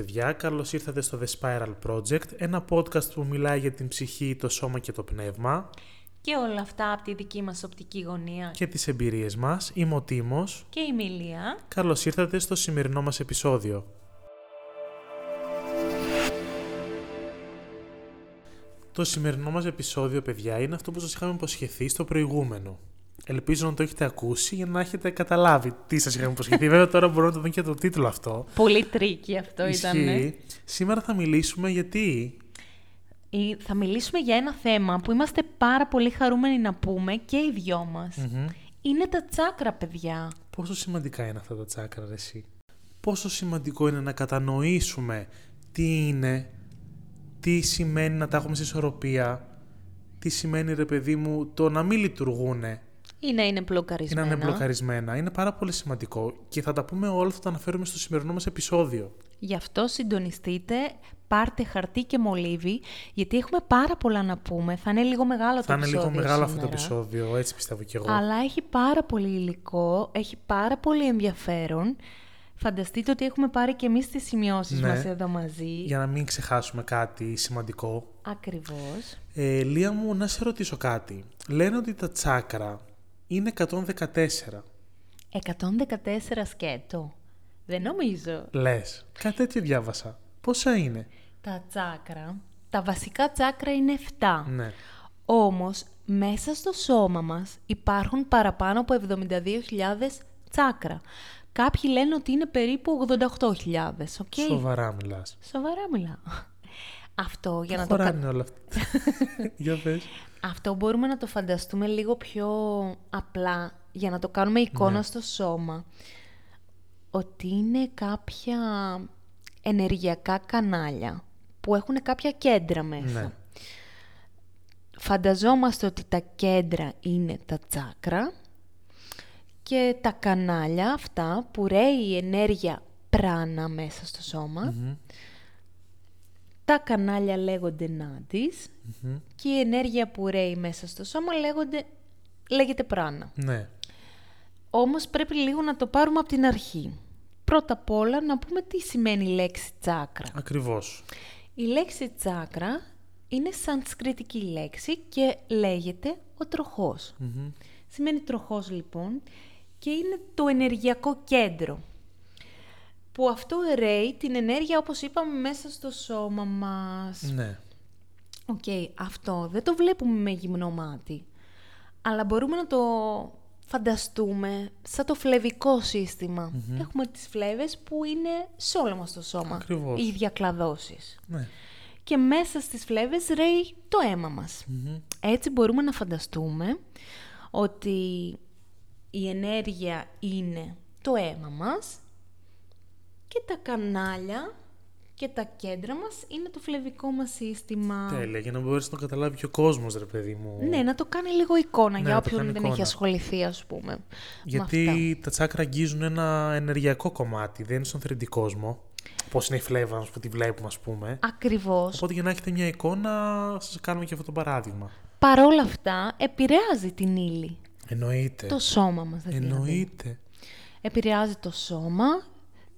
παιδιά. Καλώς ήρθατε στο The Spiral Project, ένα podcast που μιλάει για την ψυχή, το σώμα και το πνεύμα Και όλα αυτά από τη δική μας οπτική γωνία. και τις εμπειρίες μας. Είμαι ο Τίμος. Και η Μιλία. Καλώς ήρθατε στο σημερινό μας επεισόδιο. Το σημερινό μας επεισόδιο, παιδιά, είναι αυτό που σας είχαμε υποσχεθεί στο προηγούμενο. Ελπίζω να το έχετε ακούσει για να έχετε καταλάβει τι σας είχαμε υποσχεθεί. Βέβαια τώρα μπορώ να το δω και το τίτλο αυτό. Πολύ tricky αυτό ήταν. Ισχύει. Σήμερα θα μιλήσουμε γιατί; Ή- Θα μιλήσουμε για ένα θέμα που είμαστε πάρα πολύ χαρούμενοι να πούμε και οι δυο μας. Είναι τα τσάκρα, παιδιά. Πόσο σημαντικά είναι αυτά τα τσάκρα, ρε εσύ; Πόσο σημαντικό είναι να κατανοήσουμε τι είναι, τι σημαίνει να τα έχουμε σε ισορροπία, τι σημαίνει, ρε παιδί μου, το να μην λειτουργούν Ή να είναι ή μπλοκαρισμένα. να είναι μπλοκαρισμένα. Είναι πάρα πολύ σημαντικό και θα τα πούμε όλα, θα τα αναφέρουμε στο σημερινό μας επεισόδιο. Γι' αυτό συντονιστείτε, πάρτε χαρτί και μολύβι, γιατί έχουμε πάρα πολλά να πούμε. Θα είναι λίγο μεγάλο θα το είναι επεισόδιο λίγο μεγάλο αυτό το σήμερα. επεισόδιο, έτσι πιστεύω κι εγώ. Αλλά έχει πάρα πολύ υλικό, έχει πάρα πολύ ενδιαφέρον. Φανταστείτε ότι έχουμε πάρει και εμείς τις σημειώσεις Ναι. μας εδώ μαζί. Για να μην ξεχάσουμε κάτι σημαντικό. Ακριβώς. Ε, Λία μου, να σε ρωτήσω κάτι. Λένε ότι τα τσάκρα είναι 114. 114 σκέτο. Δεν νομίζω. Λες. Κάτι τέτοιο διάβασα. Πόσα είναι; Τα τσάκρα, τα βασικά τσάκρα είναι 7. Ναι. Όμως, μέσα στο σώμα μας υπάρχουν παραπάνω από 72.000 τσάκρα. Κάποιοι λένε ότι είναι περίπου 88.000, οκ; Σοβαρά μιλάς. Σοβαρά μιλάω. Αυτό, για Πού να το κα- χωράνε όλα αυτά. Για πες. Αυτό μπορούμε να το φανταστούμε λίγο πιο απλά για να το κάνουμε εικόνα Ναι. στο σώμα. Ότι είναι κάποια ενεργειακά κανάλια που έχουν κάποια κέντρα μέσα. Ναι. Φανταζόμαστε ότι τα κέντρα είναι τα τσάκρα και τα κανάλια αυτά που ρέει η ενέργεια πράνα μέσα στο σώμα. Μμμ. Τα κανάλια λέγονται νάντις Μμμ. και η ενέργεια που ρέει μέσα στο σώμα λέγονται, λέγεται πράνα. Ναι. Όμως πρέπει λίγο να το πάρουμε από την αρχή. Πρώτα απ' όλα να πούμε τι σημαίνει η λέξη τσάκρα. Ακριβώς. Η λέξη τσάκρα είναι σανσκριτική λέξη και λέγεται ο τροχός. Μμμ. Σημαίνει τροχός λοιπόν και είναι το ενεργειακό κέντρο που αυτό ρέει την ενέργεια όπως είπαμε μέσα στο σώμα μας. Ναι. Οκ, αυτό δεν το βλέπουμε με γυμνό μάτι, αλλά μπορούμε να το φανταστούμε σαν το φλεβικό σύστημα. Έχουμε τις φλέβες που είναι σε όλο μας το σώμα, Ακριβώς. οι διακλαδώσεις. Ναι. Και μέσα στις φλέβες ρέει το αίμα μας. Μμμ. Έτσι μπορούμε να φανταστούμε ότι η ενέργεια είναι το αίμα μας και τα κανάλια και τα κέντρα μας είναι το φλεβικό μας σύστημα. Τέλεια, για να μπορέσει να το καταλάβει και ο κόσμος, ρε παιδί μου. Ναι, να το κάνει λίγο εικόνα Ναι, για να το όποιον κάνει δεν εικόνα. έχει ασχοληθεί, ας πούμε. με Γιατί τα τσάκρα αγγίζουν ένα ενεργειακό κομμάτι, δεν είναι στον 3D κόσμο. Πώς είναι η φλέβα μας που τη βλέπουμε, ας πούμε. αυτά. Ακριβώς. Οπότε για να έχετε μια εικόνα, σας κάνουμε και αυτό το παράδειγμα. Παρόλα αυτά, επηρεάζει την ύλη. Εννοείται. Το σώμα μας δηλαδή. Εννοείται. Επηρεάζει το σώμα,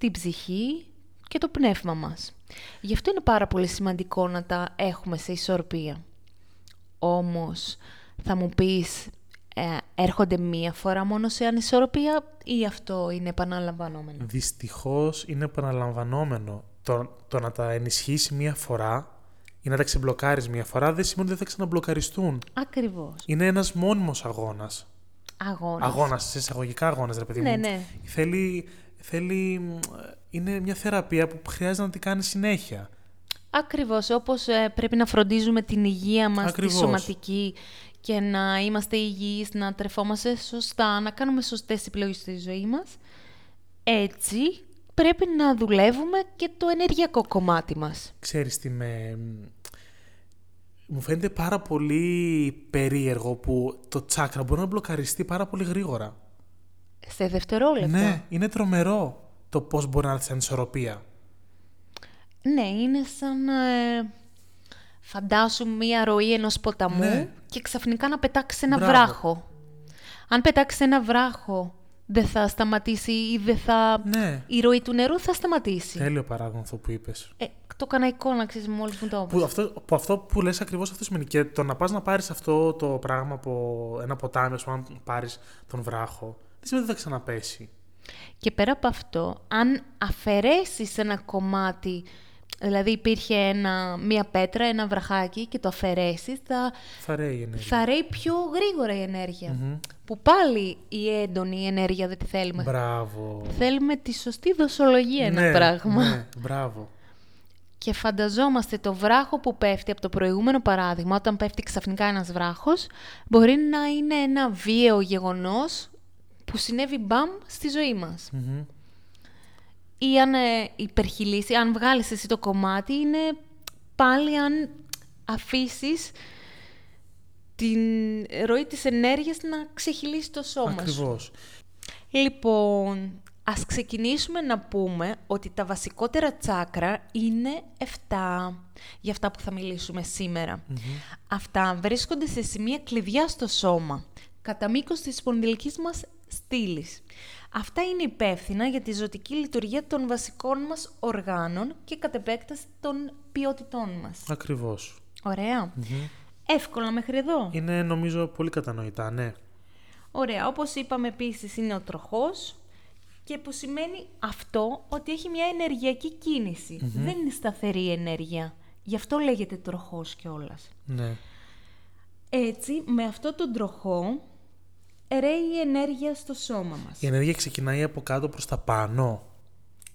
την ψυχή και το πνεύμα μας. Γι' αυτό είναι πάρα πολύ σημαντικό να τα έχουμε σε ισορροπία. Όμως, θα μου πεις, ε, έρχονται μία φορά μόνο σε ανισορροπία ή αυτό είναι επαναλαμβανόμενο; Δυστυχώς είναι επαναλαμβανόμενο. Το, το να τα ενισχύσει μία φορά ή να τα ξεμπλοκάρεις μία φορά δεν σημαίνει ότι δεν θα ξαναμπλοκαριστούν. Ακριβώς. Είναι ένας μόνιμος αγώνας. Αγώνας. Αγώνας, σε εισαγωγικά αγώνας, ρε παιδί Ναι, μου. ναι. Θέλει, θέλει, μ, είναι μια θεραπεία που χρειάζεται να την κάνει συνέχεια. Ακριβώς, όπως ε, πρέπει να φροντίζουμε την υγεία μας, Ακριβώς. τη σωματική και να είμαστε υγιείς, να τρεφόμαστε σωστά, να κάνουμε σωστές επιλογές στη ζωή μας, έτσι πρέπει να δουλεύουμε και το ενεργειακό κομμάτι μας. Ξέρεις τι με... Μου φαίνεται πάρα πολύ περίεργο που το τσάκρα μπορεί να μπλοκαριστεί πάρα πολύ γρήγορα. Σε δευτερόλεπτα. Ναι, είναι τρομερό το πώς μπορεί να έρθει σε ανισορροπία. Ναι, είναι σαν ε, φαντάσου μία ροή ενός ποταμού Ναι. και ξαφνικά να πετάξεις ένα Μπράβο. βράχο. Αν πετάξεις ένα βράχο δεν θα σταματήσει ή δεν θα... Ναι. Η ροή του νερού θα σταματήσει. Τέλειο παράδειγμα αυτό που είπες. Ε, το έκανα εικόνα, ξέρεις, μόλις μου το Που είπες. αυτό, που αυτό που λες ακριβώς αυτό σημαίνει. Και το να πας να πάρεις αυτό το πράγμα από ένα ποτάμι, ας πούμε, να πάρεις τον βράχο, δεν σημαίνει ότι θα ξαναπέσει. Και πέρα από αυτό, αν αφαιρέσεις ένα κομμάτι, δηλαδή υπήρχε ένα, μία πέτρα, ένα βραχάκι και το αφαιρέσεις, θα, Θα ρέει η ενέργεια. θα ρέει πιο γρήγορα η ενεργεια Που πάλι η έντονη ενέργεια δεν τη θέλουμε. Μπράβο. Θέλουμε τη σωστή δοσολογία ένα ναι, πράγμα. Ναι, μπράβο. Και φανταζόμαστε το βράχο που πέφτει από το προηγούμενο παράδειγμα, όταν πέφτει ξαφνικά ένας βράχος, μπορεί να είναι ένα βίαιο γεγονός που συνέβη μπαμ στη ζωή μας. Μμμ. Ή αν ε, υπερχειλήσει, αν βγάλεις εσύ το κομμάτι, είναι πάλι αν αφήσεις την ροή της ενέργειας να ξεχυλήσει το σώμα σου. Ακριβώς. Λοιπόν, ας ξεκινήσουμε να πούμε ότι τα βασικότερα τσάκρα είναι 7 για αυτά που θα μιλήσουμε σήμερα. Αυτά βρίσκονται σε σημεία κλειδιά στο σώμα, κατά μήκος της σπονδυλικής μας στήλης. Αυτά είναι υπεύθυνα για τη ζωτική λειτουργία των βασικών μας οργάνων και κατ' επέκταση των ποιότητών μας. Ακριβώς. Ωραία. Εύκολα μέχρι εδώ. Είναι νομίζω πολύ κατανοητά, ναι. Ωραία, όπως είπαμε επίσης είναι ο τροχός και που σημαίνει αυτό ότι έχει μια ενεργειακή κίνηση. Δεν είναι σταθερή ενέργεια. Γι' αυτό λέγεται τροχός κιόλας. Ναι. Έτσι, με αυτό τον τροχό ρέει η ενέργεια στο σώμα μας. Η ενέργεια ξεκινάει από κάτω προς τα πάνω.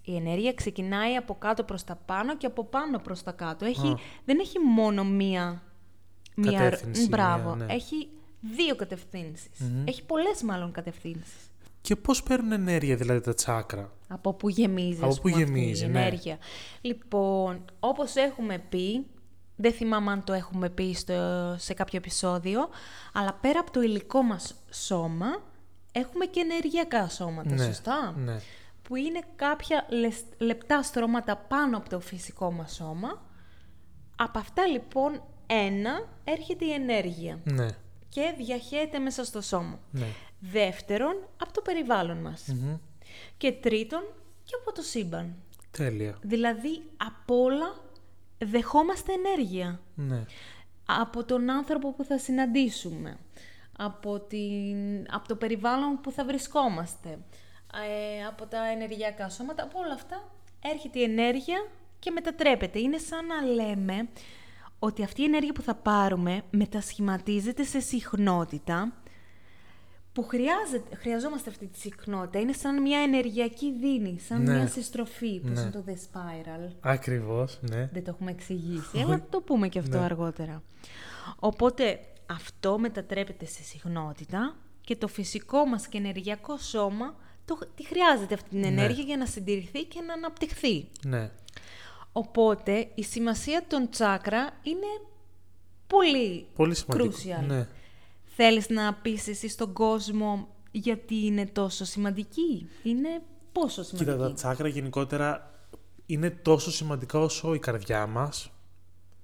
Η ενέργεια ξεκινάει από κάτω προς τα πάνω και από πάνω προς τα κάτω. Έχει, δεν έχει μόνο μία... μία Κατεύθυνση, Μπράβο. μία, ναι. Έχει δύο κατευθύνσεις. Έχει πολλές μάλλον κατευθύνσεις. Και πώς παίρνουν ενέργεια δηλαδή τα τσάκρα; Από πού γεμίζει, Από ας πού πούμε, αυτή γεμίζει, η ναι. ενέργεια. Λοιπόν, όπως έχουμε πει, δεν θυμάμαι αν το έχουμε πει στο, σε κάποιο επεισόδιο, αλλά πέρα από το υλικό μας σώμα, έχουμε και ενεργειακά σώματα, ναι. σωστά; Ναι. Που είναι κάποια λες- λεπτά στρώματα πάνω από το φυσικό μας σώμα. Από αυτά λοιπόν ένα έρχεται η ενέργεια Ναι. και διαχέεται μέσα στο σώμα. Ναι. Δεύτερον, από το περιβάλλον μας. Μμμ. Και τρίτον, και από το σύμπαν. Τέλεια. Δηλαδή, από όλα δεχόμαστε ενέργεια. Ναι. Από τον άνθρωπο που θα συναντήσουμε. Από, την... από το περιβάλλον που θα βρισκόμαστε. Ε, από τα ενεργειακά σώματα. Από όλα αυτά έρχεται η ενέργεια και μετατρέπεται. Είναι σαν να λέμε ότι αυτή η ενέργεια που θα πάρουμε μετασχηματίζεται σε συχνότητα που χρειάζεται, χρειαζόμαστε αυτή τη συχνότητα. Είναι σαν μια ενεργειακή δίνη, σαν Ναι. μια συστροφή, που Ναι. είναι το The Spiral. Ακριβώς, ναι. Δεν το έχουμε εξηγήσει, αλλά θα το πούμε και αυτό Ναι. αργότερα. Οπότε αυτό μετατρέπεται σε συχνότητα και το φυσικό μας και ενεργειακό σώμα το, τη χρειάζεται αυτή την Ναι. ενέργεια για να συντηρηθεί και να αναπτυχθεί. Ναι. Οπότε η σημασία των τσάκρα είναι πολύ, Πολύ σημαντικό. crucial. Ναι. Θέλεις να πεις εσύ στον κόσμο γιατί είναι τόσο σημαντική; Είναι πόσο σημαντική; Κοίτα, τα τσάκρα γενικότερα είναι τόσο σημαντικά όσο η καρδιά μας.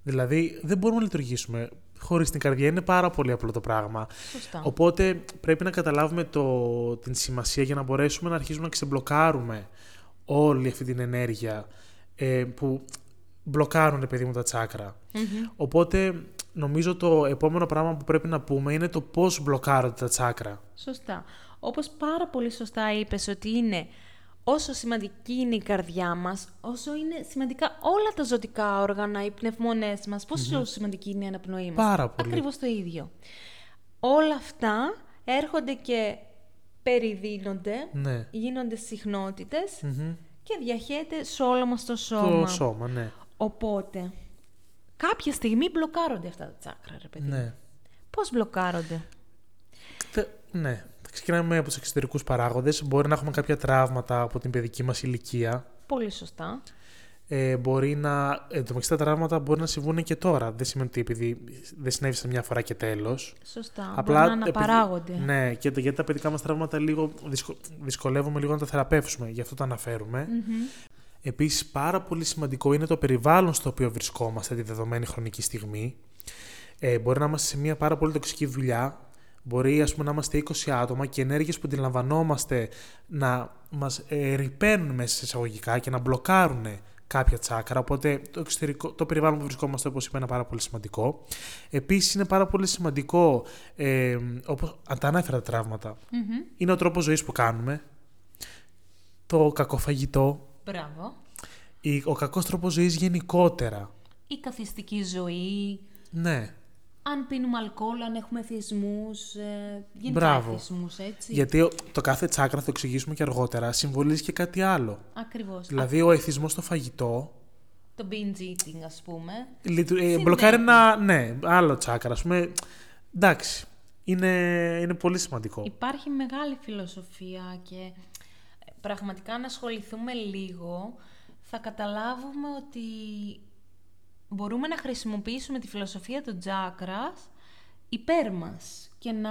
Δηλαδή, δεν μπορούμε να λειτουργήσουμε χωρίς την καρδιά. Είναι πάρα πολύ απλό το πράγμα. Σωστά. Οπότε, πρέπει να καταλάβουμε το, την σημασία για να μπορέσουμε να αρχίσουμε να ξεμπλοκάρουμε όλη αυτή την ενέργεια ε, που μπλοκάρουν, παιδί μου, τα τσάκρα. Οπότε, νομίζω το επόμενο πράγμα που πρέπει να πούμε είναι το πώς μπλοκάρονται τα τσάκρα. Σωστά. Όπως πάρα πολύ σωστά είπες ότι είναι όσο σημαντική είναι η καρδιά μας, όσο είναι σημαντικά όλα τα ζωτικά όργανα, οι πνευμονές μας, πόσο σημαντική είναι η αναπνοή μας. Πάρα πολύ. Ακριβώς το ίδιο. Όλα αυτά έρχονται και περιδίνονται, Ναι. γίνονται συχνότητες Μμμ. και διαχέεται σε όλο μας το σώμα. Το σώμα, ναι. Οπότε, κάποια στιγμή μπλοκάρονται αυτά τα τσάκρα, ρε παιδί. ναι. Πώς μπλοκάρονται; Θε- Ναι. Θα ξεκινάμε από τους εξωτερικούς παράγοντες. Μπορεί να έχουμε κάποια τραύματα από την παιδική μας ηλικία. Πολύ σωστά. Ε, μπορεί να. Εν τω μεταξύ, τα τραύματα μπορεί να συμβούν και τώρα. Δεν σημαίνει ότι επειδή δεν συνέβησαν μια φορά και τέλος. Σωστά. Μπορεί να αναπαράγονται. Ναι, και τα- γιατί τα παιδικά μας τραύματα λίγο δυσκο, δυσκολεύουμε λίγο να τα θεραπεύσουμε. Γι' αυτό το αναφέρουμε. Επίσης, πάρα πολύ σημαντικό είναι το περιβάλλον στο οποίο βρισκόμαστε τη δεδομένη χρονική στιγμή. Ε, μπορεί να είμαστε σε μια πάρα πολύ τοξική δουλειά. Μπορεί ας πούμε να είμαστε 20 άτομα και ενέργειες που αντιλαμβανόμαστε να μας ε, ρηπαίνουν μέσα σε εισαγωγικά και να μπλοκάρουν κάποια τσάκρα, οπότε το, εξωτερικό, το περιβάλλον που βρισκόμαστε, όπως είπα, είναι πάρα πολύ σημαντικό. Επίσης είναι πάρα πολύ σημαντικό, ε, όπως αν τα ανέφερα τα τραυματα είναι ο τρόπος ζωής που κάνουμε, το κακό φαγητό, Μπράβο. η- ο κακός τρόπος ζωής γενικότερα. Η καθιστική ζωή, Ναι, αν πίνουμε αλκοόλ, αν έχουμε θυσμούς, ε, γενικά Μπράβο. θυσμούς, έτσι. γιατί ο- το κάθε τσάκρα, θα το εξηγήσουμε και αργότερα, συμβολίζει και κάτι άλλο. Ακριβώς. Δηλαδή ο εθισμός στο φαγητό Το binge eating, ας πούμε. λειτου- ε, Συνδέει. μπλοκάρει ένα, ναι, άλλο τσάκρα, ας πούμε. Εντάξει, είναι, είναι πολύ σημαντικό. Υπάρχει μεγάλη φιλοσοφία και ε, πραγματικά να ασχοληθούμε λίγο θα καταλάβουμε ότι μπορούμε να χρησιμοποιήσουμε τη φιλοσοφία του τζάκρας υπέρ μας και να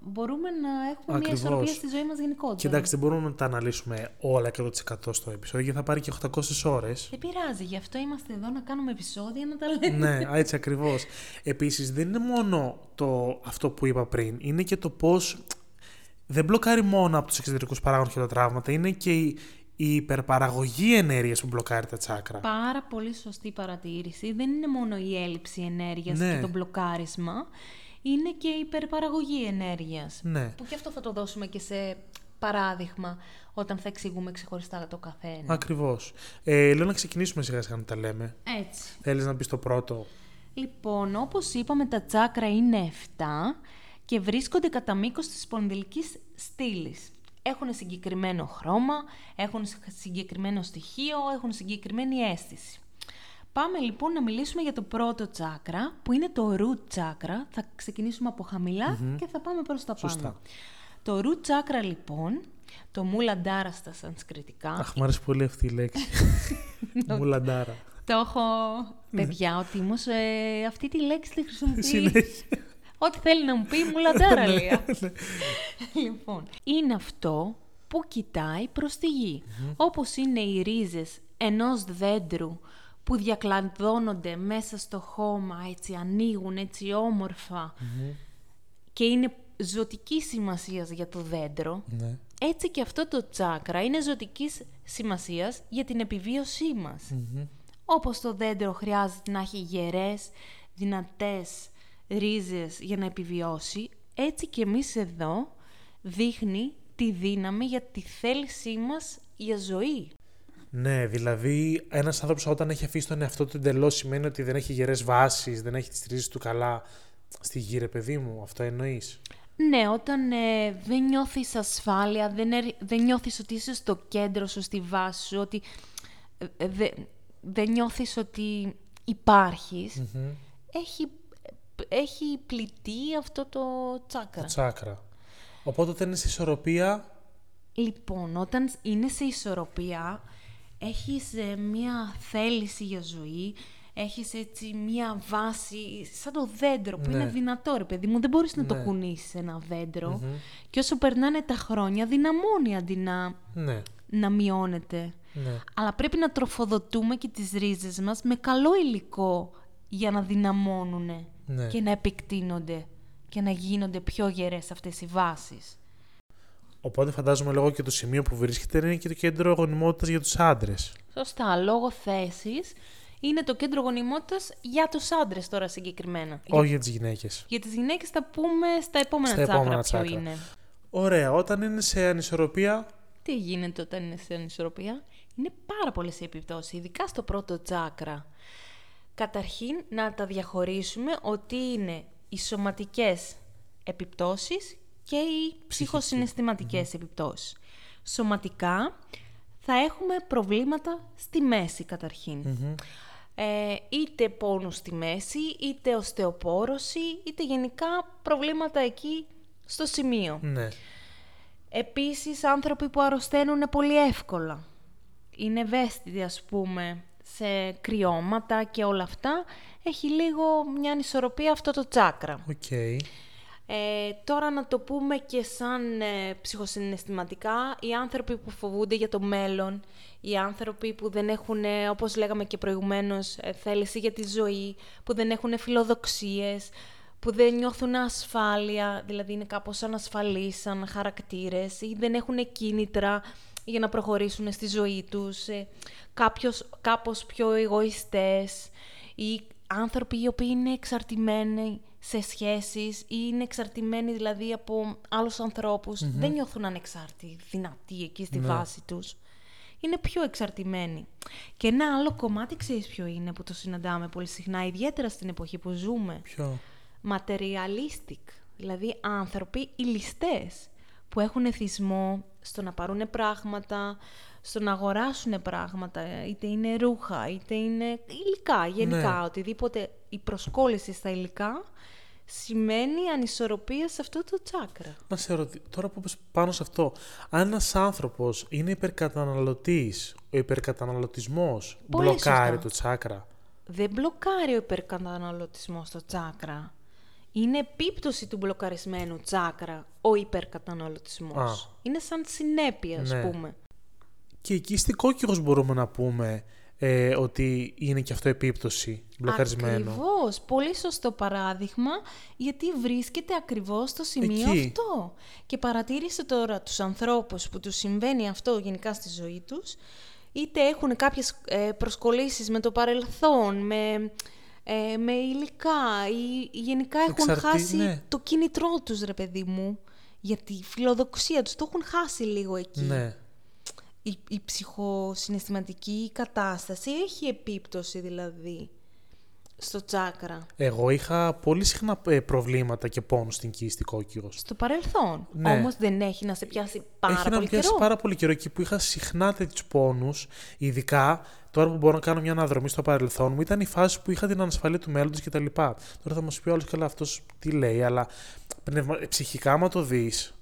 μπορούμε να έχουμε Ακριβώς. μια ισορροπία στη ζωή μας γενικότερα. Και εντάξει, δεν μπορούμε να τα αναλύσουμε όλα 100% στο επεισόδιο, γιατί θα πάρει και 800 ώρες. Δεν πειράζει, γι' αυτό είμαστε εδώ να κάνουμε επεισόδια να τα λέμε. ναι, έτσι ακριβώς. Επίσης, δεν είναι μόνο το, αυτό που είπα πριν, είναι και το πώς δεν μπλοκάρει μόνο από τους εξωτερικούς παράγοντες και τα τραύματα, είναι και η, η υπερπαραγωγή ενέργειας που μπλοκάρει τα τσάκρα. Πάρα πολύ σωστή παρατήρηση. Δεν είναι μόνο η έλλειψη ενέργειας Ναι. και το μπλοκάρισμα, είναι και η υπερπαραγωγή ενέργειας. Ναι. Που και αυτό θα το δώσουμε και σε παράδειγμα όταν θα εξηγούμε ξεχωριστά το καθένα. Ακριβώς. Ε, λέω να ξεκινήσουμε σιγά σιγά να τα λέμε. Έτσι. Θέλεις να μπει το πρώτο; Λοιπόν, όπως είπαμε, τα τσάκρα είναι 7 και βρίσκονται κατά μήκος της σπονδυλικής στήλης. Έχουν συγκεκριμένο χρώμα, έχουν συγκεκριμένο στοιχείο, έχουν συγκεκριμένη αίσθηση. Πάμε λοιπόν να μιλήσουμε για το πρώτο τσάκρα, που είναι το root τσάκρα. Θα ξεκινήσουμε από χαμηλά και θα πάμε προς τα πάνω. Σωστά. Το root τσάκρα λοιπόν, το μουλαντάρα στα σανσκριτικά, Αχ, μου άρεσε πολύ αυτή η λέξη. Μουλαντάρα. το έχω παιδιά, ο Τίμος ε, αυτή τη λέξη τη χρησιμοποιεί Συνέχεια. Ό,τι θέλει να μου πει, μου λαντάρα λέει. λοιπόν, είναι αυτό που κοιτάει προς τη γη. Όπως είναι οι ρίζες ενός δέντρου που διακλαδώνονται μέσα στο χώμα, έτσι ανοίγουν έτσι όμορφα και είναι ζωτικής σημασίας για το δέντρο, ναι. έτσι και αυτό το τσάκρα είναι ζωτικής σημασίας για την επιβίωσή μας. Όπως το δέντρο χρειάζεται να έχει γερές, δυνατές ρίζες για να επιβιώσει, έτσι και εμείς εδώ δείχνει τη δύναμη για τη θέλησή μας για ζωή. Ναι, δηλαδή ένας άνθρωπος όταν έχει αφήσει τον εαυτό του εντελώς σημαίνει ότι δεν έχει γερές βάσεις, δεν έχει τις ρίζες του καλά στη γη, ρε παιδί μου. Αυτό εννοείς; Ναι, όταν ε, δεν νιώθεις ασφάλεια, δεν, ερ- δεν νιώθεις ότι είσαι στο κέντρο σου, στη βάση σου, ότι ε, ε, δε- δεν νιώθεις ότι υπάρχεις, έχει, έχει πληττεί αυτό το τσάκρα. Τσάκρα. Οπότε όταν είναι σε ισορροπία. Λοιπόν, όταν είναι σε ισορροπία, έχεις ε, μία θέληση για ζωή, έχεις έτσι μία βάση, σαν το δέντρο που Ναι. είναι δυνατό ρε παιδί μου, δεν μπορείς να το Ναι. κουνήσεις ένα δέντρο και όσο περνάνε τα χρόνια δυναμώνει αντί να, Ναι, να μειώνεται. ναι. Αλλά πρέπει να τροφοδοτούμε και τις ρίζες μας με καλό υλικό για να δυναμώνουν Ναι. και να επεκτείνονται και να γίνονται πιο γερές αυτές οι βάσεις. Οπότε φαντάζομαι λόγω και το σημείο που βρίσκεται είναι και το κέντρο γονιμότητας για τους άντρες. Σωστά, λόγω θέσης είναι το κέντρο γονιμότητας για τους άντρες τώρα συγκεκριμένα. Για, Όχι για τις γυναίκες. για τις γυναίκες θα πούμε στα επόμενα Στα τσάκρα επόμενα ποιο τσάκρα. είναι. Ωραία, όταν είναι σε ανισορροπία. Τι γίνεται όταν είναι σε ανισορροπία; Είναι πάρα πολλές οι επιπτώσεις, ειδικά στο πρώτο τσάκρα. Καταρχήν, να τα διαχωρίσουμε ότι είναι οι σωματικές επιπτώσεις και οι ψυχοσυναισθηματικές επιπτώσεις. Σωματικά θα έχουμε προβλήματα στη μέση καταρχήν. Ε, είτε πόνους στη μέση, είτε οστεοπόρωση, είτε γενικά προβλήματα εκεί στο σημείο. Ναι. Επίσης, άνθρωποι που αρρωσταίνουν πολύ εύκολα. Είναι ευαίσθητοι, ας πούμε, σε κρυώματα και όλα αυτά. Έχει λίγο μια ανισορροπία αυτό το τσάκρα. Οκ. Ε, τώρα να το πούμε και σαν ε, ψυχοσυναισθηματικά, οι άνθρωποι που φοβούνται για το μέλλον, οι άνθρωποι που δεν έχουν, ε, όπως λέγαμε και προηγουμένως, ε, θέληση για τη ζωή, που δεν έχουν φιλοδοξίες, που δεν νιώθουν ασφάλεια, δηλαδή είναι κάπως ανασφαλείς σαν χαρακτήρες ή δεν έχουν κίνητρα για να προχωρήσουν στη ζωή τους, ε, κάποιος, κάπως πιο εγωιστές ή άνθρωποι οι οποίοι είναι εξαρτημένοι σε σχέσεις ή είναι εξαρτημένοι δηλαδή από άλλους δεν νιώθουν ανεξάρτητοι, δυνατοί εκεί στη Ναι. βάση τους. Είναι πιο εξαρτημένοι. Και ένα άλλο κομμάτι ξέρεις ποιο είναι που το συναντάμε πολύ συχνά, ιδιαίτερα στην εποχή που ζούμε; Ποιο; Materialistic, δηλαδή άνθρωποι ηλιστές που έχουν εθισμό στο να πάρουν πράγματα, στο να αγοράσουν πράγματα, είτε είναι ρούχα, είτε είναι υλικά, γενικά, Ναι. οτιδήποτε η προσκόλληση στα υλικά σημαίνει ανισορροπία σε αυτό το τσάκρα. Να σε ρωτήσω, τώρα που είπες πάνω σε αυτό, αν ένας άνθρωπος είναι υπερκαταναλωτής, ο υπερκαταναλωτισμός Πολύ μπλοκάρει σωστά. το τσάκρα; Δεν μπλοκάρει ο υπερκαταναλωτισμός στο τσάκρα. Είναι επίπτωση του μπλοκαρισμένου τσάκρα ο υπερκαταναλωτισμός. Α. Είναι σαν συνέπεια, ας Ναι. πούμε. Και εκεί στη κόκκιγος μπορούμε να πούμε ε, ότι είναι και αυτό επίπτωση μπλοκαρισμένο. Ακριβώς. Πολύ σωστό παράδειγμα, γιατί βρίσκεται ακριβώς στο σημείο Εκεί. αυτό. Και παρατήρησε τώρα τους ανθρώπους που τους συμβαίνει αυτό γενικά στη ζωή τους, είτε έχουν κάποιες ε, προσκολήσεις με το παρελθόν, με, ε, με υλικά ή γενικά έχουν Εξαρτή- χάσει ναι. το κίνητρό τους, ρε παιδί μου, για τη φιλοδοξία τους. Το έχουν χάσει λίγο εκεί Ναι. η, η ψυχοσυναισθηματική κατάσταση έχει επίπτωση δηλαδή στο τσάκρα. Εγώ είχα πολύ συχνά ε, προβλήματα και πόνους στην κίστη κόκκιγος. Στο παρελθόν. Ναι. Όμως δεν έχει να σε πιάσει πάρα Έχει να πολύ με πιάσει καιρό. πάρα πολύ καιρό εκεί που είχα συχνά τέτοιους πόνους. Ειδικά τώρα που μπορώ να κάνω μια αναδρομή στο παρελθόν μου, ήταν η φάση που είχα την ανασφαλή του μέλλοντος κτλ. Τώρα θα μου πει όλο καλά αυτός τι λέει, αλλά πνευμα... ε, ψυχικά, άμα το δεις.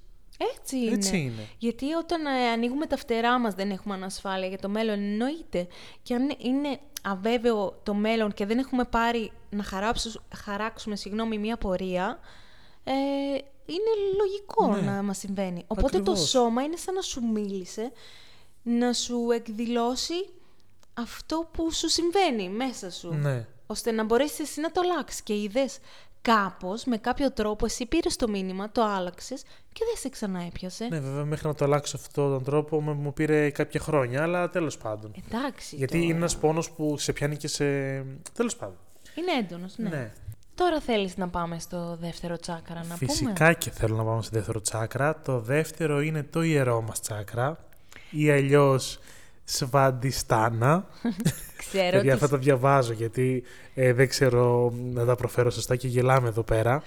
Έτσι είναι. Έτσι είναι. Γιατί όταν ε, ανοίγουμε τα φτερά μας δεν έχουμε ανασφάλεια για το μέλλον, εννοείται. Και αν είναι αβέβαιο το μέλλον και δεν έχουμε πάρει να χαράψου- χαράξουμε συγγνώμη, μια πορεία, ε, είναι λογικό Ναι. να μας συμβαίνει. Οπότε το Ακριβώς. σώμα είναι σαν να σου μίλησε, να σου εκδηλώσει αυτό που σου συμβαίνει μέσα σου. Ναι. ώστε να μπορέσεις εσύ να το αλλάξεις. Και είδε κάπως, με κάποιο τρόπο, εσύ πήρες το μήνυμα, το άλλαξες και δεν σε ξανά έπιασε. Ναι, βέβαια, μέχρι να το αλλάξω αυτόν τον τρόπο με- μου πήρε κάποια χρόνια, αλλά τέλος πάντων. Εντάξει. Γιατί τώρα. είναι ένας πόνος που σε πιάνει και σε. Τέλος πάντων. Είναι έντονος, ναι. ναι. Τώρα θέλεις να πάμε στο δεύτερο τσάκρα, να πούμε; Φυσικά και θέλω να πάμε στο δεύτερο τσάκρα. Το δεύτερο είναι το ιερό μας τσάκρα ή αλλιώς Σβαντιστάνα. Ξέρω Παιδιά, ότι αυτά τα διαβάζω γιατί ε, δεν ξέρω να τα προφέρω σωστά και γελάμε εδώ πέρα.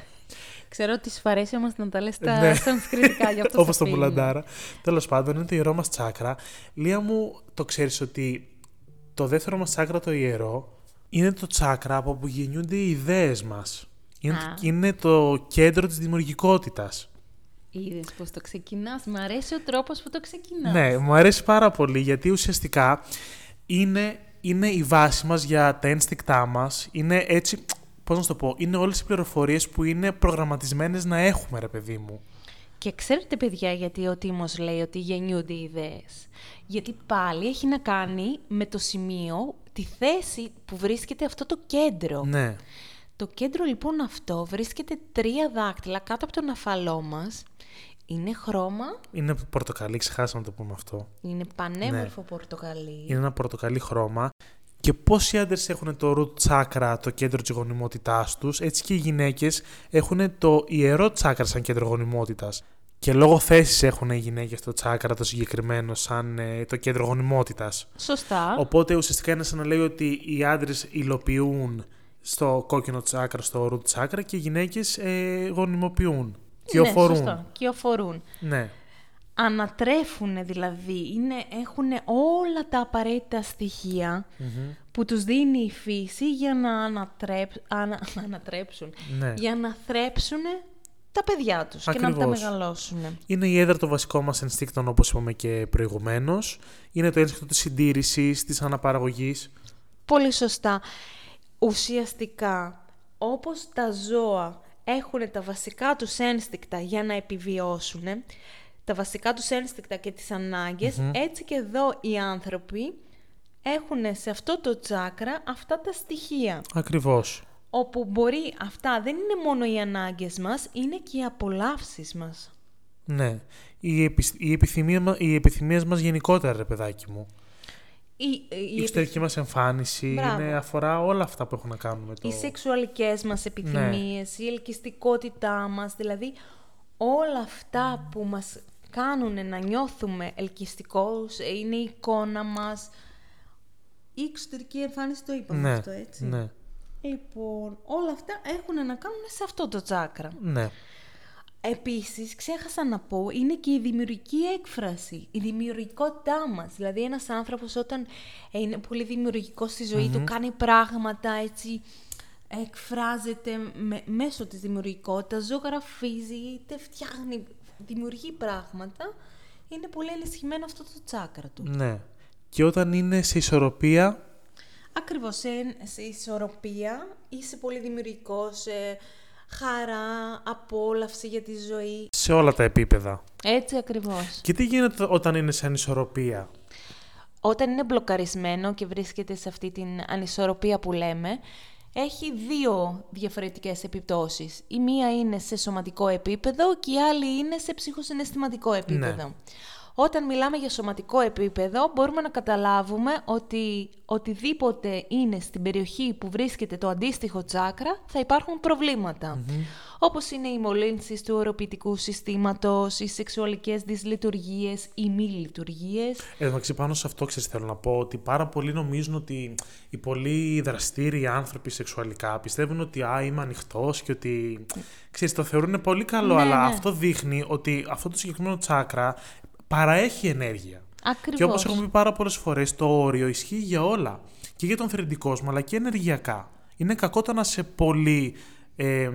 Ξέρω ότι σου αρέσει όμως να τα λες τα Ναι. σανσκριτικά, γι' αυτό Όπως σε το αφήνω. Μουλαντάρα. Τέλος πάντων, είναι το ιερό μας τσάκρα. Λία μου, το ξέρεις ότι το δεύτερο μας τσάκρα, το ιερό, είναι το τσάκρα από όπου γεννιούνται οι ιδέες μας. Είναι, Α. είναι το κέντρο της δημιουργικότητας. Είδες πώς το ξεκινάς. Μ' αρέσει ο τρόπος που το ξεκινάς. Ναι, μου αρέσει πάρα πολύ γιατί ουσιαστικά είναι, είναι η βάση μας για τα ένστικτά μας. Είναι έτσι, πώς να σου το πω, είναι όλες οι πληροφορίες που είναι προγραμματισμένες να έχουμε, ρε παιδί μου. Και ξέρετε, παιδιά, γιατί ο Τίμος λέει ότι γεννιούνται οι ιδέες. Γιατί πάλι έχει να κάνει με το σημείο, τη θέση που βρίσκεται αυτό το κέντρο. Ναι, Το κέντρο λοιπόν αυτό βρίσκεται τρία δάκτυλα κάτω από τον αφαλό μας. Είναι χρώμα, είναι πορτοκαλί, ξεχάσαμε να το πούμε αυτό. είναι πανέμορφο πορτοκαλί. Είναι ένα πορτοκαλί χρώμα. Και πόσοι άντρες έχουν το root chakra, το κέντρο της γονιμότητάς τους, έτσι και οι γυναίκες έχουν το ιερό chakra σαν κέντρο γονιμότητας. Και λόγω θέσης έχουν οι γυναίκες το chakra το συγκεκριμένο σαν ε, το κέντρο γονιμότητας. Σωστά. Οπότε ουσιαστικά είναι σαν να λέει ότι οι άντρες υλοποιούν στο κόκκινο chakra, στο root chakra και οι γυναίκες ε, γονιμοποιούν. Και Ναι, οφορούν. σωστά. Κυοφορούν. Ναι. Ανατρέφουν δηλαδή, είναι, έχουν όλα τα απαραίτητα στοιχεία Μμμ. που τους δίνει η φύση για να ανατρέπ, ανα, ανατρέψουν, ναι. για να θρέψουν τα παιδιά τους και να τα Ακριβώς. μεγαλώσουν. Είναι η έδρα των βασικών μας ενστίκτων όπως είπαμε και προηγουμένως. Είναι το ένστικτο της συντήρησης, της αναπαραγωγής. Πολύ σωστά. Ουσιαστικά, όπως τα ζώα έχουν τα βασικά τους ένστικτα για να επιβιώσουν, τα βασικά τους ένστικτα και τις αναγκες έτσι και εδώ οι άνθρωποι έχουν σε αυτό το τσάκρα αυτά τα στοιχεία. Ακριβώς. όπου μπορεί αυτά δεν είναι μόνο οι ανάγκες μας, είναι και οι απολαύσεις μας. Ναι. Οι, επι... οι, επιθυμία... μα- οι επιθυμίες μας γενικότερα, ρε παιδάκι μου. Η, η, Η εξωτερική μας εμφάνιση Μπράβο. είναι, αφορά όλα αυτά που έχουν να κάνουν με το... οι σεξουαλικές μας επιθυμίες, η ελκυστικότητά μας, δηλαδή όλα αυτά που μας κάνουν να νιώθουμε ελκυστικούς, ε, είναι η εικόνα μας. Η εξωτερική εμφάνιση το είπαμε ναι, αυτό, έτσι. ναι, Λοιπόν, όλα αυτά έχουν να κάνουν σε αυτό το τσάκρα. ναι. Επίσης, ξέχασα να πω, είναι και η δημιουργική έκφραση, η δημιουργικότητά μας. Δηλαδή, ένας άνθρωπος όταν είναι πολύ δημιουργικός στη ζωή του, κάνει πράγματα έτσι, εκφράζεται με- μέσω της δημιουργικότητας, ζωγραφίζει, είτε φτιάχνει, δημιουργεί πράγματα, είναι πολύ ενισχυμένο αυτό το τσάκρα του. ναι. Και όταν είναι σε ισορροπία, Ακριβώς, σε, σε ισορροπία, είσαι πολύ δημιουργικός, σε χαρά, απόλαυση για τη ζωή. σε όλα τα επίπεδα. Έτσι ακριβώς. Και τι γίνεται όταν είναι σε ανισορροπία; Όταν είναι μπλοκαρισμένο και βρίσκεται σε αυτή την ανισορροπία που λέμε, έχει δύο διαφορετικές επιπτώσεις. Η μία είναι σε σωματικό επίπεδο και η άλλη είναι σε ψυχοσυναισθηματικό επίπεδο. Όταν μιλάμε για σωματικό επίπεδο, μπορούμε να καταλάβουμε ότι οτιδήποτε είναι στην περιοχή που βρίσκεται το αντίστοιχο τσάκρα, θα υπάρχουν προβλήματα. Όπως είναι οι μολύνσεις του οροποιητικού συστήματος, οι σεξουαλικές δυσλειτουργίες, οι μη λειτουργίες. Εντάξει, πάνω σε αυτό ξέρεις θέλω να πω ότι πάρα πολλοί νομίζουν ότι οι πολύ δραστήριοι άνθρωποι σεξουαλικά πιστεύουν ότι α, είμαι ανοιχτός και ότι ξέρεις, το θεωρούν πολύ καλό, Ναι, αλλά ναι. αυτό δείχνει ότι αυτό το συγκεκριμένο τσάκρα παραέχει ενέργεια. Ακριβώς. Και όπως έχουμε πει πάρα πολλές φορές, το όριο ισχύει για όλα. Και για τον θερητικό κόσμο, αλλά και ενεργειακά. Είναι κακό το να σε πολύ, ε,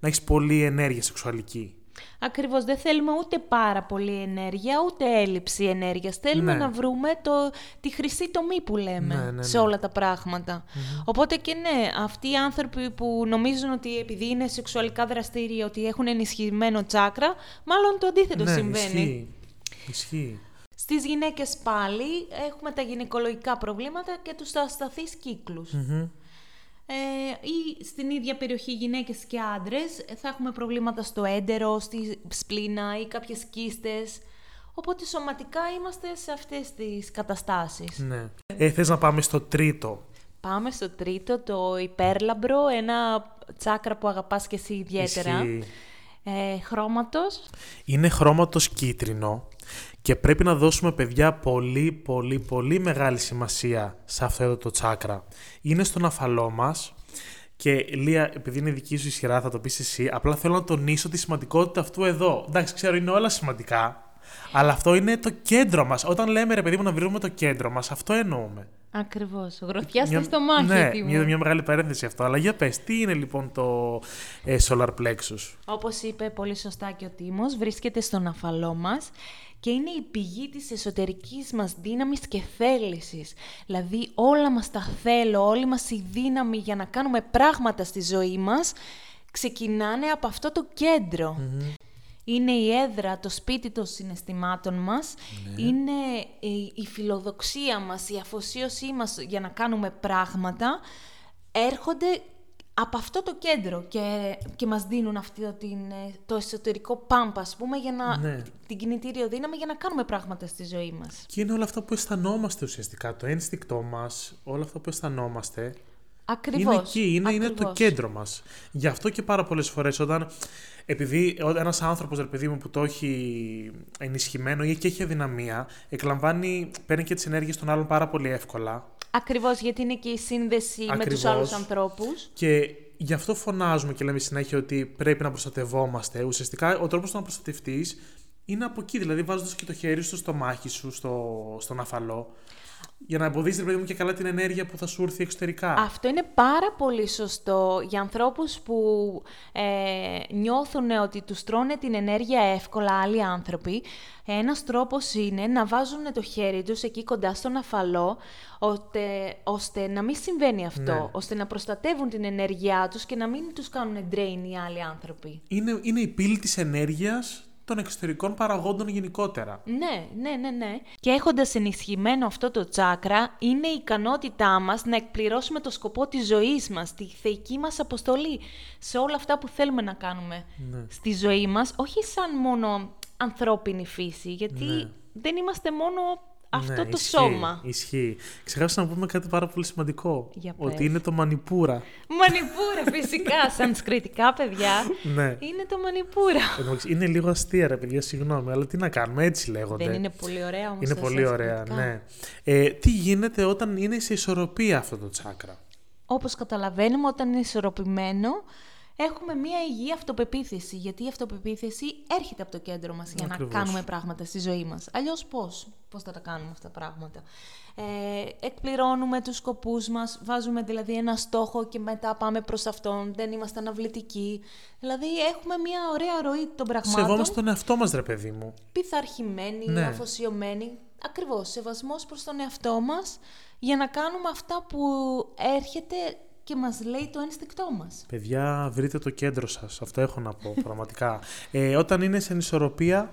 να έχεις πολλή ενέργεια σεξουαλική. Ακριβώς, δεν θέλουμε ούτε πάρα πολύ ενέργεια, ούτε έλλειψη ενέργειας. Θέλουμε Ναι. να βρούμε το, τη χρυσή τομή που λέμε Ναι, ναι, σε ναι. όλα τα πραγματα Οπότε και ναι, αυτοί οι άνθρωποι που νομίζουν ότι επειδή είναι σεξουαλικά δραστήριοι, ότι έχουν ενισχυμένο τσάκρα, μάλλον το αντίθετο ναι, συμβαίνει. ισχύει. Ισχύει. Στις γυναίκες πάλι έχουμε τα γυναικολογικά προβλήματα και τους ασταθείς κύκλους. Μμμ. Ε, ή στην ίδια περιοχή γυναίκες και άντρες θα έχουμε προβλήματα στο έντερο, στη σπλήνα ή κάποιες κίστες. Οπότε σωματικά είμαστε σε αυτές τις καταστάσεις. Ναι. Ε, θες να πάμε στο τρίτο; Πάμε στο τρίτο, το υπέρλαμπρο, ένα τσάκρα που αγαπάς και εσύ ιδιαίτερα. Ισχύει. Ε, χρώματος. Είναι χρώματος κίτρινο και πρέπει να δώσουμε παιδιά πολύ πολύ πολύ μεγάλη σημασία σε αυτό εδώ το τσάκρα. Είναι στον αφαλό μας και Λία, επειδή είναι δική σου ισχυρά θα το πεις εσύ, απλά θέλω να τονίσω τη σημαντικότητα αυτού εδώ. Εντάξει, ξέρω είναι όλα σημαντικά, αλλά αυτό είναι το κέντρο μας. Όταν λέμε ρε παιδί μου να βρούμε το κέντρο μας, αυτό εννοούμε. Ακριβώς. Γροθιάστε Μια- στο μάχη ναι, τι μου. μια, μια μεγάλη παρένθεση αυτό. Αλλά για πες, τι είναι λοιπόν το ε, solar plexus; Όπως είπε πολύ σωστά και ο Τίμος, βρίσκεται στον αφαλό μας και είναι η πηγή της εσωτερικής μας δύναμης και θέλησης. Δηλαδή όλα μας τα θέλω, όλη μας η δύναμη για να κάνουμε πράγματα στη ζωή μας ξεκινάνε από αυτό το κεντρο Είναι η έδρα, το σπίτι των συναισθημάτων μας, είναι η, η φιλοδοξία μας, η αφοσίωσή μας για να κάνουμε πράγματα, έρχονται από αυτό το κέντρο και, και μας δίνουν αυτό την, ε, το εσωτερικό πάμπα, ας πούμε, για να, Ναι. την κινητήριο δύναμη για να κάνουμε πράγματα στη ζωή μας. Και είναι όλα αυτά που αισθανόμαστε ουσιαστικά. Το ένστικτό μας, όλα αυτά που αισθανόμαστε. Ακριβώς. Είναι εκεί, είναι, είναι το ακριβώς. κέντρο μας. Γι' αυτό και πάρα πολλές φορές όταν. Επειδή ένας άνθρωπος, ρε παιδί μου, που το έχει ενισχυμένο ή και έχει αδυναμία, εκλαμβάνει, παίρνει και τις ενέργειες των άλλων πάρα πολύ εύκολα. Ακριβώς, γιατί είναι και η σύνδεση με τους Ακριβώς. άλλους ανθρώπους. Και γι' αυτό φωνάζουμε και λέμε συνέχεια ότι πρέπει να προστατευόμαστε. Ουσιαστικά ο τρόπος να προστατευτείς είναι από εκεί, δηλαδή βάζοντας και το χέρι σου στο μάχη σου, στο, στον αφαλό, για να εμποδίσει, ρε παιδί μου, και καλά την ενέργεια που θα σου έρθει εξωτερικά. Αυτό είναι πάρα πολύ σωστό για ανθρώπους που ε, νιώθουν ότι τους τρώνε την ενέργεια εύκολα άλλοι άνθρωποι. Ένας τρόπος είναι να βάζουν το χέρι τους εκεί κοντά στον αφαλό, ώστε, ώστε να μην συμβαίνει αυτό, Ναι. ώστε να προστατεύουν την ενέργειά τους και να μην τους κάνουν drain οι άλλοι άνθρωποι. Είναι, είναι η πύλη της ενέργειας των εξωτερικών παραγόντων γενικότερα. Ναι, ναι, ναι, ναι. Και έχοντας ενισχυμένο αυτό το τσάκρα, είναι η ικανότητά μας να εκπληρώσουμε το σκοπό της ζωής μας, τη θεϊκή μας αποστολή, σε όλα αυτά που θέλουμε να κάνουμε Ναι. στη ζωή μας, όχι σαν μόνο ανθρώπινη φύση, γιατί Ναι. δεν είμαστε μόνο αυτό Ναι, το ισχύει, σώμα. Ισχύει. Ξεχάσαμε να πούμε κάτι πάρα πολύ σημαντικό. Για ότι πες. είναι το μανιπούρα. Μανιπούρα, φυσικά, σανσκριτικά, παιδιά. ναι. Είναι το μανιπούρα. Εν τω μεταξύ, Είναι λίγο αστεία, ρε παιδιά, συγγνώμη, αλλά τι να κάνουμε, έτσι λέγονται. Δεν είναι πολύ ωραία όμως Είναι τα πολύ ωραία, σανσκριτικά. ναι. Ε, τι γίνεται όταν είναι σε ισορροπία αυτό το τσάκρα; Όπως καταλαβαίνουμε, όταν είναι ισορροπημένο, έχουμε μία υγιή αυτοπεποίθηση. Γιατί η αυτοπεποίθηση έρχεται από το κέντρο μας για Ακριβώς. να κάνουμε πράγματα στη ζωή μας. Αλλιώς πώς, πώς θα τα κάνουμε αυτά τα πράγματα; Ε, εκπληρώνουμε τους σκοπούς μας, βάζουμε δηλαδή ένα στόχο και μετά πάμε προς αυτόν, δεν είμαστε αναβλητικοί. Δηλαδή έχουμε μία ωραία ροή των πραγμάτων, Σεβόμαστε τον εαυτό μας, ρε παιδί μου. πειθαρχημένοι, Ναι. αφοσιωμένοι. Ακριβώς, σεβασμός προς τον εαυτό μας για να κάνουμε αυτά που έρχεται και μας λέει το ένστικτό μας. Παιδιά, βρείτε το κέντρο σας. Αυτό έχω να πω, πραγματικά. Ε, όταν είναι σε ανισορροπία,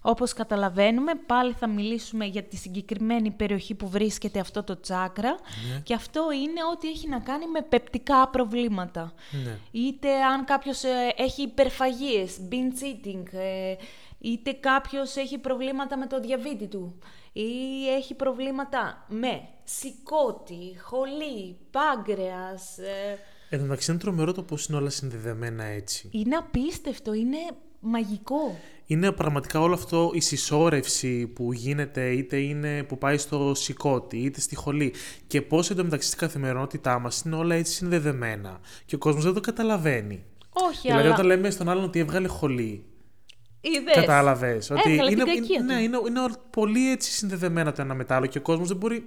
Όπως καταλαβαίνουμε, πάλι θα μιλήσουμε για τη συγκεκριμένη περιοχή που βρίσκεται αυτό το τσάκρα Ναι. και αυτό είναι ό,τι έχει να κάνει με πεπτικά προβλήματα. ναι. Είτε αν κάποιος ε, έχει υπερφαγίες, binge eating, ε, είτε κάποιος έχει προβλήματα με το διαβήτη του ή έχει προβλήματα με σηκώτη, χολή, πάγκρεας. ε, Εν τω μεταξύ είναι τρομερό το πώς είναι όλα συνδεδεμένα έτσι. είναι απίστευτο, είναι μαγικό. Είναι πραγματικά όλο αυτό η συσσόρευση που γίνεται, είτε είναι που πάει στο σηκώτη, είτε στη χολή. Και πώς εντωμεταξύ στην καθημερινότητά μας είναι όλα έτσι συνδεδεμένα. Και ο κόσμος δεν το καταλαβαίνει. Όχι, δηλαδή, αλλά όταν λέμε στον άλλον ότι έβγαλε χολή, είδες. Κατάλαβες. Ότι Έβγαλε την είναι, κακία είναι, του. ναι, είναι, είναι όλα πολύ έτσι συνδεδεμένα το ένα με το άλλο και ο κόσμος δεν μπορεί.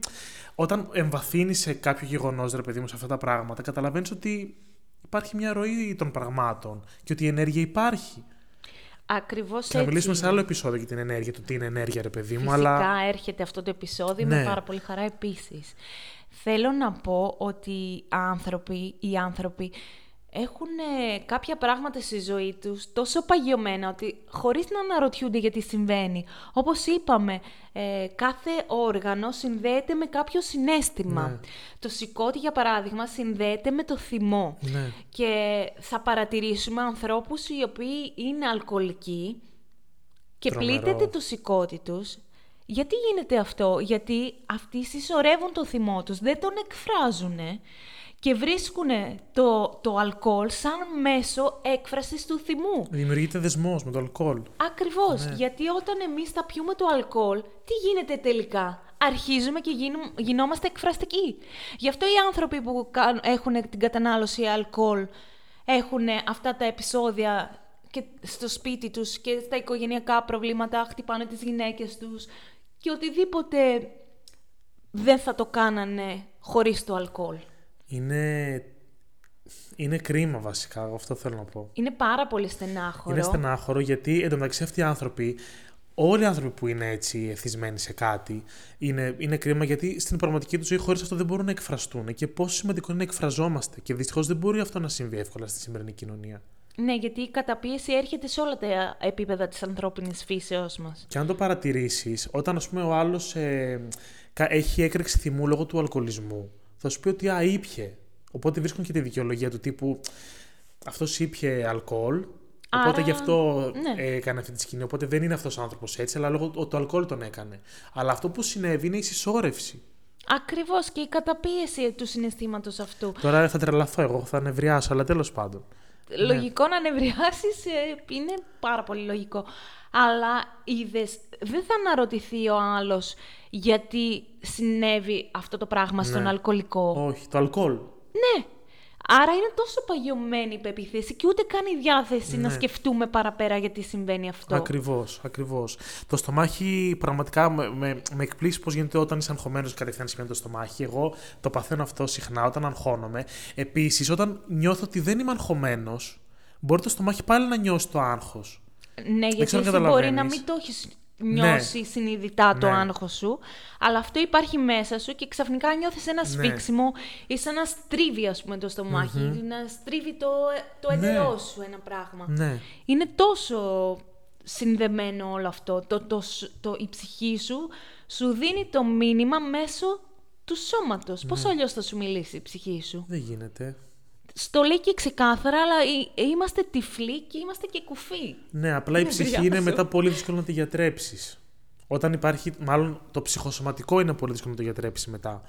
Όταν εμβαθύνει σε κάποιο γεγονός, ρε παιδί μου, σε αυτά τα πράγματα, καταλαβαίνεις ότι υπάρχει μια ροή των πραγμάτων και ότι η ενέργεια υπάρχει. Ακριβώς Και να έτσι. μιλήσουμε σε άλλο επεισόδιο για την ενέργεια, το τι είναι ενέργεια, ρε παιδί μου. Φυσικά Αλλά έρχεται αυτό το επεισόδιο Ναι. με πάρα πολύ χαρά επίσης. Θέλω να πω ότι άνθρωποι, οι άνθρωποι έχουν ε, κάποια πράγματα στη ζωή τους τόσο παγιωμένα ότι χωρίς να αναρωτιούνται γιατί συμβαίνει. Όπως είπαμε, ε, κάθε όργανο συνδέεται με κάποιο συνέστημα. Ναι. Το σηκώτη, για παράδειγμα, συνδέεται με το θυμό. Ναι. Και θα παρατηρήσουμε ανθρώπους οι οποίοι είναι αλκοολικοί και Τρομερός. πλήττεται το σηκώτη τους. Γιατί γίνεται αυτό, γιατί αυτοί συσσωρεύουν το θυμό τους, δεν τον εκφράζουν και βρίσκουν το, το αλκοόλ σαν μέσο έκφρασης του θυμού. δημιουργείται δεσμός με το αλκοόλ. Ακριβώς, Ναι. γιατί όταν εμείς θα πιούμε το αλκοόλ, τι γίνεται τελικά; Αρχίζουμε και γίνου- γινόμαστε εκφραστικοί. Γι' αυτό οι άνθρωποι που κάνουν- έχουν την κατανάλωση αλκοόλ έχουν αυτά τα επεισόδια και στο σπίτι τους και στα οικογενειακά προβλήματα, χτυπάνε τις γυναίκες τους και οτιδήποτε δεν θα το κάνανε χωρίς το αλκοόλ. Είναι, είναι κρίμα βασικά, εγώ αυτό θέλω να πω. Είναι πάρα πολύ στενάχωρο. Είναι στενάχωρο γιατί εντωμεταξύ αυτοί οι άνθρωποι, όλοι οι άνθρωποι που είναι έτσι εθισμένοι σε κάτι, είναι, είναι κρίμα γιατί στην πραγματική τους ζωή χωρίς αυτό δεν μπορούν να εκφραστούν. Και πόσο σημαντικό είναι να εκφραζόμαστε. Και δυστυχώς δεν μπορεί αυτό να συμβεί εύκολα στη σημερινή κοινωνία. Ναι, γιατί η καταπίεση έρχεται σε όλα τα επίπεδα της ανθρώπινης φύσεως μας. Και αν το παρατηρήσεις, όταν ας πούμε ο άλλος ε, κα- έχει έκρηξη θυμού λόγω του αλκοολισμού, θα σου πει ότι α, ήπιε. Οπότε βρίσκουν και τη δικαιολογία του τύπου αυτός ήπιε αλκοόλ. Οπότε Άρα, γι' αυτό ναι. ε, έκανε αυτή τη σκηνή. Οπότε δεν είναι αυτός ο άνθρωπος έτσι, αλλά λόγω του αλκοόλ τον έκανε. Αλλά αυτό που συνέβη είναι η συσσόρευση. Ακριβώς και η καταπίεση του συναισθήματος αυτού. Τώρα θα τρελαθώ εγώ, θα νευριάσω, αλλά τέλος πάντων. Λογικό να νευριάσεις ε, είναι πάρα πολύ λογικό. Αλλά είδες, δεν θα αναρωτηθεί ο άλλος γιατί συνέβη αυτό το πράγμα στον Ναι. αλκοολικό. Όχι, το αλκοόλ. Ναι. Άρα είναι τόσο παγιωμένη η πεποίθηση και ούτε καν η διάθεση να Ναι. σκεφτούμε παραπέρα γιατί συμβαίνει αυτό. Ακριβώς, ακριβώς. Το στομάχι πραγματικά με, με, με εκπλήσει πώς γίνεται όταν είσαι αγχωμένος κατευθείαν σημαίνει το στομάχι. Εγώ το παθαίνω αυτό συχνά όταν αγχώνομαι. Επίσης, όταν νιώθω ότι δεν είμαι αγχωμένος, μπορεί το στομάχι πάλι να νιώσει το άγχος. Ναι, γιατί ξέρω αν εσύ μπορεί να καταλαβαίνεις. μην το έχεις νιώσει συνειδητά το Ναι. άγχος σου, αλλά αυτό υπάρχει μέσα σου και ξαφνικά νιώθεις ένα Ναι. σφίξιμο ή σαν να στρίβει, ας πούμε, το στομαχι να στρίβει το, το Ναι. έτερό σου ένα πράγμα. Ναι. Είναι τόσο συνδεμένο όλο αυτό. Το, το, σ- το, η ψυχή σου σου δίνει το μήνυμα μέσω του σώματος. Πώς αλλιώς θα σου μιλήσει η ψυχή σου; Δεν γίνεται. Στο λέει και ξεκάθαρα, αλλά ε- είμαστε τυφλοί και είμαστε και κουφοί. Ναι, απλά η Ναι, ψυχή παιδιά είναι σου. μετά πολύ δύσκολο να τη γιατρέψεις. Όταν υπάρχει, μάλλον το ψυχοσωματικό είναι πολύ δύσκολο να το γιατρέψεις μετά.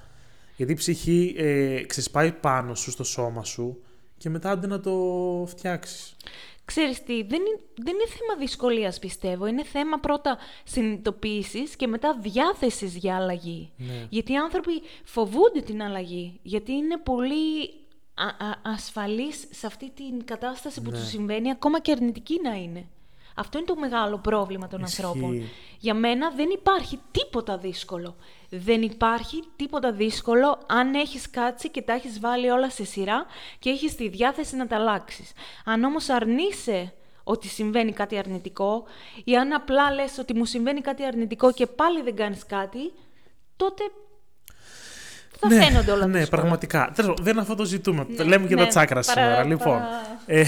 Γιατί η ψυχή ε, ξεσπάει πάνω σου, στο σώμα σου και μετά άντε να το φτιάξεις. Ξέρεις τι, δεν είναι, δεν είναι θέμα δυσκολίας πιστεύω, είναι θέμα πρώτα συνειδητοποίησης και μετά διάθεσης για αλλαγή. Ναι. Γιατί οι άνθρωποι φοβούνται την αλλαγή, γιατί είναι πολύ α, α, ασφαλείς σε αυτή την κατάσταση που Ναι. τους συμβαίνει, ακόμα και αρνητική να είναι. Αυτό είναι το μεγάλο πρόβλημα των Ισχύει. ανθρώπων. Για μένα δεν υπάρχει τίποτα δύσκολο. Δεν υπάρχει τίποτα δύσκολο αν έχεις κάτσει και τα έχεις βάλει όλα σε σειρά και έχεις τη διάθεση να τα αλλάξεις. Αν όμως αρνείσαι ότι συμβαίνει κάτι αρνητικό ή αν απλά λες ότι μου συμβαίνει κάτι αρνητικό και πάλι δεν κάνεις κάτι, τότε θα φαίνονται όλα Ναι, δύσκολα. πραγματικά. Τέλος, δεν είναι αυτό το ζητούμε. Ναι, Λέμε και ναι, τα τσάκρα παρα- σήμερα. Λοιπόν, παρα- ε,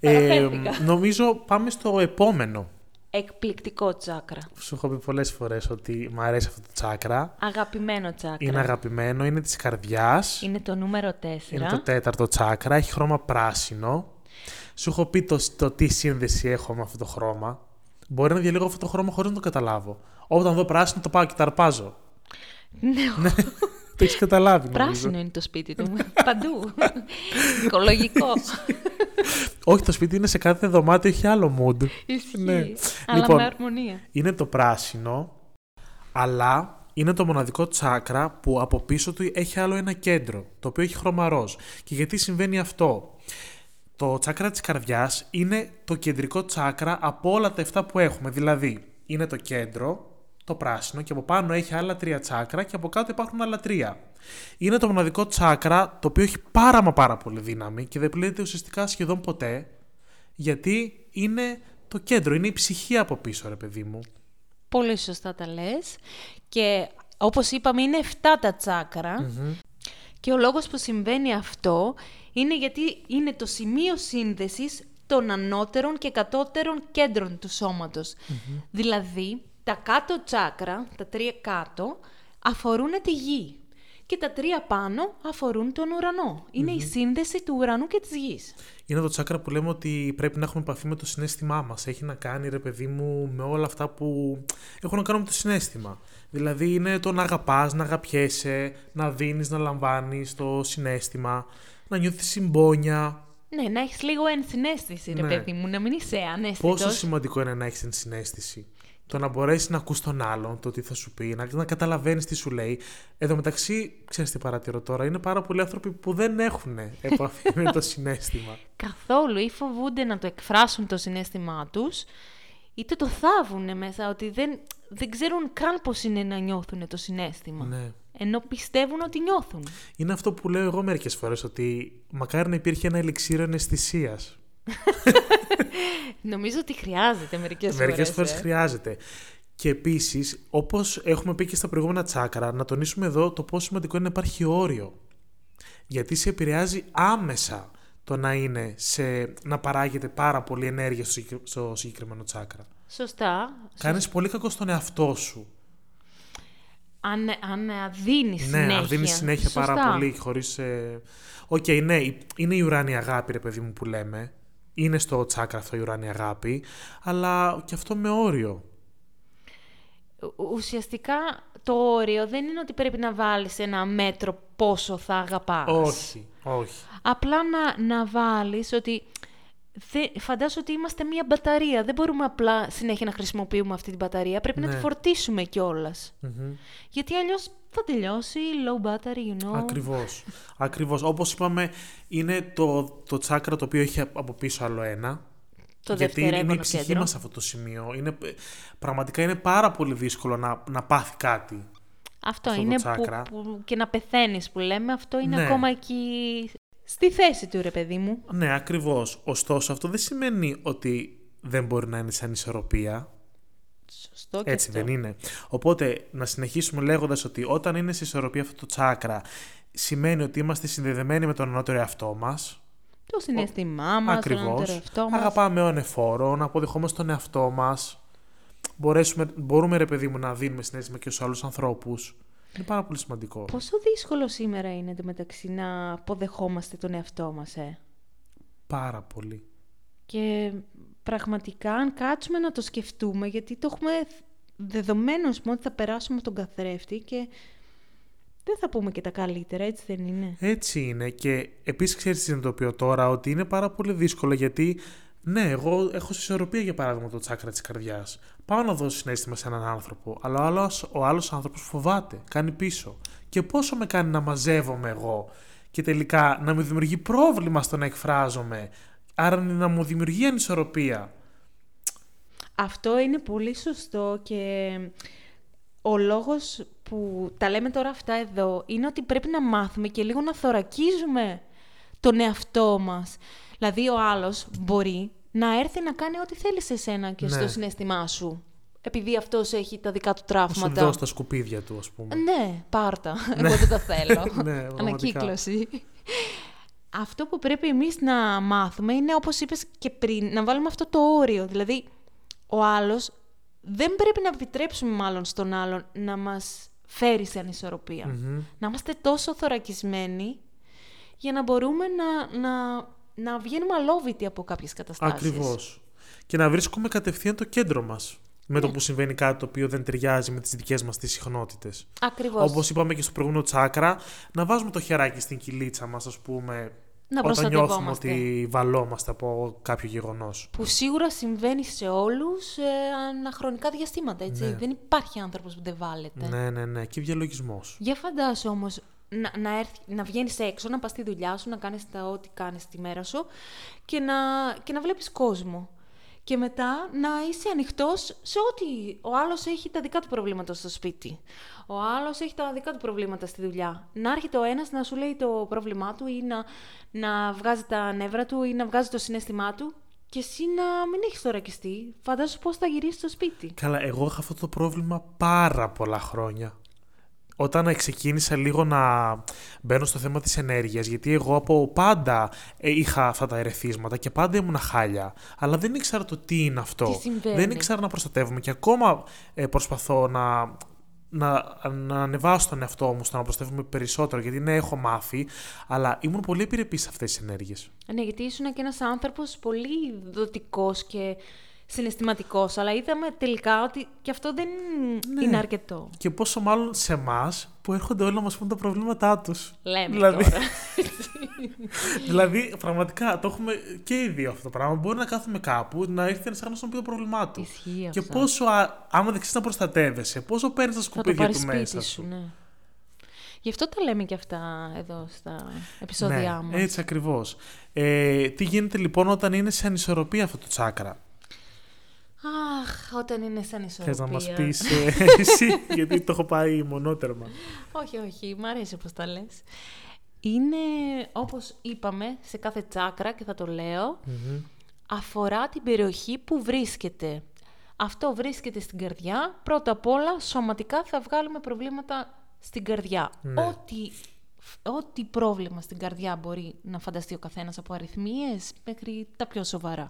ε, παραφέρθηκα. νομίζω πάμε στο επόμενο. Εκπληκτικό τσάκρα. Σου έχω πει πολλές φορές ότι μου αρέσει αυτό το τσάκρα. Αγαπημένο τσάκρα. Είναι αγαπημένο, είναι της καρδιάς. Είναι το νούμερο 4. Είναι το τέταρτο τσάκρα, έχει χρώμα πράσινο. Σου έχω πει το, το τι σύνδεση έχω με αυτό το χρώμα. Μπορεί να διαλέγω αυτό το χρώμα χωρίς να το καταλάβω. Όταν δω πράσινο το πάω και τα αρπάζω. Ναι, Το έχεις καταλάβει νομίζω. Πράσινο είναι το σπίτι του. Παντού. Οικολογικό. Όχι, το σπίτι είναι σε κάθε δωμάτιο, έχει άλλο mood. Ισχύει. Ναι. Αλλά Λοιπόν, με αρμονία. Είναι το πράσινο, αλλά είναι το μοναδικό τσάκρα που από πίσω του έχει άλλο ένα κέντρο, το οποίο έχει χρώμα ροζ. Και γιατί συμβαίνει αυτό; Το τσάκρα της καρδιάς είναι το κεντρικό τσάκρα από όλα τα 7 που έχουμε. Δηλαδή, είναι το κέντρο, το πράσινο και από πάνω έχει άλλα τρία τσάκρα και από κάτω υπάρχουν άλλα τρία. Είναι το μοναδικό τσάκρα το οποίο έχει πάρα μα πάρα πολύ δύναμη και δεν πλήττεται ουσιαστικά σχεδόν ποτέ γιατί είναι το κέντρο, είναι η ψυχή από πίσω ρε παιδί μου. Πολύ σωστά τα λες. Και όπως είπαμε είναι 7 τα τσάκρα. Και ο λόγος που συμβαίνει αυτό είναι γιατί είναι το σημείο σύνδεσης των ανώτερων και κατώτερων κέντρων του σωματος Δηλαδή, τα κάτω τσάκρα, τα τρία κάτω, αφορούν τη γη. Και τα τρία πάνω αφορούν τον ουρανό. Είναι η σύνδεση του ουρανού και της γης. Είναι το τσάκρα που λέμε ότι πρέπει να έχουμε επαφή με το συνέστημά μας. Έχει να κάνει, ρε παιδί μου, με όλα αυτά που έχουν να κάνουν με το συνέστημα. Δηλαδή είναι το να αγαπάς, να αγαπιέσαι, να δίνεις, να λαμβάνεις το συνέστημα, να νιώθεις συμπόνια. Ναι, να έχεις λίγο ενσυναίσθηση, ρε Ναι. παιδί μου, να μην είσαι ανέστητος. Πόσο σημαντικό είναι να έχεις ενσυναίσθηση. Το να μπορέσεις να ακούς τον άλλον, το τι θα σου πει, να, να καταλαβαίνεις τι σου λέει. Εδώ μεταξύ, ξέρεις τι παρατηρώ τώρα, είναι πάρα πολλοί άνθρωποι που δεν έχουν επαφή με το συνέστημα. καθόλου ή φοβούνται να το εκφράσουν το συνέστημά τους, είτε το θάβουν μέσα, ότι δεν, δεν ξέρουν καν πώς είναι να νιώθουν το συνέστημα. ναι. Ενώ πιστεύουν ότι νιώθουν. Είναι αυτό που λέω εγώ μερικές φορές, ότι μακάρι να υπήρχε ένα ελιξίριο αναισθησίας. Νομίζω ότι χρειάζεται μερικές, Μερικές φορές. φορές ε. χρειάζεται. Και επίσης, όπως έχουμε πει και στα προηγούμενα τσάκρα, να τονίσουμε εδώ το πόσο σημαντικό είναι να υπάρχει όριο. Γιατί σε επηρεάζει άμεσα το να είναι σε, να παράγεται πάρα πολύ ενέργεια στο, συγκεκ- στο συγκεκριμένο τσάκρα. Σωστά. Κάνεις πολύ κακό στον εαυτό σου. Αν, αν δίνεις Ναι, συνέχεια. αν δίνει συνέχεια πάρα Σωστά. πολύ χωρίς. Οκ, ναι, είναι η ουράνια αγάπη, ρε παιδί μου που λέμε. Είναι στο τσάκρα αυτό η ουράνια αγάπη, αλλά και αυτό με όριο. Ο- Ουσιαστικά το όριο δεν είναι ότι πρέπει να βάλεις ένα μέτρο πόσο θα αγαπάς. Όχι, όχι. Απλά να, να βάλεις ότι Θε, φαντάζομαι ότι είμαστε μια μπαταρία. Δεν μπορούμε απλά συνέχεια να χρησιμοποιούμε αυτή την μπαταρία. Πρέπει να Ναι. τη φορτίσουμε κιόλας. Μμμ. Γιατί αλλιώς θα τελειώσει. Low battery, you know. Ακριβώς. Ακριβώς. Όπως είπαμε, είναι το, το τσάκρα το οποίο έχει από πίσω άλλο ένα. Το γιατί είναι η δευτερεύον ψυχή κέντρο. μας σε αυτό το σημείο. Είναι, πραγματικά είναι πάρα πολύ δύσκολο να, να πάθει κάτι. Αυτό αυτό το είναι που, τσάκρα. που- και να πεθαίνεις που λέμε. Αυτό είναι Ναι. ακόμα εκεί στη θέση του, ρε παιδί μου. Ναι, ακριβώς. Ωστόσο, αυτό δεν σημαίνει ότι δεν μπορεί να είναι σαν ισορροπία. Σωστό και Έτσι αυτό. δεν είναι. Οπότε, να συνεχίσουμε λέγοντας ότι όταν είναι σε ισορροπία αυτό το τσάκρα, σημαίνει ότι είμαστε συνδεδεμένοι με τον ανώτερο εαυτό μας. Το συναίσθημά μας, τον Ακριβώς. εαυτό μας. Αγαπάμε ο ανεφόρο, να αποδεχόμαστε τον εαυτό μας. Μπορέσουμε, μπορούμε, ρε παιδί μου, να δίνουμε συνέστημα και στους άλλους ανθρώπους. Είναι πάρα πολύ σημαντικό. Πόσο δύσκολο σήμερα είναι εντωμεταξύ να αποδεχόμαστε τον εαυτό μας, ε; Πάρα πολύ. Και πραγματικά αν κάτσουμε να το σκεφτούμε, γιατί το έχουμε δεδομένο ας πούμε, ότι θα περάσουμε από τον καθρέφτη και δεν θα πούμε και τα καλύτερα, έτσι δεν είναι; Έτσι είναι και επίσης ξέρεις τι συνειδητοποιώ τώρα ότι είναι πάρα πολύ δύσκολο γιατί ναι, εγώ έχω συσσωροπία για παράδειγμα το τσάκρα της καρδιάς. Πάω να δώσω συνέστημα σε έναν άνθρωπο, αλλά ο άλλος, ο άλλος άνθρωπος φοβάται, κάνει πίσω. Και πόσο με κάνει να μαζεύομαι εγώ και τελικά να μου δημιουργεί πρόβλημα στο να εκφράζομαι, άρα να μου δημιουργεί ανισορροπία. Αυτό είναι πολύ σωστό και ο λόγος που τα λέμε τώρα αυτά εδώ είναι ότι πρέπει να μάθουμε και λίγο να θωρακίζουμε τον εαυτό μας. Δηλαδή ο άλλος μπορεί να έρθει να κάνει ό,τι θέλει σε σένα και Ναι. στο συναίσθημά σου. Επειδή αυτός έχει τα δικά του Να σου τραύματα. δώσω τα σκουπίδια του, ας πούμε. Ναι, πάρτα. Εγώ δεν τα θέλω. Ναι, πραγματικά. Ανακύκλωση. Αυτό που πρέπει εμείς να μάθουμε είναι, όπως είπες και πριν, να βάλουμε αυτό το όριο. Δηλαδή, ο άλλος δεν πρέπει να επιτρέψουμε μάλλον στον άλλον να μας φέρει σε ανισορροπία. Μμμ. Να είμαστε τόσο θωρακισμένοι για να μπορούμε να, να, να βγαίνουμε αλόβητοι από κάποιες καταστάσεις. Ακριβώς. Και να βρίσκουμε κατευθείαν το κέντρο μας. Με Ναι. το που συμβαίνει κάτι το οποίο δεν ταιριάζει με τις δικές μας τις συχνότητες. Ακριβώς. Όπως είπαμε και στο προηγούμενο τσάκρα, να βάζουμε το χεράκι στην κυλίτσα μας, ας πούμε, Να όταν νιώθουμε προστατευόμαστε. ότι βαλόμαστε από κάποιο γεγονός. Που σίγουρα συμβαίνει σε όλους ε, αναχρονικά διαστήματα, έτσι. Ναι. Δεν υπάρχει άνθρωπος που δεν βάλεται. Ναι, ναι, ναι. Και διαλογισμός. Για φαντάσου όμως να, να, έρθει, να βγαίνεις έξω, να πας στη δουλειά σου, να κάνεις τα ό,τι κάνεις τη μέρα σου και να, και να βλέπεις κόσμο. Και μετά να είσαι ανοιχτός σε ό,τι ο άλλος έχει τα δικά του προβλήματα στο σπίτι. Ο άλλος έχει τα δικά του προβλήματα στη δουλειά. Να έρχεται ο ένας να σου λέει το πρόβλημά του ή να, να βγάζει τα νεύρα του ή να βγάζει το συναίσθημά του και εσύ να μην έχεις θωρακιστεί. Φαντάσου πώς θα γυρίσεις στο σπίτι. Καλά, εγώ είχα αυτό το πρόβλημα πάρα πολλά χρόνια. Όταν ξεκίνησα λίγο να μπαίνω στο θέμα της ενέργειας, γιατί εγώ από πάντα ε, είχα αυτά τα ερεθίσματα και πάντα ήμουν χάλια, αλλά δεν ήξερα το τι είναι αυτό. Τι συμβαίνει. δεν ήξερα να προστατεύομαι και ακόμα ε, προσπαθώ να, να, να ανεβάσω τον εαυτό μου στο να προστατεύομαι περισσότερο, γιατί ναι, έχω μάθει, αλλά ήμουν πολύ επιρρεπής σε αυτές τις ενέργειες. Ναι, γιατί ήσουν και ένας άνθρωπος πολύ δοτικός και συναισθηματικός, αλλά είδαμε τελικά ότι και αυτό δεν Ναι. είναι αρκετό. Και πόσο μάλλον σε εμάς που έρχονται όλοι να μας πούν τα προβλήματά τους. Λέμε Δηλαδή- τώρα. δηλαδή, πραγματικά το έχουμε και οι δύο αυτό το πράγμα. Μπορεί να κάθουμε κάπου, να ήρθε ένας άλλο να πει το πρόβλημά του. Ισχύει Και αυτό. πόσο, α, άμα δεν ξέρει να προστατεύεσαι, πόσο παίρνεις τα Θα το σκουπίδια πάρεις του σπίτι μέσα σου, σου. ναι. Γι' αυτό τα λέμε και αυτά εδώ στα επεισόδια ναι, μας. έτσι ακριβώς. Ε, τι γίνεται λοιπόν όταν είναι σε ανισορροπία αυτό το τσάκρα; Αχ, όταν είναι σαν ισορροπία. Θες να μας πεις ε, εσύ, γιατί το έχω πάει μονότερμα. Όχι, όχι, μ' αρέσει όπως τα λες. Είναι, όπως είπαμε, σε κάθε τσάκρα και θα το λέω, αφορά την περιοχή που βρίσκεται. Αυτό βρίσκεται στην καρδιά. Πρώτα απ' όλα, σωματικά θα βγάλουμε προβλήματα στην καρδιά. Ναι. Ό,τι, ό,τι πρόβλημα στην καρδιά μπορεί να φανταστεί ο καθένας από αριθμίες μέχρι τα πιο σοβαρά.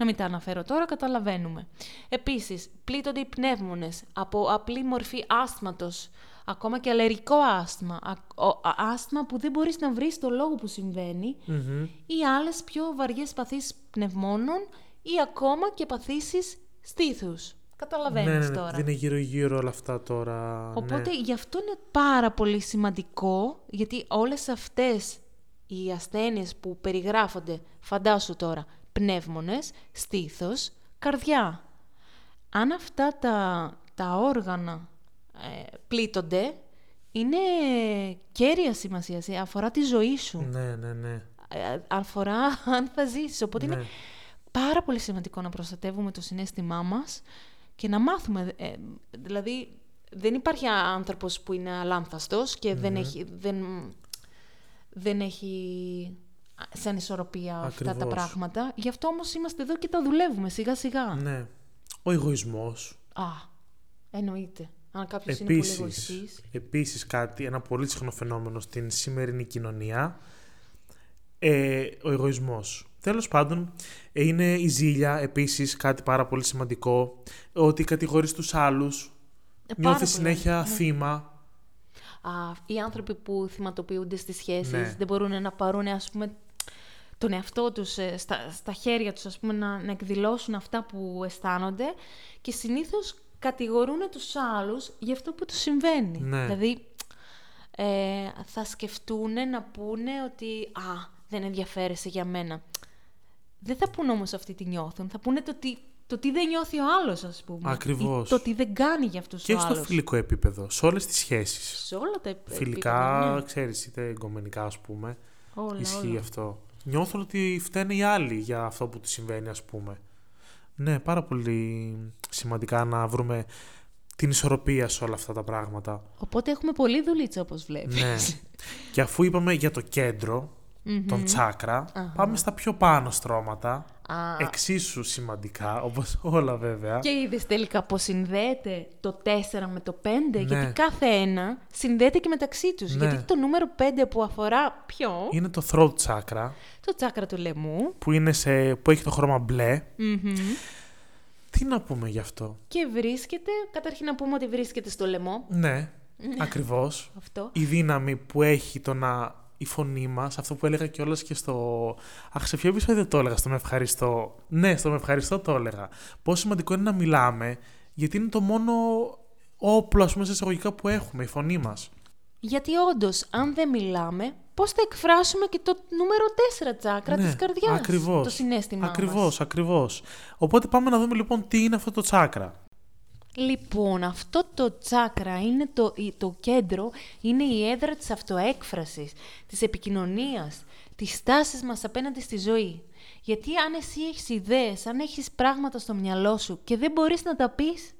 Να μην τα αναφέρω τώρα, καταλαβαίνουμε. Επίσης, πλήττονται οι πνεύμονες από απλή μορφή άσθματος, ακόμα και αλλεργικό άσθμα, α- ο- α- άσθμα που δεν μπορείς να βρεις το λόγο που συμβαίνει, ή άλλες πιο βαριές παθήσεις πνευμόνων ή ακόμα και παθήσεις στήθους. Καταλαβαίνεις ναι, ναι, ναι, τώρα. επειδή είναι γύρω-γύρω όλα αυτά τώρα. Οπότε ναι. γι' αυτό είναι πάρα πολύ σημαντικό, γιατί όλες αυτές οι ασθένειες που περιγράφονται, φαντάσου τώρα, πνεύμονες, στήθος, καρδιά. Αν αυτά τα, τα όργανα ε, πλήττονται, είναι κέρια σημασία, ε, αφορά τη ζωή σου, Ναι, ναι, ναι. ε, αφορά αν θα ζήσεις. Οπότε Ναι. είναι πάρα πολύ σημαντικό να προστατεύουμε το συνέστημά μας και να μάθουμε. ε, δηλαδή, δεν υπάρχει άνθρωπος που είναι αλάνθαστος και δεν, έχει, δεν, δεν έχει σαν ισορροπία αυτά τα Ακριβώς. πράγματα. Γι' αυτό όμως είμαστε εδώ και τα δουλεύουμε σιγά σιγά. ναι. Ο εγωισμός. Α, εννοείται. Αν κάποιος είναι πολύ Επίσης, εγωιστής. επίσης κάτι, ένα πολύ συχνό φαινόμενο στην σημερινή κοινωνία ε, ο εγωισμός. Τέλος πάντων, ε, είναι η ζήλια, επίσης, κάτι πάρα πολύ σημαντικό, ότι κατηγορείς τους άλλους, Ε, πάρα νιώθεις πολύ, συνέχεια ναι. θύμα. Α, οι άνθρωποι που θυματοποιούνται στις σχέσεις Ναι. δεν μπορούν να πάρουν ας πούμε τον εαυτό τους ε, στα, στα χέρια τους ας πούμε να, να εκδηλώσουν αυτά που αισθάνονται και συνήθως κατηγορούν τους άλλους για αυτό που τους συμβαίνει. Ναι. Δηλαδή ε, θα σκεφτούν να πούνε ότι «Α, δεν ενδιαφέρεσαι για μένα». Δεν θα πούνε όμως αυτή τι νιώθουν, θα πούνε το τι, το τι δεν νιώθει ο άλλος ας πούμε. Ακριβώς. Ή το τι δεν κάνει για αυτούς Και ο στο άλλος. φιλικό επίπεδο, σε όλες τις σχέσεις. Σε όλα τα επ- Φιλικά, επίπεδα, ναι. ξέρεις, είτε εγκομενικά, ας πούμε. Όλα, Ισχύει όλα. αυτό. Νιώθω ότι φταίνε οι άλλοι για αυτό που τους συμβαίνει, ας πούμε. Ναι, πάρα πολύ σημαντικά να βρούμε την ισορροπία σε όλα αυτά τα πράγματα. Οπότε έχουμε πολύ δουλίτσα όπως βλέπεις. ναι. Και αφού είπαμε για το κέντρο, τον τσάκρα, Αχα. πάμε στα πιο πάνω στρώματα. Α, Εξίσου σημαντικά, όπως όλα βέβαια. και είδες τελικά πως συνδέεται το 4 με το 5, Ναι. γιατί κάθε ένα συνδέεται και μεταξύ τους. Ναι. Γιατί το νούμερο 5 που αφορά ποιο, Είναι το throat chakra, το τσάκρα του λαιμού, που, είναι σε, που έχει το χρώμα μπλε. Μμμ. Τι να πούμε γι' αυτό; και βρίσκεται, καταρχήν να πούμε ότι βρίσκεται στο λαιμό, Ναι, ακριβώς. αυτό. η δύναμη που έχει το να η φωνή μας, αυτό που έλεγα κιόλας και στο... Αχ, σε ποιο επεισόδιο το έλεγα, στο με ευχαριστώ. Ναι, στο με ευχαριστώ το έλεγα. Πόσο σημαντικό είναι να μιλάμε, γιατί είναι το μόνο όπλο, ας πούμε, σε εισαγωγικά που έχουμε, η φωνή μας. Γιατί όντως, αν δεν μιλάμε, πώς θα εκφράσουμε και το νούμερο 4 τσάκρα της καρδιάς, Ναι, ακριβώς. το συνέστημά μας; Ακριβώς, ακριβώς. Οπότε πάμε να δούμε λοιπόν τι είναι αυτό το τσάκρα. Λοιπόν, αυτό το τσάκρα είναι το, η- το κέντρο, είναι η έδρα της αυτοέκφρασης, της επικοινωνίας, της στάσης μας απέναντι στη ζωή. Γιατί αν εσύ έχεις ιδέες, αν έχεις πράγματα στο μυαλό σου και δεν μπορείς να τα πεις,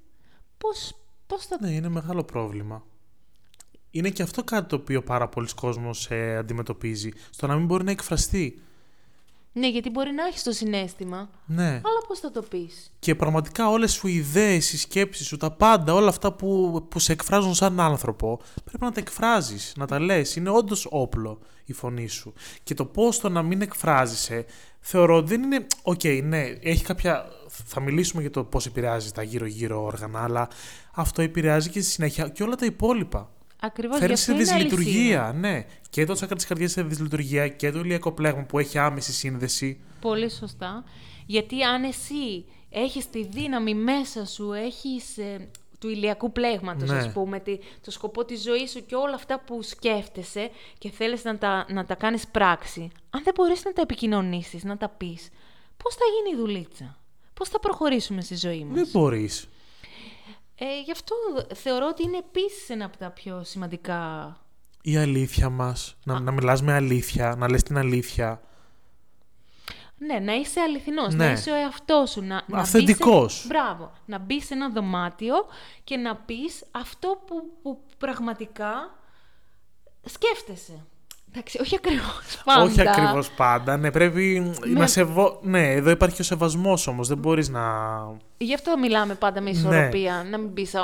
πώς, πώς θα... Ναι, είναι μεγάλο πρόβλημα. Είναι και αυτό κάτι το οποίο πάρα πολλοί κόσμος ε, αντιμετωπίζει, στο να μην μπορεί να εκφραστεί. Ναι, γιατί μπορεί να έχεις το συνέστημα, Ναι. αλλά πώς θα το πεις; Και πραγματικά όλες σου οι ιδέες, οι σκέψεις σου, τα πάντα, όλα αυτά που, που σε εκφράζουν σαν άνθρωπο, πρέπει να τα εκφράζεις, να τα λες. Είναι όντως όπλο η φωνή σου. Και το πώς το να μην εκφράζεσαι, θεωρώ ότι δεν είναι... Οκ, ναι, έχει κάποια... Θα μιλήσουμε για το πώς επηρεάζει τα γύρω-γύρω όργανα, αλλά αυτό επηρεάζει και στη συνέχεια και όλα τα υπόλοιπα. Ακριβώς Φέρνει γι' σε αυτό είναι αληθινό. δυσλειτουργία, ναι. Και το τσάκρα της καρδιάς σε δυσλειτουργία και το ηλιακό πλέγμα που έχει άμεση σύνδεση. Πολύ σωστά. Γιατί αν εσύ έχεις τη δύναμη μέσα σου, έχεις ε, του ηλιακού πλέγματος, Ναι. ας πούμε, τη- το σκοπό της ζωής σου και όλα αυτά που σκέφτεσαι και θέλεις να τα, να τα κάνεις πράξη, αν δεν μπορείς να τα επικοινωνήσεις, να τα πεις, πώς θα γίνει η δουλίτσα, πώς θα προχωρήσουμε στη ζωή μας; Δεν μπορείς. Ε, γι' αυτό θεωρώ ότι είναι επίσης ένα από τα πιο σημαντικά... η αλήθεια μας, να, να μιλάς με αλήθεια, να λες την αλήθεια. Ναι, να είσαι αληθινός, Ναι. να είσαι ο εαυτός σου. Να, να μπεις Αυθεντικός. σε- Μπράβο. Να μπεις σε ένα δωμάτιο και να πεις αυτό που, που πραγματικά σκέφτεσαι. Εντάξει, όχι ακριβώς πάντα. Όχι ακριβώς πάντα, ναι, πρέπει Ναι. να σεβώ... Ναι, εδώ υπάρχει ο σεβασμός όμως, δεν μπορείς να... Γι' αυτό μιλάμε πάντα με ισορροπία. Να μην πεις, «Α,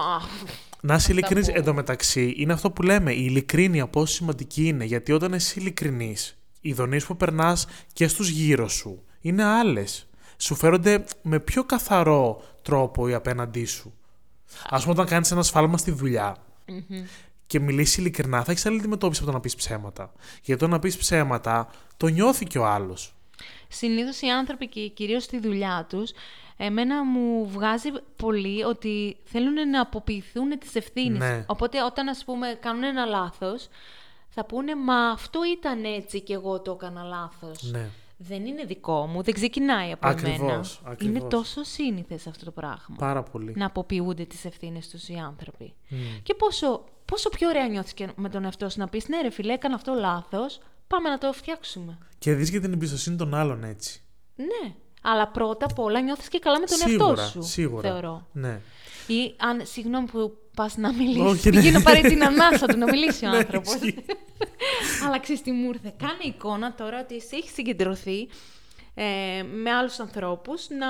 Να είσαι ειλικρινής που- εντωμεταξύ, είναι αυτό που λέμε, η ειλικρίνεια πόσο σημαντική είναι, γιατί όταν είσαι ειλικρινής, οι δονήσεις που περνάς και στους γύρω σου είναι άλλες. Σου φέρονται με πιο καθαρό τρόπο οι απέναντί σου. Ας πούμε όταν κάνεις ένα σφάλμα στη δουλειά, και μιλήσεις ειλικρινά, θα έχεις άλλη αντιμετώπιση από το να πεις ψέματα. Γιατί το να πεις ψέματα, το νιώθει και ο άλλος. Συνήθως οι άνθρωποι και κυρίως στη δουλειά τους, εμένα μου βγάζει πολύ ότι θέλουν να αποποιηθούν τις ευθύνες. Ναι. Οπότε όταν ας πούμε κάνουν ένα λάθος, θα πούνε «Μα αυτό ήταν έτσι και εγώ το έκανα λάθος». Ναι. Δεν είναι δικό μου, δεν ξεκινάει από Ακριβώς, εμένα. ακριβώς. Είναι τόσο σύνηθες αυτό το πράγμα. Πάρα πολύ. Να αποποιούνται τις ευθύνες τους οι άνθρωποι. Μμ. Και πόσο, πόσο πιο ωραία νιώθεις και με τον εαυτό σου να πεις «Ναι ρε φίλε, έκανα αυτό λάθος, πάμε να το φτιάξουμε». Και δεις και την εμπιστοσύνη των άλλων έτσι. Ναι. Αλλά πρώτα απ' όλα νιώθεις και καλά με τον σίγουρα, εαυτό σου. σίγουρα. Θεωρώ. Ναι. Ή αν, συγγνώμη που πας να μιλήσεις, Όχι, ναι. πηγαίνει να πάρει την ανάσα του να μιλήσει ο Ναι, άνθρωπος. ισχύει. Αλλά ξέρεις τι μου ήρθε. Κάνε εικόνα τώρα ότι εσύ έχεις συγκεντρωθεί ε, με άλλους ανθρώπους να,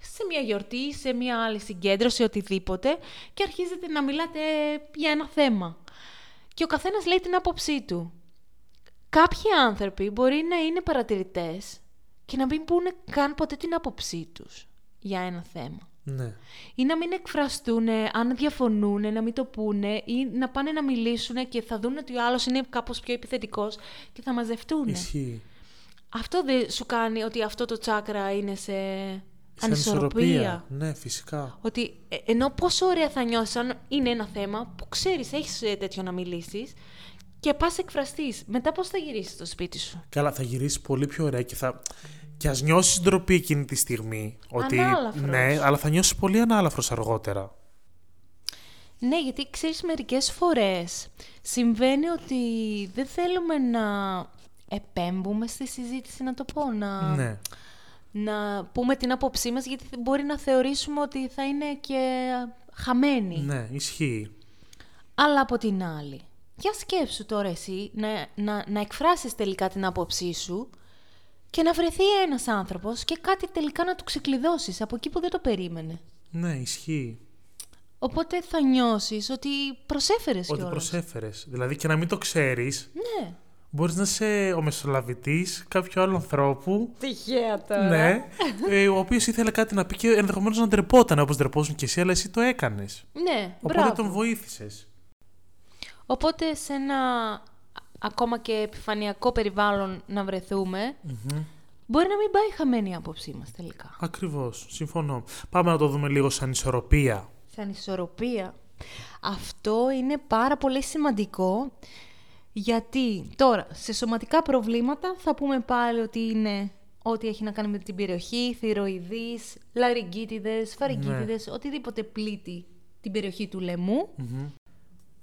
σε μια γιορτή, σε μια άλλη συγκέντρωση, οτιδήποτε και αρχίζετε να μιλάτε για ένα θέμα. Και ο καθένας λέει την άποψή του. κάποιοι άνθρωποι μπορεί να είναι παρατηρητές και να μην πούνε καν ποτέ την άποψή τους για ένα θέμα. Ναι. Ή να μην εκφραστούν, αν διαφωνούν, να μην το πούνε ή να πάνε να μιλήσουν και θα δουν ότι ο άλλος είναι κάπως πιο επιθετικός και θα μαζευτούν. Ισχύει. Αυτό δεν σου κάνει ότι αυτό το τσάκρα είναι σε Σε ανισορροπία. Ναι, φυσικά. Ότι ε, ενώ πόσο ωραία θα νιώσεις αν είναι ένα θέμα που ξέρεις, έχεις ε, τέτοιο να μιλήσεις και πας εκφραστείς. Μετά πώς θα γυρίσεις στο σπίτι σου; Καλά, θα γυρίσεις πολύ πιο ωραία και θα. Και ας νιώσεις ντροπή εκείνη τη στιγμή. Ότι, Ανάλαφρος. ναι, αλλά θα νιώσεις πολύ ανάλαφρος αργότερα. Ναι, γιατί ξέρεις μερικές φορές συμβαίνει ότι δεν θέλουμε να επέμπουμε στη συζήτηση, να το πω, να, Ναι. να πούμε την άποψή μας, γιατί μπορεί να θεωρήσουμε ότι θα είναι και χαμένη. Ναι, ισχύει. Αλλά από την άλλη, για σκέψου τώρα εσύ να, να, να εκφράσεις τελικά την άποψή σου και να βρεθεί ένας άνθρωπος και κάτι τελικά να του ξεκλειδώσεις από εκεί που δεν το περίμενε. Ναι, ισχύει. Οπότε θα νιώσεις ότι προσέφερες Ότι κιόλας. προσέφερες. Δηλαδή και να μην το ξέρεις, Ναι. μπορείς να είσαι ο μεσολαβητής κάποιου άλλου ανθρώπου. Τυχαία τώρα. Ναι, ε, ο οποίος ήθελε κάτι να πει και ενδεχομένως να ντρεπόταν όπως ντρεπόσουν και εσύ, αλλά εσύ το έκανες. Ναι, Οπότε μπράβο. τον βοήθησες. Οπότε σε ένα ακόμα και επιφανειακό περιβάλλον να βρεθούμε, μπορεί να μην πάει χαμένη η άποψή μας τελικά. Ακριβώς. Συμφωνώ. Πάμε να το δούμε λίγο σαν ισορροπία. Σαν ισορροπία. Αυτό είναι πάρα πολύ σημαντικό γιατί τώρα σε σωματικά προβλήματα θα πούμε πάλι ότι είναι ό,τι έχει να κάνει με την περιοχή, θηροειδείς, λαριγκίτιδες, φαρικίτιδες, οτιδήποτε πλήττει την περιοχή του λαιμού.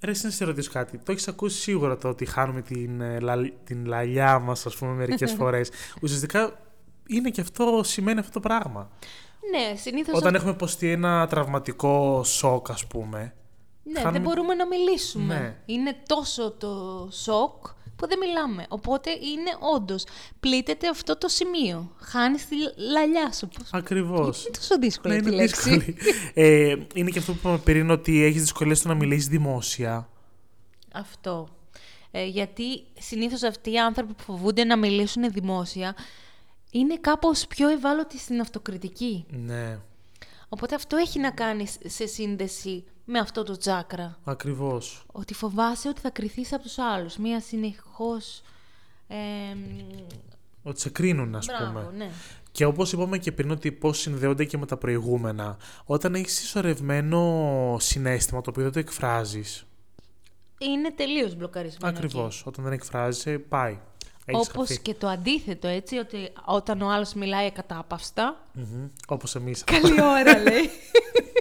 Ρε, εσύ να σε ρωτήσω κάτι. Το έχεις ακούσει σίγουρα το ότι χάνουμε την, ε, λα- την λαλιά μας, ας πούμε, μερικές φορές. Ουσιαστικά είναι και αυτό, σημαίνει αυτό το πράγμα. Ναι, συνήθως Όταν έχουμε υποστεί ένα τραυματικό σοκ, ας πούμε. Ναι, Χάνουμε- δεν μπορούμε να μιλήσουμε. Ναι. Είναι τόσο το σοκ που δεν μιλάμε. Οπότε είναι όντως. Πλήττεται αυτό το σημείο. Χάνει τη λαλιά σου. Πώς... Ακριβώς. Είναι τόσο δύσκολη Ναι, αυτή η είναι λέξη. δύσκολη. ε, είναι και αυτό που είπαμε πριν, ότι έχεις δυσκολίες στο να μιλήσεις δημόσια. Αυτό. Ε, γιατί συνήθως αυτοί οι άνθρωποι που φοβούνται να μιλήσουν δημόσια είναι κάπως πιο ευάλωτοι στην αυτοκριτική. Ναι, Οπότε αυτό έχει να κάνει σε σύνδεση με αυτό το τσάκρα. ακριβώς. Ότι φοβάσαι ότι θα κρυθείς από τους άλλους. Μία συνεχώς... Ε, Ότι σε κρίνουν, ας μπράβο, πούμε. ναι. Και όπως είπαμε και πριν, ότι πώς συνδέονται και με τα προηγούμενα. Όταν έχεις συσσωρευμένο συνέστημα το οποίο δεν το εκφράζεις. Είναι τελείως μπλοκαρισμένο Ακριβώς. εκεί. Όταν δεν εκφράζεσαι, πάει. Έχεις Όπως χαθεί. και το αντίθετο, έτσι, ότι όταν ο άλλος μιλάει ακατάπαυστα, Μμμ. Όπως εμείς. Καλή ώρα, λέει.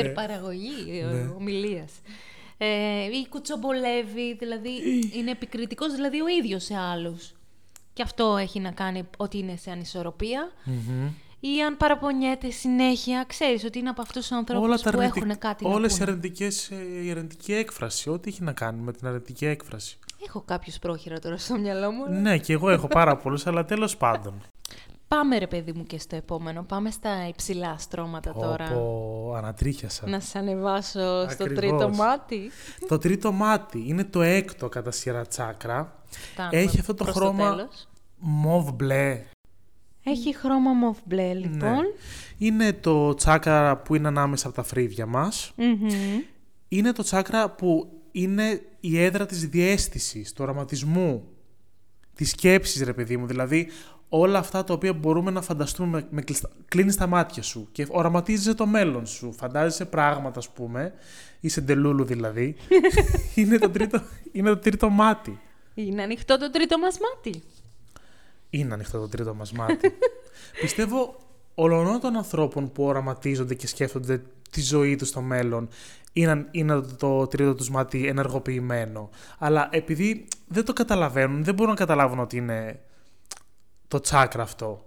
Υπερπαραγωγή ε, Ναι. ομιλίας. Ε, ή κουτσομπολεύει, δηλαδή είναι επικριτικός, δηλαδή ο ίδιος σε άλλους. Και αυτό έχει να κάνει ότι είναι σε ανισορροπία. Ή αν παραπονιέται συνέχεια, ξέρεις ότι είναι από αυτούς τους ανθρώπους που έχουν κάτι Όλες να οι πούνε. αρνητικές, ε, η αρνητική έκφραση. Ό,τι έχει να κάνει με την αρνητική έκφραση. Έχω κάποιους πρόχειρα τώρα στο μυαλό μου. αλλά- ναι, και εγώ έχω πάρα πολλούς, αλλά τέλος πάντων. Πάμε ρε παιδί μου και στο επόμενο. Πάμε στα υψηλά στρώματα τώρα. Όπω ανατρίχιασα. Να σε ανεβάσω στο Ακριβώς. τρίτο μάτι. Το τρίτο μάτι είναι το έκτο κατά σειρά τσάκρα. Φτάνουμε Έχει αυτό το προς χρώμα τέλος. μοβ μπλε. Έχει χρώμα μοβ μπλε, λοιπόν. Ναι. Είναι το τσάκρα που είναι ανάμεσα από τα φρύδια μας. Μμμ. Είναι το τσάκρα που είναι η έδρα της διέστησης, του οραματισμού, της σκέψης ρε παιδί μου. Δηλαδή όλα αυτά τα οποία μπορούμε να φανταστούμε με, με κλειστα... κλείνεις τα μάτια σου και οραματίζεσαι το μέλλον σου. Φαντάζεσαι πράγματα ας πούμε, είσαι ντελούλου δηλαδή. είναι, το τρίτο, είναι το τρίτο μάτι. Είναι ανοιχτό το τρίτο μας μάτι. Είναι ανοιχτό το τρίτο μας μάτι. Πιστεύω ολονών των ανθρώπων που οραματίζονται και σκέφτονται τη ζωή τους στο μέλλον είναι, είναι το, το τρίτο τους μάτι ενεργοποιημένο. Αλλά επειδή δεν το καταλαβαίνουν, δεν μπορούν να καταλάβουν ότι είναι το τσάκρα αυτό.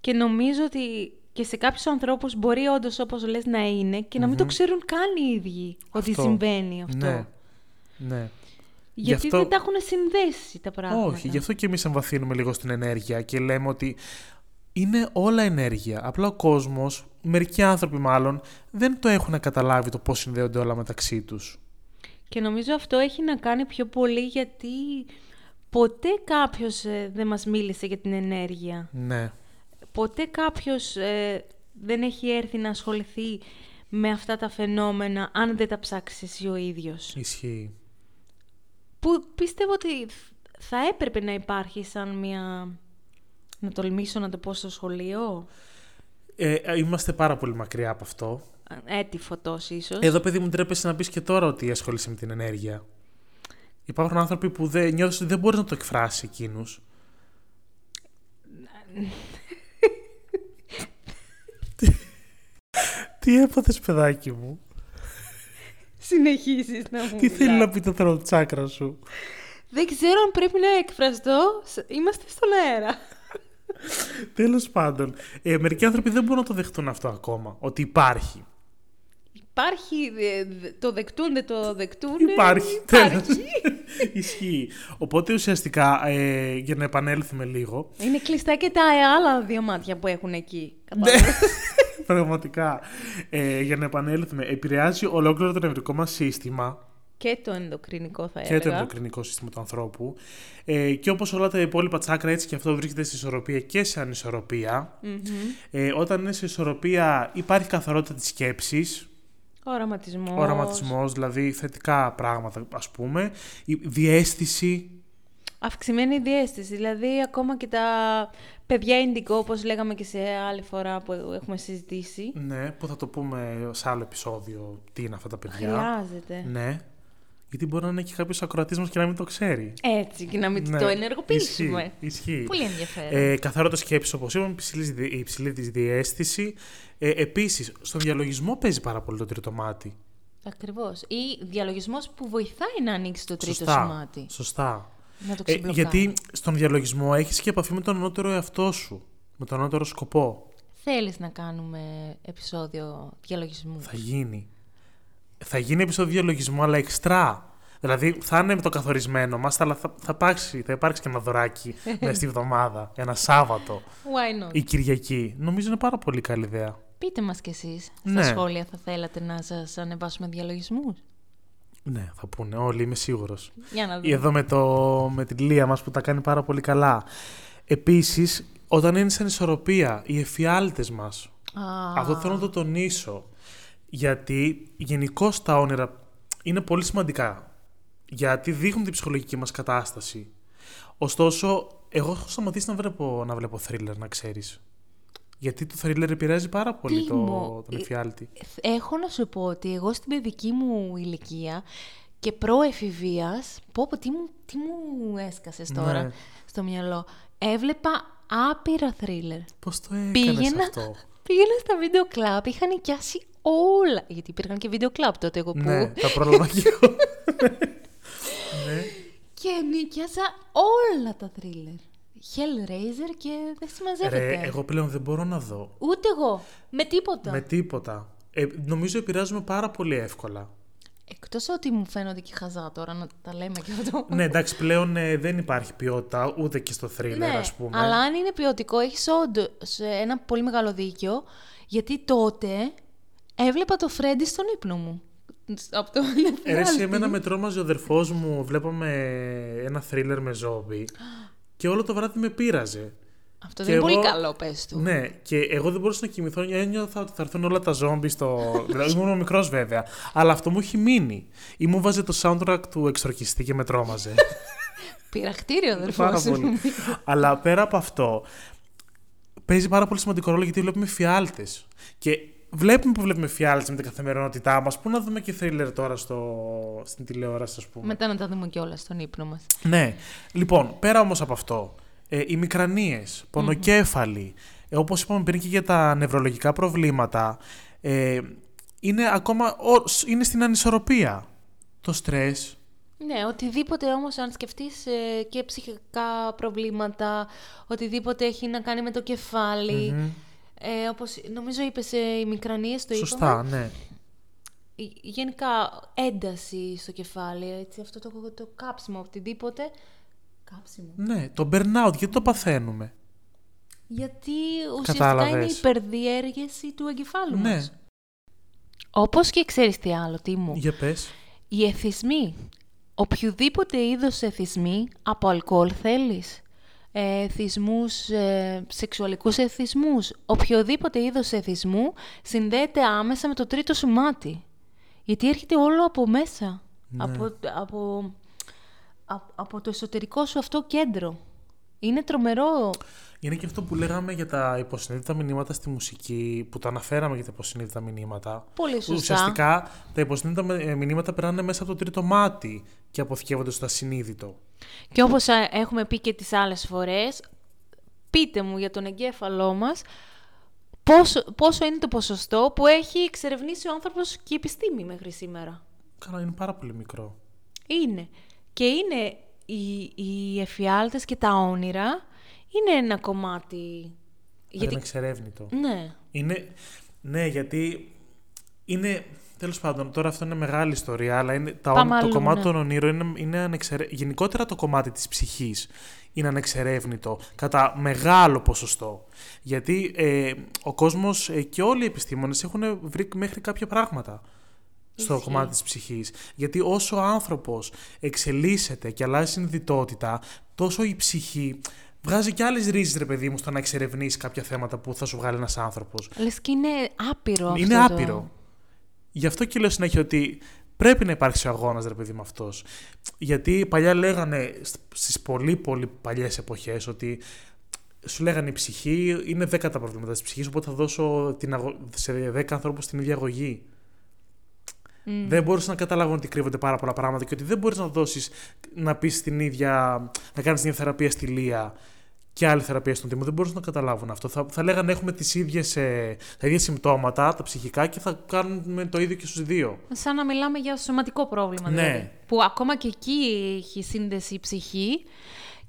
Και νομίζω ότι και σε κάποιους ανθρώπους μπορεί όντως όπως λες να είναι και να μην το ξέρουν καν οι ίδιοι ότι Αυτό. συμβαίνει αυτό. Ναι. Ναι. Γιατί Γι' αυτό- δεν τα έχουν συνδέσει τα πράγματα. Όχι, γι' αυτό και εμείς εμβαθύνουμε λίγο στην ενέργεια και λέμε ότι είναι όλα ενέργεια. Απλά ο κόσμος, μερικοί άνθρωποι μάλλον, δεν το έχουν καταλάβει το πώς συνδέονται όλα μεταξύ τους. Και νομίζω αυτό έχει να κάνει πιο πολύ γιατί ποτέ κάποιος ε, δεν μας μίλησε για την ενέργεια. Ναι. Ποτέ κάποιος ε, δεν έχει έρθει να ασχοληθεί με αυτά τα φαινόμενα αν δεν τα ψάξεις εσύ ο ίδιος. Ισχύει. Που πιστεύω ότι θα έπρεπε να υπάρχει σαν μια... Να τολμήσω να το πω στο σχολείο. Ε, είμαστε πάρα πολύ μακριά από αυτό. Έτη φωτός ίσως. Εδώ, παιδί μου, τρέπεσαι να πεις και τώρα ότι ασχολείσαι με την ενέργεια. Υπάρχουν άνθρωποι που δεν, νιώθεις ότι δεν μπορείς να το εκφράσεις εκείνους. Τι έπαθες παιδάκι μου; Συνεχίζεις να μου Τι θέλει να πει το throat τσάκρα σου; Δεν ξέρω αν πρέπει να εκφραστώ. Σ- Είμαστε στον αέρα. Τέλος πάντων. Ε, μερικοί άνθρωποι δεν μπορούν να το δεχτούν αυτό ακόμα. Ότι υπάρχει. Υπάρχει, ε, δε- το δεκτούν, δεν το δεκτούν. Υπάρχει. Υπάρχει. Τέλος. Ισχύει. Οπότε ουσιαστικά, ε, για να επανέλθουμε λίγο, Είναι κλειστά και τα άλλα δύο μάτια που έχουν εκεί. Ναι, Κατάλαβες. πραγματικά, ε, για να επανέλθουμε, επηρεάζει ολόκληρο το νευρικό μας σύστημα και το ενδοκρινικό θα και έλεγα. το ενδοκρινικό σύστημα του ανθρώπου ε, και όπως όλα τα υπόλοιπα τσάκρα έτσι και αυτό βρίσκεται σε ισορροπία και σε ανισορροπία. Μμμ. Ε, όταν είναι σε ισορροπία υπάρχει καθαρότητα της σκέψης, Οραματισμός. οραματισμός, δηλαδή θετικά πράγματα ας πούμε, η διέστηση, Αυξημένη διέστηση. Δηλαδή, ακόμα και τα παιδιά ινδικό, όπως λέγαμε και σε άλλη φορά που έχουμε συζητήσει, ναι, που θα το πούμε σε άλλο επεισόδιο τι είναι αυτά τα παιδιά. χρειάζεται. Ναι. Γιατί μπορεί να είναι και κάποιος ακροατής μας και να μην το ξέρει. Έτσι, και να μην Ναι, το ενεργοποιήσουμε. Ισχύει. ισχύει. Πολύ ενδιαφέρον. Ε, καθαρότητα σκέψη, όπως είπαμε, υψηλής, δι- υψηλή της διέστηση. Ε, Επίσης, στον διαλογισμό παίζει πάρα πολύ το τρίτο μάτι. Ακριβώς. Ή διαλογισμός που βοηθάει να ανοίξει το τρίτο Σωστά. σημάτι. Σωστά. Να το Ε, ξεμπλοκάρει. γιατί στον διαλογισμό έχεις και επαφή με τον ανώτερο εαυτό σου. Με τον ανώτερο σκοπό. Θέλεις να κάνουμε επεισόδιο διαλογισμού. Θα γίνει. Θα γίνει επεισόδιο διαλογισμού, αλλά εξτρά. Δηλαδή θα είναι με το καθορισμένο μας, αλλά θα, θα, υπάρξει, θα υπάρξει και ένα δωράκι μέσα στη βδομάδα. Ένα Σάββατο Why not; ή Κυριακή. Νομίζω είναι πάρα πολύ καλή ιδέα. Πείτε μας κι εσείς. Στα Ναι. σχόλια θα θέλατε να σας ανεβάσουμε διαλογισμούς; Ναι, θα πούνε όλοι, είμαι σίγουρος. Για να δούμε. Εδώ με, το, με την Λία μας που τα κάνει πάρα πολύ καλά. Επίσης, όταν είναι σαν ισορροπία, οι εφιάλτες μας, Α, αυτό θέλω να το τονίσω, γιατί γενικώ τα όνειρα είναι πολύ σημαντικά, γιατί δείχνουν την ψυχολογική μας κατάσταση. Ωστόσο, εγώ έχω σταματήσει να βλέπω, να βλέπω thriller, να ξέρεις. Γιατί το thriller επηρεάζει πάρα πολύ το, Τίμω. τον εφιάλτη. Έχω να σου πω ότι εγώ στην παιδική μου ηλικία και προεφηβείας, πω πω τι μου, τι μου έσκασες τώρα Ναι. στο μυαλό, έβλεπα άπειρα θρίλερ. Πώς το έκανες Πήγαινα, αυτό; Πήγαινα στα βίντεο κλαμπ, είχαν νοικιάσει όλα. Γιατί υπήρχαν και βίντεο κλαμπ τότε εγώ που. Ναι, τα πρόλαβα και εγώ. ναι. Και νοικιάσα όλα τα θρίλερ. Hellraiser και δεν συμμαζεύεται. Ρε, εγώ πλέον δεν μπορώ να δω. Ούτε εγώ. Με τίποτα. Με τίποτα. Ε, νομίζω επηρεάζουμε πάρα πολύ εύκολα. Εκτός ότι μου φαίνονται και χαζά τώρα να τα λέμε και αυτό. ναι, εντάξει, πλέον ε, δεν υπάρχει ποιότητα ούτε και στο thriller, Ναι, ας πούμε. αλλά αν είναι ποιοτικό, έχεις όντω ένα πολύ μεγάλο δίκιο, γιατί τότε έβλεπα το Φρέντι στον ύπνο μου. Από το Ε, ρε, σε εφιάλτη. εμένα με τρόμαζε ο αδερφός μου, βλέπαμε ένα thriller με ζόμπι και όλο το βράδυ με πείραζε. Αυτό και δεν είναι εγώ- πολύ καλό, πες του. Ναι, και εγώ δεν μπορούσα να κοιμηθώ, ένιωθα ότι θα έρθουν όλα τα ζόμπι στο... δηλαδή ήμουν μικρός βέβαια, αλλά αυτό μου έχει μείνει. Ή μου βάζε το soundtrack του εξορκιστή και με τρόμαζε. Πειραχτήριο, αδερφός Πάρα σου. πολύ. Αλλά πέρα από αυτό, παίζει πάρα πολύ σημαντικό ρόλο γιατί βλέπουμε φιάλτες. Και βλέπουμε που βλέπουμε φιάλτες με την καθημερινότητά μας. Πού να δούμε και θρίλερ τώρα στο... στην τηλεόραση, ας πούμε. Μετά να τα δούμε κιόλας στον ύπνο μας. Ναι. Λοιπόν, πέρα όμως από αυτό, ε, οι μικρανίες, πονοκέφαλοι, ε, όπως είπαμε πριν και για τα νευρολογικά προβλήματα, ε, είναι ακόμα ο- είναι στην ανισορροπία. Το στρες, Ναι, οτιδήποτε όμως αν σκεφτείς ε, και ψυχικά προβλήματα, οτιδήποτε έχει να κάνει με το κεφάλι. Μμμ. Ε, όπως νομίζω είπες ε, οι μικρανίες, το Σωστά, είπαμε. ναι. Ε, Γενικά ένταση στο κεφάλι, έτσι, αυτό το, το κάψιμο, οτιδήποτε. Κάψιμο. Ναι, το burnout, γιατί το παθαίνουμε; Γιατί ουσιαστικά Κατάλαβες. είναι η υπερδιέργεση του εγκεφάλου Ναι. μας. Όπως και ξέρεις τι άλλο, τι μου. Για πες. Οι εθισμοί οποιοδήποτε είδος εθισμοί από αλκοόλ θέλεις. Ε, εθισμούς, ε, σεξουαλικούς εθισμούς. Οποιοδήποτε είδος εθισμού συνδέεται άμεσα με το τρίτο σου μάτι. Γιατί έρχεται όλο από μέσα. Ναι. Από, από, α- από το εσωτερικό σου αυτό κέντρο. Είναι τρομερό. Είναι και αυτό που λέγαμε για τα υποσυνείδητα μηνύματα στη μουσική, που το αναφέραμε για τα υποσυνείδητα μηνύματα. Πολύ σωστά. Ουσιαστικά τα υποσυνείδητα με- ε, μηνύματα περνάνε μέσα από το τρίτο μάτι και αποθηκεύονται στο ασυνείδητο. Και όπως α, έχουμε πει και τις άλλες φορές, πείτε μου για τον εγκέφαλό μας πόσο, πόσο είναι το ποσοστό που έχει εξερευνήσει ο άνθρωπος και η επιστήμη μέχρι σήμερα. Καλά, είναι πάρα πολύ μικρό. Είναι. Και είναι οι, οι εφιάλτες και τα όνειρα είναι ένα κομμάτι... Γιατί... Είναι εξερεύνητο. Ναι. Είναι, ναι, γιατί είναι. Τέλος πάντων, τώρα αυτό είναι μεγάλη ιστορία, αλλά είναι, τα, Πάμε το αλλού, κομμάτι ναι. των ονείρων είναι, είναι ανεξερε... γενικότερα το κομμάτι της ψυχής είναι ανεξερεύνητο κατά μεγάλο ποσοστό. Γιατί ε, ο κόσμος ε, και όλοι οι επιστήμονες έχουν βρει μέχρι κάποια πράγματα στο Ισχύει. κομμάτι της ψυχής. Γιατί όσο ο άνθρωπος εξελίσσεται και αλλάζει συνειδητότητα, τόσο η ψυχή βγάζει και άλλες ρίζες, ρε παιδί μου, στο να εξερευνήσει κάποια θέματα που θα σου βγάλει ένας άνθρωπος. Λες και είναι άπειρο αυτό Είναι το- άπειρο. Γι' αυτό και λέω συνέχεια ότι πρέπει να υπάρξει ο αγώνας, ρε παιδί με αυτός. Γιατί παλιά λέγανε στις πολύ πολύ παλιές εποχές ότι σου λέγανε η ψυχή είναι 10 τα προβλήματα της ψυχής, οπότε θα δώσω την αγω... σε 10 ανθρώπους την ίδια αγωγή. Μμ. Δεν μπορούσα να καταλάβω ότι κρύβονται πάρα πολλά πράγματα και ότι δεν μπορείς να δώσεις να πεις την ίδια. να κάνεις την ίδια θεραπεία στη Λία και άλλη θεραπεία στον Τίμο. Δεν μπορούσαν να καταλάβουν αυτό. Θα, θα λέγανε έχουμε τις ίδιες, ε, τα ίδια συμπτώματα, τα ψυχικά και θα κάνουμε το ίδιο και στους δύο. Σαν να μιλάμε για σωματικό πρόβλημα, Ναι. δηλαδή. Που ακόμα και εκεί έχει σύνδεση η ψυχή.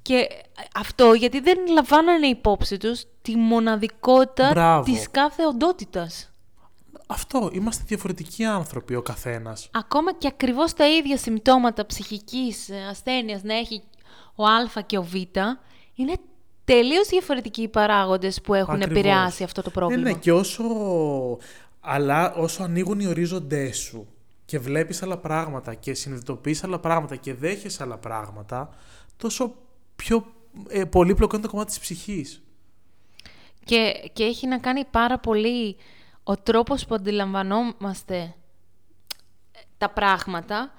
Και αυτό γιατί δεν λαμβάνανε υπόψη τους τη μοναδικότητα Μπράβο. της κάθε οντότητας. Αυτό. Είμαστε διαφορετικοί άνθρωποι ο καθένας. Ακόμα και ακριβώς τα ίδια συμπτώματα ψυχικής ε, ασθένειας να έχει ο Α και ο Β, είναι τελείως διαφορετικοί οι παράγοντες που έχουν Ακριβώς. επηρεάσει αυτό το πρόβλημα. Ναι, ναι, και όσο, αλλά όσο ανοίγουν οι ορίζοντές σου και βλέπεις άλλα πράγματα και συνειδητοποιείς άλλα πράγματα και δέχεσαι άλλα πράγματα, τόσο πιο ε, πολύπλοκο είναι το κομμάτι της ψυχής. Και, και έχει να κάνει πάρα πολύ ο τρόπος που αντιλαμβανόμαστε ε, τα πράγματα.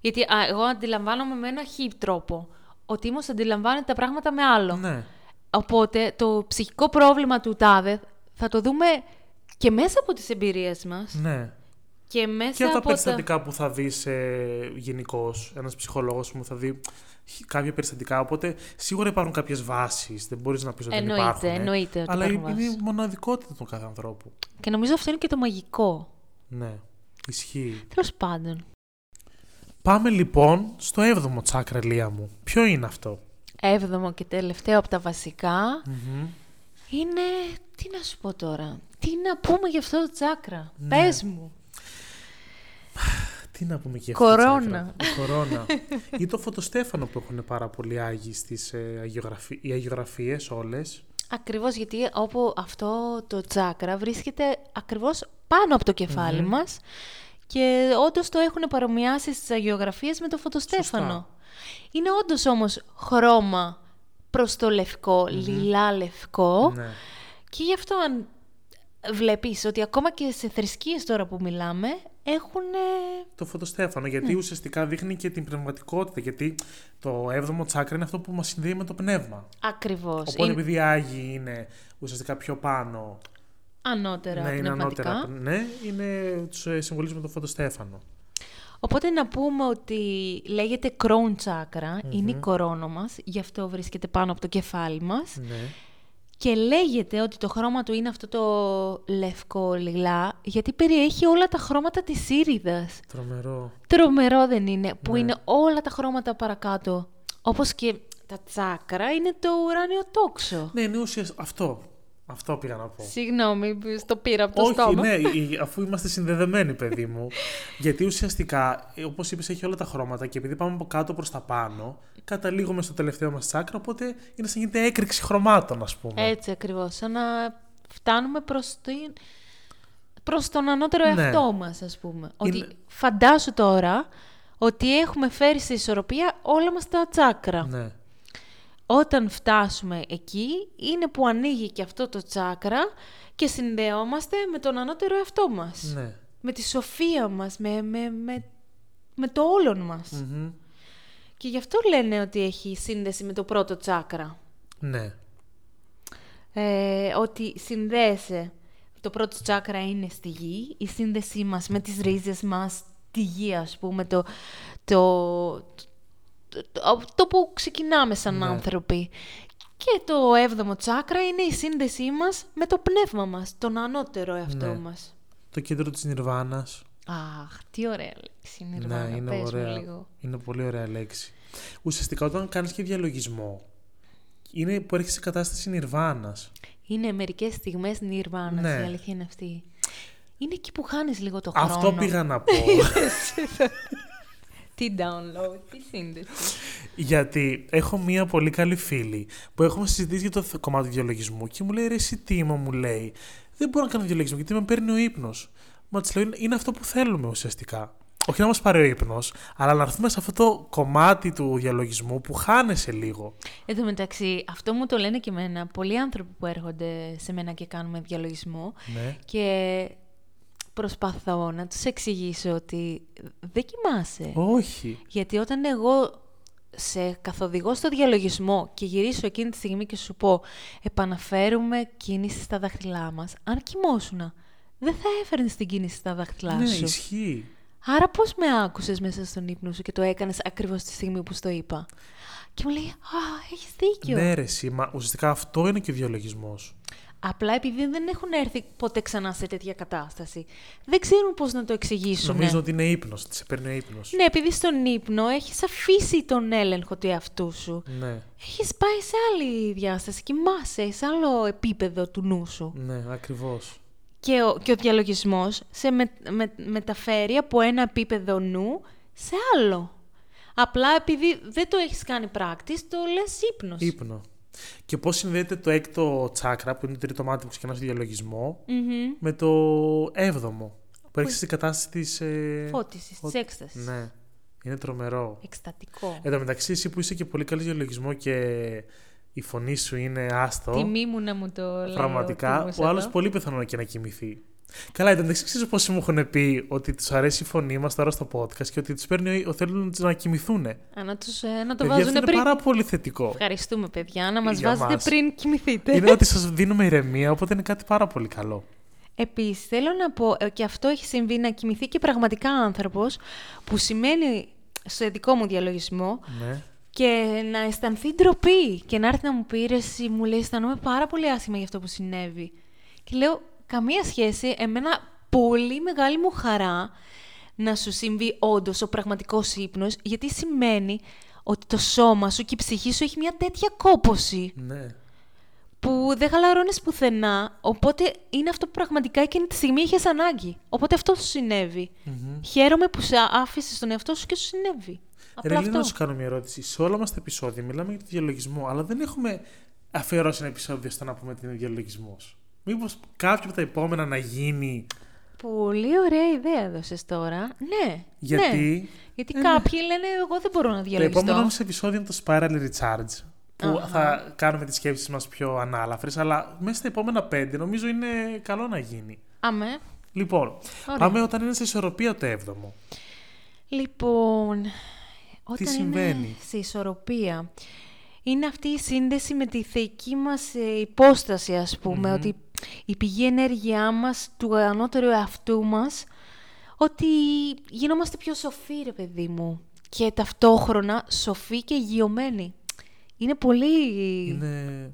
Γιατί α, εγώ αντιλαμβάνομαι με ένα χι τρόπο. Ο Τίμος αντιλαμβάνεται τα πράγματα με άλλο. Ναι. Οπότε το ψυχικό πρόβλημα του τάδε θα το δούμε και μέσα από τις εμπειρίες μας. ναι. Και μέσα Και από τα από περιστατικά που θα δεις ε, γενικώς, ένας ψυχολόγος μου θα δει κάποια περιστατικά. Οπότε σίγουρα υπάρχουν κάποιες βάσεις. Δεν μπορείς να πεις ότι δεν Εννοείται, υπάρχουν. ε. εννοείται ότι Αλλά υπάρχουν είναι η βάσεις. μοναδικότητα του κάθε ανθρώπου. Και νομίζω αυτό είναι και το μαγικό. Ναι, ισχύει. Τέλος πάντων. Πάμε λοιπόν στο 7ο τσάκρα, Λία μου. Ποιο είναι αυτό; Έβδομο και τελευταίο από τα βασικά Μμμ. είναι. Τι να σου πω τώρα. Τι να πούμε για αυτό το τσάκρα; Ναι. Πες μου. Τι να πούμε και για αυτό το Κορώνα. τσάκρα. Η κορώνα. ή το φωτοστέφανο που έχουν πάρα πολλοί άγιοι στις ε, αγιογραφι... οι αγιογραφίες όλες. Ακριβώς γιατί όπου αυτό το τσάκρα βρίσκεται ακριβώς πάνω από το κεφάλι μας και όντως το έχουν παρομοιάσει στις αγιογραφίες με το φωτοστέφανο. Σωστά. Είναι όντως όμως χρώμα προς το λευκό, λιλά λευκό Ναι. και γι' αυτό αν βλέπεις ότι ακόμα και σε θρησκείες τώρα που μιλάμε έχουν... Το φωτοστέφανο, γιατί Ναι. ουσιαστικά δείχνει και την πνευματικότητα. Γιατί το 7ο τσάκρα είναι αυτό που μας συνδέει με το πνεύμα. Ακριβώς. Οπότε είναι επειδή οι Άγιοι είναι ουσιαστικά πιο πάνω, ανώτερα ναι, είναι πνευματικά. ανώτερα, ναι, είναι, τους ε, συμβολίζουμε το φωτοστέφανο. Οπότε να πούμε ότι λέγεται crown chakra, είναι η κορώνα μας, γι' αυτό βρίσκεται πάνω από το κεφάλι μας. Ναι. Και λέγεται ότι το χρώμα του είναι αυτό το λευκό λιλά, γιατί περιέχει όλα τα χρώματα της ήριδας. Τρομερό. Τρομερό δεν είναι, που Ναι. είναι όλα τα χρώματα παρακάτω. Όπως και τα τσάκρα είναι το ουράνιο τόξο. Ναι, είναι ουσιαστικά αυτό. Αυτό πήγα να πω. Συγγνώμη, το πήρα από το Όχι, στόμα. ναι, η- αφού είμαστε συνδεδεμένοι, παιδί μου. γιατί ουσιαστικά, όπως είπες, έχει όλα τα χρώματα και επειδή πάμε από κάτω προς τα πάνω, καταλήγουμε στο τελευταίο μας τσάκρα. Οπότε είναι σαν γίνεται έκρηξη χρωμάτων, ας πούμε. Έτσι ακριβώς, σαν να φτάνουμε προς, την... προς τον ανώτερο Ναι. εαυτό μας, ας πούμε. Ότι Είναι- φαντάσου τώρα ότι έχουμε φέρει σε ισορροπία όλα μας τα τσάκρα. Ναι. Όταν φτάσουμε εκεί, είναι που ανοίγει και αυτό το τσάκρα και συνδεόμαστε με τον ανώτερο εαυτό μας. Ναι. Με τη σοφία μας, με, με, με, με το όλον μας. Μμμ. Και γι' αυτό λένε ότι έχει σύνδεση με το πρώτο τσάκρα. Ναι. Ε, ότι συνδέεσαι. Το πρώτο τσάκρα είναι στη γη, η σύνδεσή μας με τις ρίζες μας, τη γη ας πούμε, το, το, το, το, το που ξεκινάμε σαν Ναι. άνθρωποι. Και το έβδομο τσάκρα είναι η σύνδεσή μας με το πνεύμα μας, τον ανώτερο εαυτό Ναι. μας. Το κέντρο της Νιρβάνας. Αχ, τι ωραία λέξη είναι, Νιρβάνα. Ναι, είναι Πες μου ωραία. λίγο. Είναι πολύ ωραία λέξη. Ουσιαστικά όταν κάνεις και διαλογισμό, είναι που έρχεσαι σε κατάσταση Νιρβάνας. Είναι μερικές στιγμές νιρβάνας, Ναι. η αλήθεια είναι αυτή. Είναι εκεί που χάνεις λίγο το χρόνο. Αυτό πήγα να πω. Τι download, τι σύνδεση. Γιατί έχω μία πολύ καλή φίλη που έχουμε συζητήσει για το θ- κομμάτι του διαλογισμού και μου λέει ρε εσύ Τίμω, μου λέει δεν μπορώ να κάνω διαλογισμό γιατί με παίρνει ο ύπνος. Μα της λέω «Είναι- είναι αυτό που θέλουμε ουσιαστικά. Όχι να μας πάρει ο ύπνος, αλλά να έρθουμε σε αυτό το κομμάτι του διαλογισμού που χάνεσαι λίγο. Εν τω μεταξύ, αυτό μου το λένε και εμένα. Πολλοί άνθρωποι που έρχονται σε μένα και κάνουμε διαλογισμό Ναι. και προσπαθώ να τους εξηγήσω ότι δεν κοιμάσαι. Όχι. Γιατί όταν εγώ σε καθοδηγώ στο διαλογισμό και γυρίσω εκείνη τη στιγμή και σου πω επαναφέρουμε κίνηση στα δάχτυλά μας, αν κοιμόσουνα, δεν θα έφερνες την κίνηση στα δάχτυλά ναι, σου. ισχύει. Άρα πώς με άκουσες μέσα στον ύπνο σου και το έκανες ακριβώς τη στιγμή που στο είπα; Και μου λέει, α, έχεις δίκιο. Ναι, ρε, εσύ, μα ουσιαστικά αυτό είναι και ο διαλογισμός. Απλά επειδή δεν έχουν έρθει ποτέ ξανά σε τέτοια κατάσταση, δεν ξέρουν πώς να το εξηγήσουν. Νομίζω ότι είναι ύπνος, ότι σε παίρνει ο ύπνος. Ναι, επειδή στον ύπνο έχεις αφήσει τον έλεγχο του εαυτού σου. Ναι, Έχεις πάει σε άλλη διάσταση, κοιμάσαι σε άλλο επίπεδο του νου σου. ναι, ακριβώς. Και ο, και ο διαλογισμός σε με, με- μεταφέρει από ένα επίπεδο νου σε άλλο. Απλά επειδή δεν το έχεις κάνει πράκτης, το λες ύπνος. Ύπνο. Και πώς συνδέεται το έκτο τσάκρα, που είναι το τρίτο μάτι που ξεκινά στο διαλογισμό, Μμμ. με το έβδομο. Που έρχεσαι στην κατάσταση της... Ε... Φώτισης, φω- της έκστασης. Ναι. Είναι τρομερό. Εκστατικό. Εν τω μεταξύ, εσύ που είσαι και πολύ καλή διαλογισμό και η φωνή σου είναι άστο. Τιμή μου να μου το λέει Πραγματικά, Τίμος ο άλλος εδώ. πολύ πιθανό και να κοιμηθεί. Καλά, εν τω μεταξύ, ξέρω πόσοι μου έχουν πει ότι τους αρέσει η φωνή μας τώρα στο podcast και ότι τους παίρνει, ο- θέλουν να κοιμηθούν. Α, να, τους, ε, να το Παιδιά, βάζουν αυτό είναι πριν. πάρα πολύ θετικό. Ευχαριστούμε, παιδιά, να μας Για βάζετε μας. πριν κοιμηθείτε. είναι ότι σας δίνουμε ηρεμία, οπότε είναι κάτι πάρα πολύ καλό. Επίσης, θέλω να πω, ε, και αυτό έχει συμβεί, να κοιμηθεί και πραγματικά άνθρωπος, που σημαίνει στο δικό μου διαλογισμό, Ναι. και να αισθανθεί ντροπή και να έρθει να μου πει, «Ρε, εσύ μου λέει, αισθανόμαι πάρα πολύ άσχημα για αυτό που συνέβη. Και λέω, καμία σχέση, εμένα πολύ μεγάλη μου χαρά να σου συμβεί όντως ο πραγματικός ύπνος, γιατί σημαίνει ότι το σώμα σου και η ψυχή σου έχει μια τέτοια κόποση ναι. που δεν χαλαρώνεις πουθενά, οπότε είναι αυτό που πραγματικά εκείνη τη στιγμή είχες ανάγκη. Οπότε αυτό σου συνέβη. Μμμ. Χαίρομαι που σε άφησες τον εαυτό σου και σου συνέβη. Απλά Ρε, Λίνα, αυτό. να σου κάνω μια ερώτηση. Σε όλα μας τα επεισόδια μιλάμε για το διαλογισμό, αλλά δεν έχουμε αφιερώσει ένα επεισόδιο στο να πούμε τι είναι διαλογισμός. Μήπως κάποιο από τα επόμενα να γίνει. Πολύ ωραία ιδέα έδωσες τώρα. Ναι. Γιατί; Ναι. Γιατί Ε, ναι. κάποιοι λένε εγώ δεν μπορώ να Το διαλογιστώ. επόμενο μας επεισόδιο είναι το Spiral Recharge. Που Αχα. θα κάνουμε τις σκέψεις μας πιο ανάλαφρες, αλλά μέσα στα επόμενα πέντε νομίζω είναι καλό να γίνει. Αμέ. Λοιπόν, Ωραία. πάμε όταν είναι σε ισορροπία το έβδομο. Λοιπόν, όταν συμβαίνει; είναι σε ισορροπία, είναι αυτή η σύνδεση με τη θεϊκή μας ε, υπόσταση, ας πούμε, Μμμ. ότι η πηγή ενέργειά μας, του ανώτερου εαυτού μας, ότι γινόμαστε πιο σοφοί, ρε παιδί μου, και ταυτόχρονα σοφοί και υγειωμένοι. Είναι πολύ Είναι...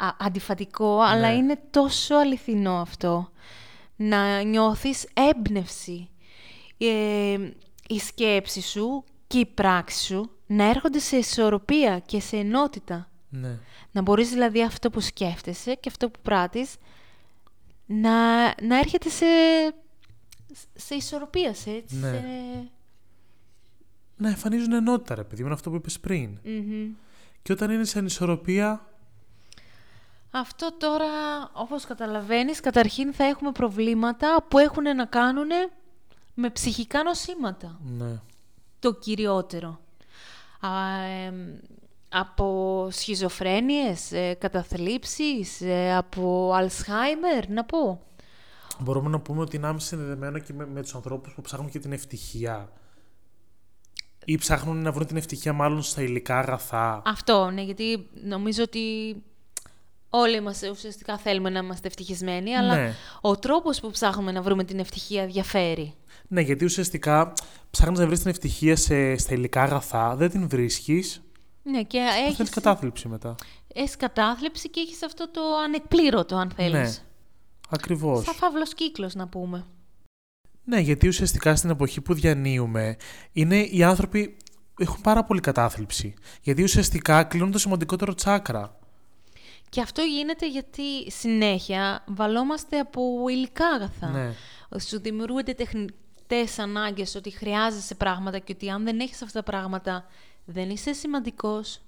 α, αντιφατικό, αλλά Ναι. είναι τόσο αληθινό αυτό. Να νιώθεις έμπνευση. Ε, η σκέψη σου και η πράξη σου να έρχονται σε ισορροπία και σε ενότητα. Ναι. Να μπορείς δηλαδή αυτό που σκέφτεσαι και αυτό που πράττεις να, να έρχεται σε, σε ισορροπία, σε, έτσι, Ναι. σε... Να εμφανίζουν ενότητα, ρε παιδί, με αυτό που είπες πριν. Μμμ. Και όταν είναι σε ανισορροπία, Αυτό τώρα, όπως καταλαβαίνεις, καταρχήν θα έχουμε προβλήματα που έχουν να κάνουν με ψυχικά νοσήματα. ναι. το κυριότερο. Α, εμ, από σχιζοφρένειες, ε, καταθλίψεις, ε, από Αλσχάιμερ, να πω. Μπορούμε να πούμε ότι είναι άμεσα συνδεδεμένο και με, με τους ανθρώπους που ψάχνουν και την ευτυχία. Ή ψάχνουν να βρουν την ευτυχία μάλλον στα υλικά αγαθά. Αυτό, ναι, γιατί νομίζω ότι όλοι μας ουσιαστικά θέλουμε να είμαστε ευτυχισμένοι, αλλά Ναι. ο τρόπος που ψάχνουμε να βρούμε την ευτυχία διαφέρει. Ναι, γιατί ουσιαστικά ψάχνεις να βρεις την ευτυχία σε, στα υλικά αγαθά, δεν την βρίσκεις. Ναι, και Έχεις... έχεις, κατάθλιψη μετά. έχεις κατάθλιψη και έχεις αυτό το ανεκπλήρωτο, αν θέλεις. Ναι. Ακριβώς. Σαν φαύλος κύκλος, να πούμε. Ναι, γιατί ουσιαστικά στην εποχή που διανύουμε είναι οι άνθρωποι έχουν πάρα πολύ κατάθλιψη. Γιατί ουσιαστικά κλείνουν το σημαντικότερο τσάκρα. Και αυτό γίνεται γιατί συνέχεια βαλόμαστε από υλικά αγαθά. Ναι. Σου δημιουργούνται τεχνητές ανάγκες ότι χρειάζεσαι πράγματα και ότι αν δεν έχεις αυτά τα πράγματα δεν είσαι σημαντικός,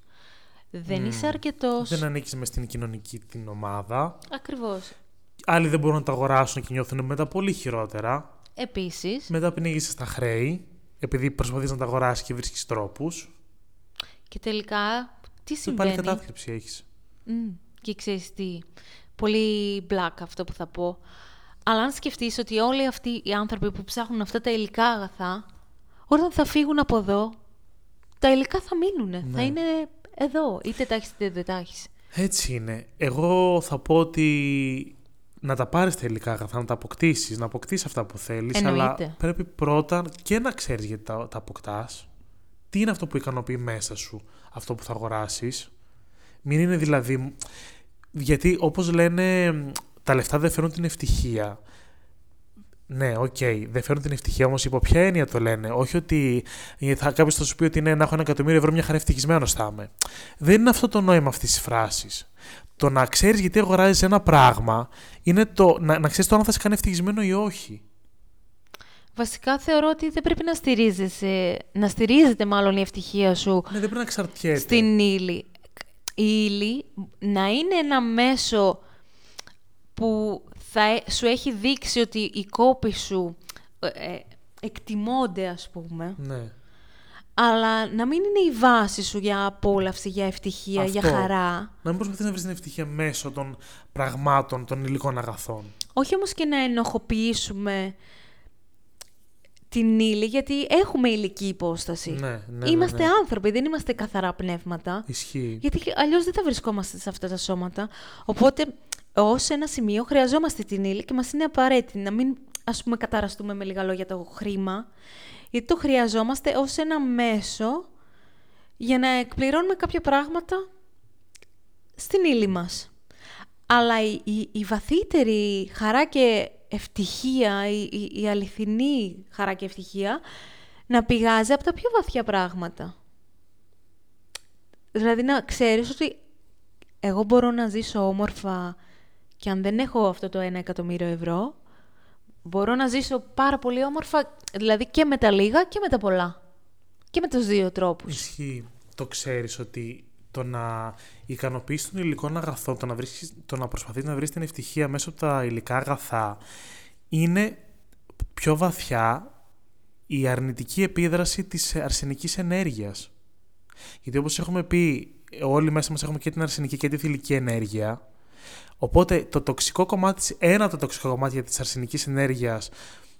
δεν είσαι αρκετός. Δεν ανήκεις μες στην κοινωνική την ομάδα. Ακριβώς. Άλλοι δεν μπορούν να τα αγοράσουν και νιώθουν μετά πολύ χειρότερα. Επίσης, Μετά πνίγεσαι στα χρέη, επειδή προσπαθείς να τα αγοράσεις και βρίσκεις τρόπους. και τελικά τι Και πάλι συμβαίνει; κατάθλιψη έχεις. Μμ, και ξέρεις τι, πολύ black αυτό που θα πω. Αλλά αν σκεφτείς ότι όλοι αυτοί οι άνθρωποι που ψάχνουν αυτά τα υλικά αγαθά, όταν θα φύγουν από εδώ, τα υλικά θα μείνουν. Θα είναι εδώ, είτε τα έχεις είτε δεν τα έχεις. Έτσι είναι. Εγώ θα πω ότι να τα πάρεις τα υλικά αγαθά, να τα αποκτήσεις, να αποκτήσεις αυτά που θέλεις. Αλλά Εννοείται. πρέπει πρώτα και να ξέρεις γιατί τα, τα αποκτάς. Τι είναι αυτό που ικανοποιεί μέσα σου, αυτό που θα αγοράσεις. Μην είναι δηλαδή. Γιατί όπως λένε, τα λεφτά δεν φέρνουν την ευτυχία. Ναι, οκ, δεν φέρνουν την ευτυχία όμως υπό ποια έννοια το λένε; Όχι ότι θα, κάποιος θα σου πει ότι ναι, να έχω ένα εκατομμύριο ευρώ, μια χαρά ευτυχισμένος θα είμαι. Δεν είναι αυτό το νόημα αυτής της φράσης. Το να ξέρεις γιατί αγοράζεις ένα πράγμα είναι το να, να ξέρεις το αν θα σε κάνει ευτυχισμένο ή όχι. Βασικά θεωρώ ότι δεν πρέπει να στηρίζεσαι, να στηρίζεται μάλλον η ευτυχία σου Ναι, δεν πρέπει να εξαρτιέται. στην ύλη. Η ύλη να είναι ένα μέσο που θα ε- σου έχει δείξει ότι οι κόποι σου ε, ε, εκτιμώνται, ας πούμε, Ναι. αλλά να μην είναι η βάση σου για απόλαυση, για ευτυχία, για Αυτό. χαρά. Να μην προσπαθείς να βρεις την ευτυχία μέσω των πραγμάτων, των υλικών αγαθών. Όχι όμως και να ενοχοποιήσουμε την ύλη, γιατί έχουμε υλική υπόσταση. Ναι, ναι, ναι, είμαστε ναι. άνθρωποι, δεν είμαστε καθαρά πνεύματα. Ισχύει. Γιατί αλλιώς δεν θα βρισκόμαστε σε αυτά τα σώματα. Οπότε, ως ένα σημείο χρειαζόμαστε την ύλη και μας είναι απαραίτητη να μην ας πούμε καταραστούμε με λίγα λόγια το χρήμα, γιατί το χρειαζόμαστε ως ένα μέσο για να εκπληρώνουμε κάποια πράγματα στην ύλη μας. Αλλά η, η, η βαθύτερη χαρά και ευτυχία, η, η, η αληθινή χαρά και ευτυχία, να πηγάζει από τα πιο βαθιά πράγματα. Δηλαδή να ξέρεις ότι εγώ μπορώ να ζήσω όμορφα και αν δεν έχω αυτό το ένα εκατομμύριο ευρώ, μπορώ να ζήσω πάρα πολύ όμορφα, δηλαδή και με τα λίγα και με τα πολλά. Και με τους δύο τρόπους. Ισχύει. Το ξέρεις ότι το να ικανοποιήσει των υλικών αγαθών, το να, βρίσκεις, το να προσπαθείς να βρεις την ευτυχία μέσω από τα υλικά αγαθά, είναι πιο βαθιά η αρνητική επίδραση της αρσενικής ενέργειας. Γιατί όπως έχουμε πει, όλοι μέσα μας έχουμε και την αρσενική και τη θηλυκή ενέργεια. Οπότε το τοξικό κομμάτι, της- ένα από τα τοξικά κομμάτια της αρσενικής ενέργειας,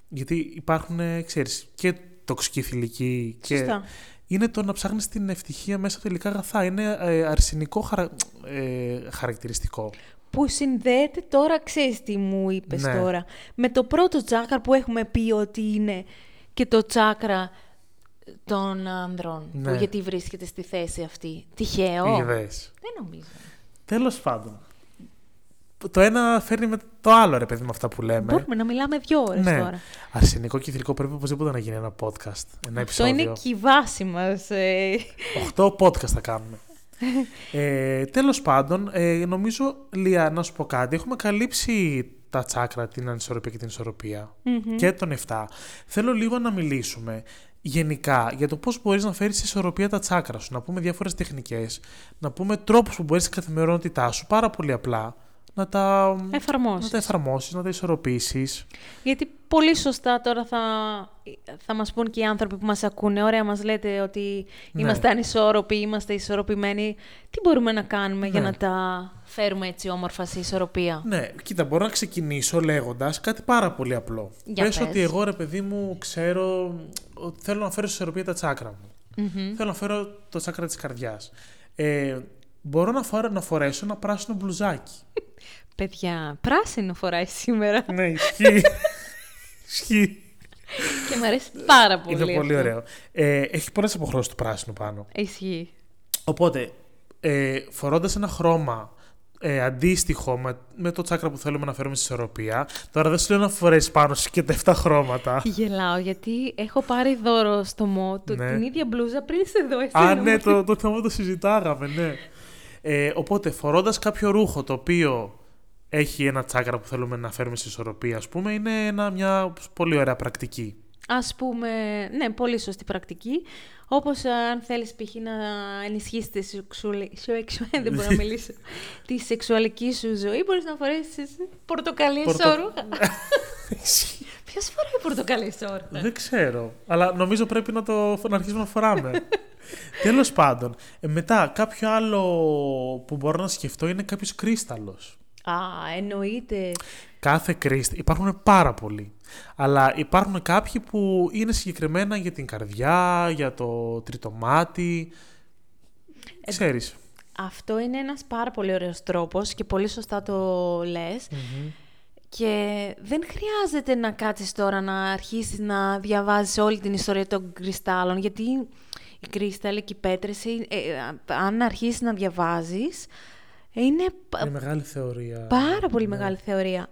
γιατί υπάρχουν, ε, ξέρεις, και τοξική θηλυκή και Σωστά. είναι το να ψάχνεις την ευτυχία μέσα από τα υλικά αγαθά. Είναι ε, αρσενικό χαρα... ε, χαρακτηριστικό. Που συνδέεται τώρα, ξέρεις τι μου είπες Ναι. τώρα, με το πρώτο τσάκρα που έχουμε πει ότι είναι και το τσάκρα των ανδρών. Ναι. Που γιατί βρίσκεται στη θέση αυτή. Τυχαίο. Είδες. Δεν νομίζω. Τέλος πάντων. Το ένα φέρνει με το άλλο, ρε παιδί, με αυτά που λέμε. Μπορούμε να μιλάμε δύο ώρες ναι. τώρα. Αρσενικό και θηλυκό πρέπει οπωσδήποτε να γίνει ένα podcast. Ένα Αυτό επεισόδιο. είναι και η βάση μας. ε. Οχτώ podcast θα κάνουμε. ε, τέλος πάντων, ε, νομίζω, Λία, να σου πω κάτι. Έχουμε καλύψει τα τσάκρα, την ανισορροπία και την ισορροπία. Και τον 7. Θέλω λίγο να μιλήσουμε γενικά για το πώς μπορείς να φέρεις σε ισορροπία τα τσάκρα σου. Να πούμε διάφορες τεχνικές, να πούμε τρόπους που μπορείς στην καθημερινότητά σου, πάρα πολύ απλά, να τα, Εφαρμόσεις. να τα εφαρμόσεις, να τα ισορροπήσεις. Γιατί πολύ σωστά τώρα θα, θα μας πούν και οι άνθρωποι που μας ακούνε. Ωραία, μας λέτε ότι Ναι. είμαστε ανισόρροποι, είμαστε ισορροπημένοι. Τι μπορούμε να κάνουμε για Ναι. να τα φέρουμε έτσι όμορφα σε ισορροπία; Ναι, κοίτα, μπορώ να ξεκινήσω λέγοντας κάτι πάρα πολύ απλό. Για πες πες. ότι εγώ, ρε παιδί μου, ξέρω ότι θέλω να φέρω σε ισορροπία τα τσάκρα μου. Μμμ. Θέλω να φέρω το τσάκρα της καρδιάς. Ε, μπορώ να, φορέ, να φορέσω ένα πράσινο μπλουζάκι. Παιδιά, πράσινο φοράει σήμερα ναι, ισχύει. ισχύει. και μου αρέσει πάρα πολύ Είναι πολύ αυτό. ωραίο. Ε, έχει πολλές αποχρώσεις του πράσινου πάνω. Ισχύει. Οπότε, ε, φορώντας ένα χρώμα ε, αντίστοιχο με, με το τσάκρα που θέλουμε να φέρουμε στη ισορροπία, τώρα δεν σου λέω να φορέσεις πάνω σου και τα 7 χρώματα. Γελάω γιατί έχω πάρει δώρο στο ΜΟ του Ναι. την ίδια μπλούζα πριν σε δω εσύ. Α, ναι, το, το θέμα το συζητάγαμε, ναι. Ε, οπότε, φορώντας κάποιο ρούχο το οποίο έχει ένα τσάκρα που θέλουμε να φέρουμε στη ισορροπία, ας πούμε, είναι ένα, μια πολύ ωραία πρακτική. Ας πούμε, ναι, πολύ σωστή πρακτική. Όπως ε, αν θέλεις π.χ. να ενισχύσεις τη σεξουαλ- σεξου- δεν μπορώ να μιλήσω, τη σεξουαλική σου ζωή, μπορείς να φορέσεις πορτοκαλί Πορτο- εσώρουχα. Ποιος φοράει πορτοκαλί εσώρουχα. Δεν ξέρω. Αλλά νομίζω πρέπει να το να αρχίσουμε να φοράμε. Τέλος πάντων. Ε, μετά, κάποιο άλλο που μπορώ να σκεφτώ είναι κάποιος κρίσταλος. Α, εννοείται. Κάθε κρίσταλο. Υπάρχουν πάρα πολλοί. Αλλά υπάρχουν κάποιοι που είναι συγκεκριμένα για την καρδιά, για το τρίτο μάτι. Ε, Ξέρεις. Αυτό είναι ένας πάρα πολύ ωραίος τρόπος και πολύ σωστά το λες. Και δεν χρειάζεται να κάτσεις τώρα να αρχίσεις να διαβάζεις όλη την ιστορία των κρυστάλλων, γιατί οι κρύσταλλοι και οι πέτρες, ε, ε, αν αρχίσεις να διαβάζεις, είναι πα- Είναι μεγάλη θεωρία. πάρα πολύ Ναι. μεγάλη θεωρία.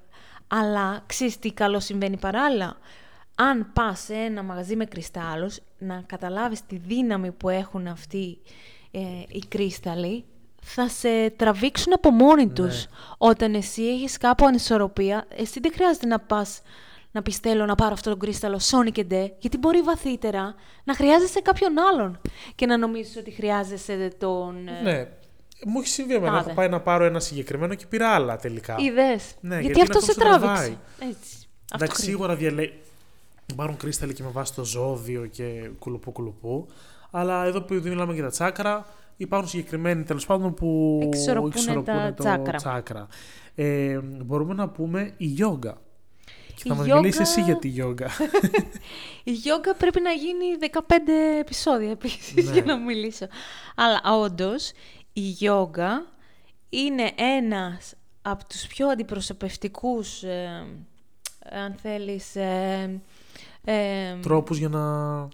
Αλλά ξέρεις τι καλό συμβαίνει παράλληλα; Αν πας σε ένα μαγαζί με κρυστάλλους, να καταλάβεις τη δύναμη που έχουν αυτοί ε, οι κρύσταλλοι, θα σε τραβήξουν από μόνοι Ναι. τους. Όταν εσύ έχεις κάπου ανισορροπία, εσύ δεν χρειάζεται να πας να πεις θέλω να πάρω αυτόν τον κρύσταλλο Sony και ντε, γιατί μπορεί βαθύτερα να χρειάζεσαι κάποιον άλλον και να νομίζεις ότι χρειάζεσαι τον... ε, Ναι. Μου έχει συμβεί εμένα. Τάδε. Έχω πάει να πάρω ένα συγκεκριμένο και πήρα άλλα τελικά. Είδες. Ναι, γιατί, γιατί είναι αυτό αυτό σε που σε τράβηξε. τραβάει. Έτσι. Αυτό Εντάξει, χρειάζεται. σίγουρα διαλέγει. Υπάρχουν κρίσταλοι και με βάση το ζώδιο και κουλουπού κουλουπού. Αλλά εδώ που μιλάμε για τα τσάκρα, υπάρχουν συγκεκριμένοι τέλος πάντων που Εξισορροπούν εξισορροπούν τα το τσάκρα. τσάκρα. Ε, μπορούμε να πούμε η γιόγκα. Και Η θα μας γιόγκα- μιλήσει εσύ για τη γιόγκα. Η γιόγκα πρέπει να γίνει 15 επεισόδια επίσης Ναι. για να μιλήσω. Αλλά όντως η γιόγκα είναι ένας από τους πιο αντιπροσωπευτικούς, ε, αν θέλεις, ε, ε, Τρόπους για να...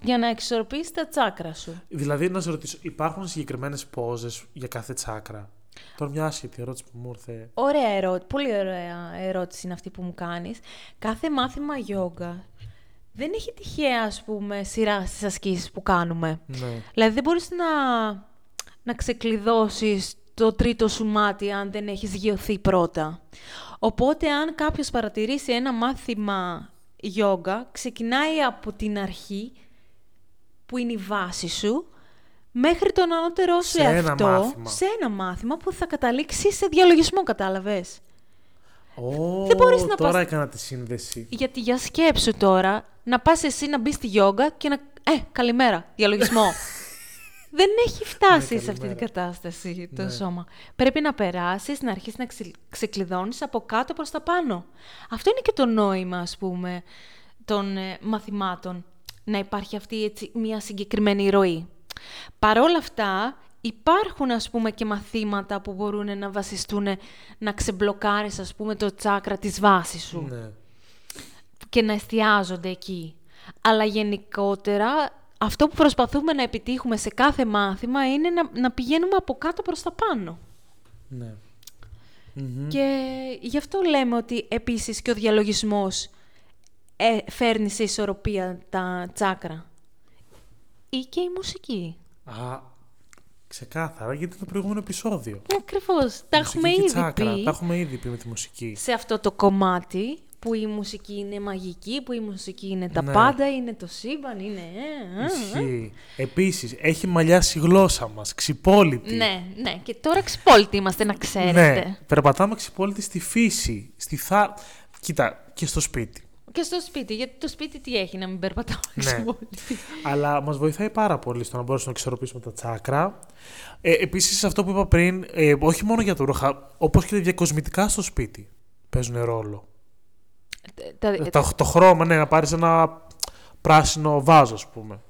για να εξορροπήσεις τα τσάκρα σου. Δηλαδή, να σε ρωτήσω, υπάρχουν συγκεκριμένες πόζες για κάθε τσάκρα; Τώρα μια άσχετη ερώτηση που μου ήρθε. Ωραία ερώτηση, πολύ ωραία ερώτηση είναι αυτή που μου κάνεις. Κάθε μάθημα γιόγκα δεν έχει τυχαία, ας πούμε, σειρά στις ασκήσεις που κάνουμε. Ναι. Δηλαδή δεν μπορείς να, να ξεκλειδώσεις το τρίτο σου μάτι αν δεν έχεις γιωθεί πρώτα. Οπότε αν κάποιος παρατηρήσει ένα μάθημα γιόγκα, ξεκινάει από την αρχή, που είναι η βάση σου, μέχρι τον ανώτερό σου Σε ένα εαυτό, μάθημα. σε ένα μάθημα που θα καταλήξει σε διαλογισμό, κατάλαβες; Ω, Δεν μπορείς να τώρα πας- έκανα τη σύνδεση. Γιατί για σκέψου τώρα, να πας εσύ να μπεις στη γιόγκα και να... Ε, καλημέρα, διαλογισμό. Δεν έχει φτάσει Ναι, σε αυτή την καλημέρα. κατάσταση το Ναι. σώμα. Πρέπει να περάσεις, να αρχίσεις να ξε... ξεκλειδώνεις από κάτω προς τα πάνω. Αυτό είναι και το νόημα, ας πούμε, των ε, μαθημάτων. Να υπάρχει αυτή έτσι μια συγκεκριμένη ροή. Παρόλα αυτά, υπάρχουν ας πούμε και μαθήματα που μπορούν να βασιστούν να ξεμπλοκάρεις ας πούμε το τσάκρα της βάσης σου Ναι. και να εστιάζονται εκεί. Αλλά γενικότερα αυτό που προσπαθούμε να επιτύχουμε σε κάθε μάθημα είναι να, να πηγαίνουμε από κάτω προς τα πάνω. ναι. Μμμ. Και γι' αυτό λέμε ότι επίσης και ο διαλογισμός ε, φέρνει σε ισορροπία τα τσάκρα. Ή και η μουσική. Α, ξεκάθαρα, γιατί το προηγούμενο επεισόδιο. Ακριβώς. Τα Μουσική έχουμε και ήδη τσάκρα, πει Τα έχουμε ήδη πει με τη μουσική. σε αυτό το κομμάτι που η μουσική είναι μαγική, που η μουσική είναι τα Ναι. πάντα, είναι το σύμπαν, είναι... ε, ε, ε. Ισχύει. Επίσης, έχει μαλλιάσει η γλώσσα μας, ξυπόλυτη. Ναι, ναι. Και τώρα ξυπόλυτοι είμαστε, να ξέρετε. Ναι, περπατάμε ξυπόλυτη στη φύση, στη θά... Κοίτα, και στο σπίτι. Και στο σπίτι, γιατί το σπίτι τι έχει να μην περπατάμε Ναι. ξυπόλυτοι. Αλλά μας βοηθάει πάρα πολύ στο να μπορέσουμε να εξορροπήσουμε τα τσάκρα. Ε, επίσης, αυτό που είπα πριν, ε, όχι μόνο για το ρούχα, όπως και τα διακοσμητικά στο σπίτι παίζουν ρόλο. Τα- Ε, το, το χρώμα, ναι, να πάρεις ένα πράσινο βάζο, ας πούμε.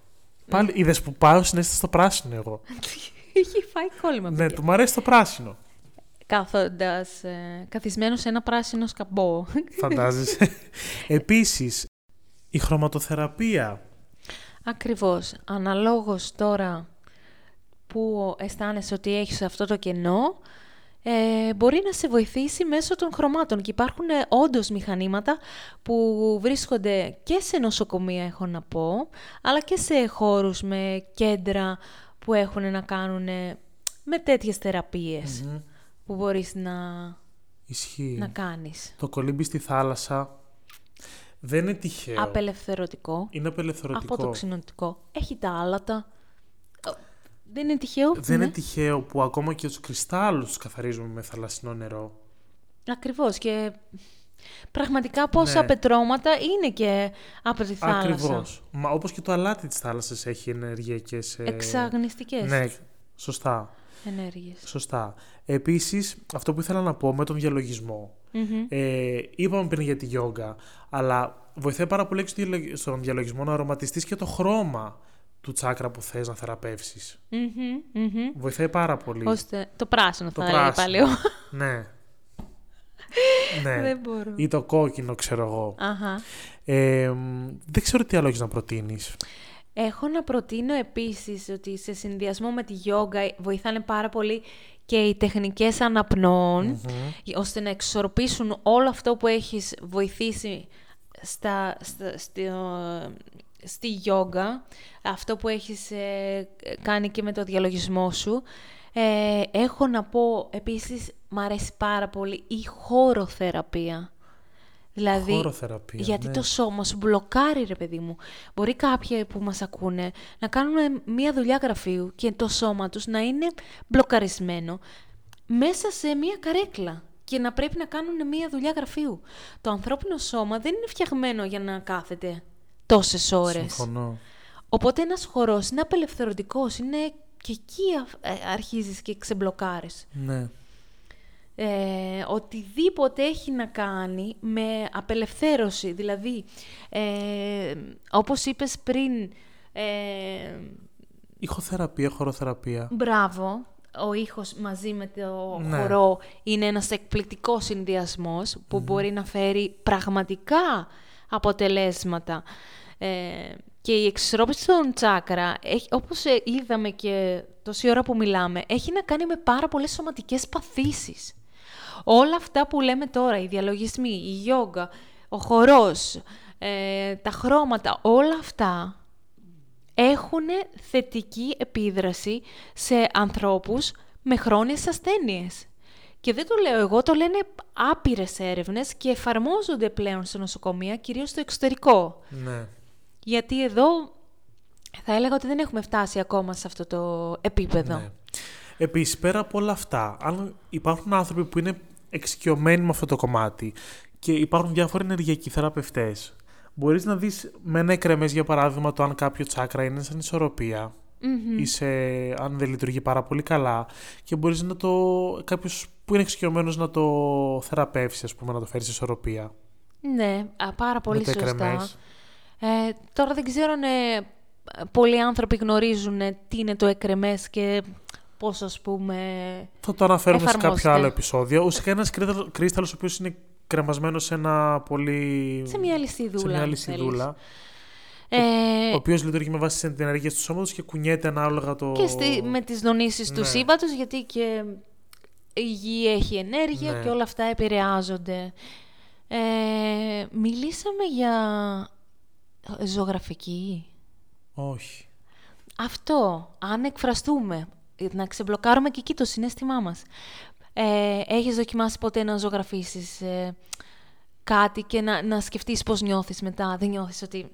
Πάλι είδες που πάω συνέστητα στο πράσινο εγώ. Έχει φάει κόλλημα. ναι, παιδιά. του μου αρέσει το πράσινο. Κάθοντας ε, καθισμένος σε ένα πράσινο σκαμπό. Φαντάζεσαι. Επίσης, η χρωματοθεραπεία. Ακριβώς. Αναλόγως τώρα που αισθάνεσαι ότι έχεις αυτό το κενό, ε, μπορεί να σε βοηθήσει μέσω των χρωμάτων. Και υπάρχουν ε, όντως μηχανήματα που βρίσκονται και σε νοσοκομεία, έχω να πω, αλλά και σε χώρους με κέντρα που έχουν να κάνουν ε, με τέτοιες θεραπείες που μπορείς να, Ισχύει. να κάνεις. Το κολύμπι στη θάλασσα δεν είναι τυχαίο. Απελευθερωτικό. Είναι απελευθερωτικό. Από το ξυνοτικό. Έχει τα άλατα. Ε, Δεν είναι τυχαίο. Δεν ναι. είναι τυχαίο που ακόμα και τους κρυστάλλους τους καθαρίζουμε με θαλασσινό νερό. Ακριβώς και πραγματικά πόσα Ναι. πετρώματα είναι και από τη θάλασσα. Ακριβώς. Μα όπως και το αλάτι της θάλασσας έχει ενεργειακές... ε, Εξαγνιστικές Ναι, σωστά. ενέργειες. Σωστά. Επίσης, αυτό που ήθελα να πω με τον διαλογισμό. Μμμ. Ε, είπαμε πριν για τη γιόγκα, αλλά βοηθάει πάρα πολύ στο διαλογ- στον διαλογισμό να αρωματιστείς και το χρώμα του τσάκρα που θες να θεραπεύσεις. Μμμ, μμμ. Βοηθάει πάρα πολύ. Ώστε το πράσινο Το θα έλεγα πράσινο. πάλι. εγώ. Ναι. ναι. Δεν μπορώ. Ή το κόκκινο, ξέρω εγώ. Αχα. Ε, μ, δεν ξέρω τι άλλο έχεις να προτείνεις. Έχω να προτείνω επίσης ότι σε συνδυασμό με τη γιόγκα βοηθάνε πάρα πολύ και οι τεχνικές αναπνοών, ώστε να εξορροπήσουν όλο αυτό που έχεις βοηθήσει στα, στα, στο- στη γιόγκα, αυτό που έχεις ε, κάνει και με το διαλογισμό σου. Ε, έχω να πω επίσης, μ' αρέσει πάρα πολύ η χώροθεραπεία. Δηλαδή, Χώροθεραπεία, γιατί ναι. το σώμα σου μπλοκάρει, ρε παιδί μου. Μπορεί κάποιοι που μας ακούνε να κάνουν μία δουλειά γραφείου και το σώμα τους να είναι μπλοκαρισμένο μέσα σε μία καρέκλα και να πρέπει να κάνουν μία δουλειά γραφείου. Το ανθρώπινο σώμα δεν είναι φτιαγμένο για να κάθεται τόσες ώρες. Συμφωνώ. Οπότε ένας χορός είναι απελευθερωτικός, είναι και εκεί α- ε, αρχίζεις και ξεμπλοκάρεις. Ναι. Ε, οτιδήποτε έχει να κάνει με απελευθέρωση. Δηλαδή, ε, όπως είπες πριν, ε, Ηχοθεραπεία, χωροθεραπεία. μπράβο, ο ήχος μαζί με το Ναι. χορό είναι ένας εκπληκτικός συνδυασμός που μπορεί να φέρει πραγματικά αποτελέσματα. Ε, και η εξισορρόπηση των τσάκρα, έχει, όπως ε, είδαμε και τόση ώρα που μιλάμε, έχει να κάνει με πάρα πολλές σωματικές παθήσεις. Όλα αυτά που λέμε τώρα, οι διαλογισμοί, η γιόγκα, ο χορός, ε, τα χρώματα, όλα αυτά έχουν θετική επίδραση σε ανθρώπους με χρόνιες ασθένειες. Και δεν το λέω εγώ, το λένε άπειρες έρευνες και εφαρμόζονται πλέον σε νοσοκομεία, κυρίως στο εξωτερικό. Ναι. Γιατί εδώ θα έλεγα ότι δεν έχουμε φτάσει ακόμα σε αυτό το επίπεδο. ναι. Επίσης, πέρα από όλα αυτά, αν υπάρχουν άνθρωποι που είναι εξοικειωμένοι με αυτό το κομμάτι και υπάρχουν διάφοροι ενεργειακοί θεραπευτές, μπορείς να δεις με ένα εκρεμές, για παράδειγμα, το αν κάποιο τσάκρα είναι σαν ισορροπία Μμμ. ή σε, αν δεν λειτουργεί πάρα πολύ καλά και μπορείς να το, κάποιος που είναι εξοικειωμένος να το θεραπεύσει, ας πούμε, να το φέρει σε ισορροπία. Ναι, α, πάρα πολύ με το σωστά. εκρεμές. Ε, τώρα δεν ξέρω αν ε, πολλοί άνθρωποι γνωρίζουν ε, τι είναι το εκρεμές και πώς ας πούμε... Θα το αναφέρουμε σε κάποιο Εφαρμόστε. άλλο επεισόδιο. Ουσιαστικά ένας κρύσταλλο- κρύσταλλος ο οποίος είναι κρεμασμένος σε ένα πολύ... Σε μια λυσιδούλα, σε μια αν λυσιδούλα, Ε, ο οποίος λειτουργεί με βάση τις ενέργειες του σώματος και κουνιέται ανάλογα το... και στη, με τις δονήσεις του Ναι. σύμπαντος, γιατί και η γη έχει ενέργεια Ναι. και όλα αυτά επηρεάζονται. Ε, μιλήσαμε για ζωγραφική. Όχι. Αυτό, αν εκφραστούμε, να ξεμπλοκάρουμε και εκεί το συνέστημά μας. Ε, έχεις δοκιμάσει ποτέ να ζωγραφίσεις ε, κάτι και να, να σκεφτείς πώς νιώθεις μετά; Δεν νιώθεις ότι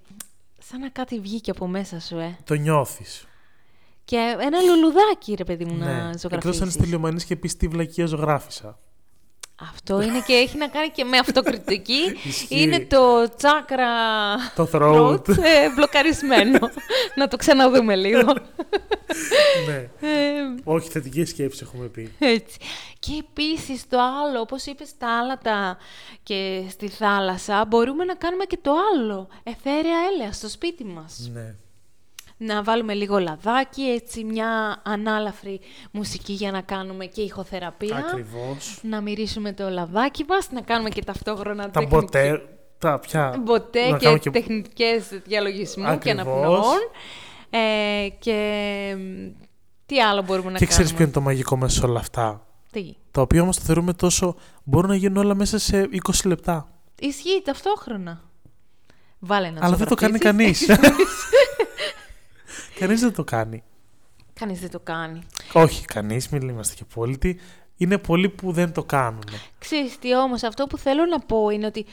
σαν να κάτι βγήκε από μέσα σου, ε; Το νιώθεις. Και ένα λουλουδάκι, ρε παιδί μου, να ναι. Εκτός ζωγραφίσεις. αν είσαι τελειωμένης και πεις τι βλακία ζωγράφισα. Αυτό είναι και έχει να κάνει και με αυτοκριτική. Ισχύει. είναι το τσάκρα Το throat. throat, ε, μπλοκαρισμένο. να το ξαναδούμε λίγο. ναι. Ε, Όχι, θετική σκέψη έχουμε πει. έτσι. Και επίσης το άλλο, όπως είπες τα άλατα και στη θάλασσα, μπορούμε να κάνουμε και το άλλο. Εθέρια έλαια στο σπίτι μας. ναι. Να βάλουμε λίγο λαδάκι, έτσι μια ανάλαφρη μουσική για να κάνουμε και ηχοθεραπεία. Ακριβώς. Να μυρίσουμε το λαδάκι μας, να κάνουμε και ταυτόχρονα Τα τεχνική- μποτέ. Τα πια. Μποτέ να και, κάνουμε και- τεχνικές διαλογισμού και Ακριβώς. αναπνοών. Ε, και μ, τι άλλο μπορούμε να Και ξέρεις ποιο κάνουμε; είναι το μαγικό μέσα σε όλα αυτά; Τι; Τα οποία όμως το θεωρούμε τόσο... Μπορούν να γίνουν όλα μέσα σε 20 λεπτά. Ισχύει ταυτόχρονα. Βάλε να Αλλά δεν το κάνει ζωγραφίσεις. κανείς. κανείς δεν το κάνει. Κανείς δεν το κάνει. Όχι, κανείς, μην είμαστε και απόλυτοι. Είναι πολλοί που δεν το κάνουν. Ξέρεις τι όμως, αυτό που θέλω να πω είναι ότι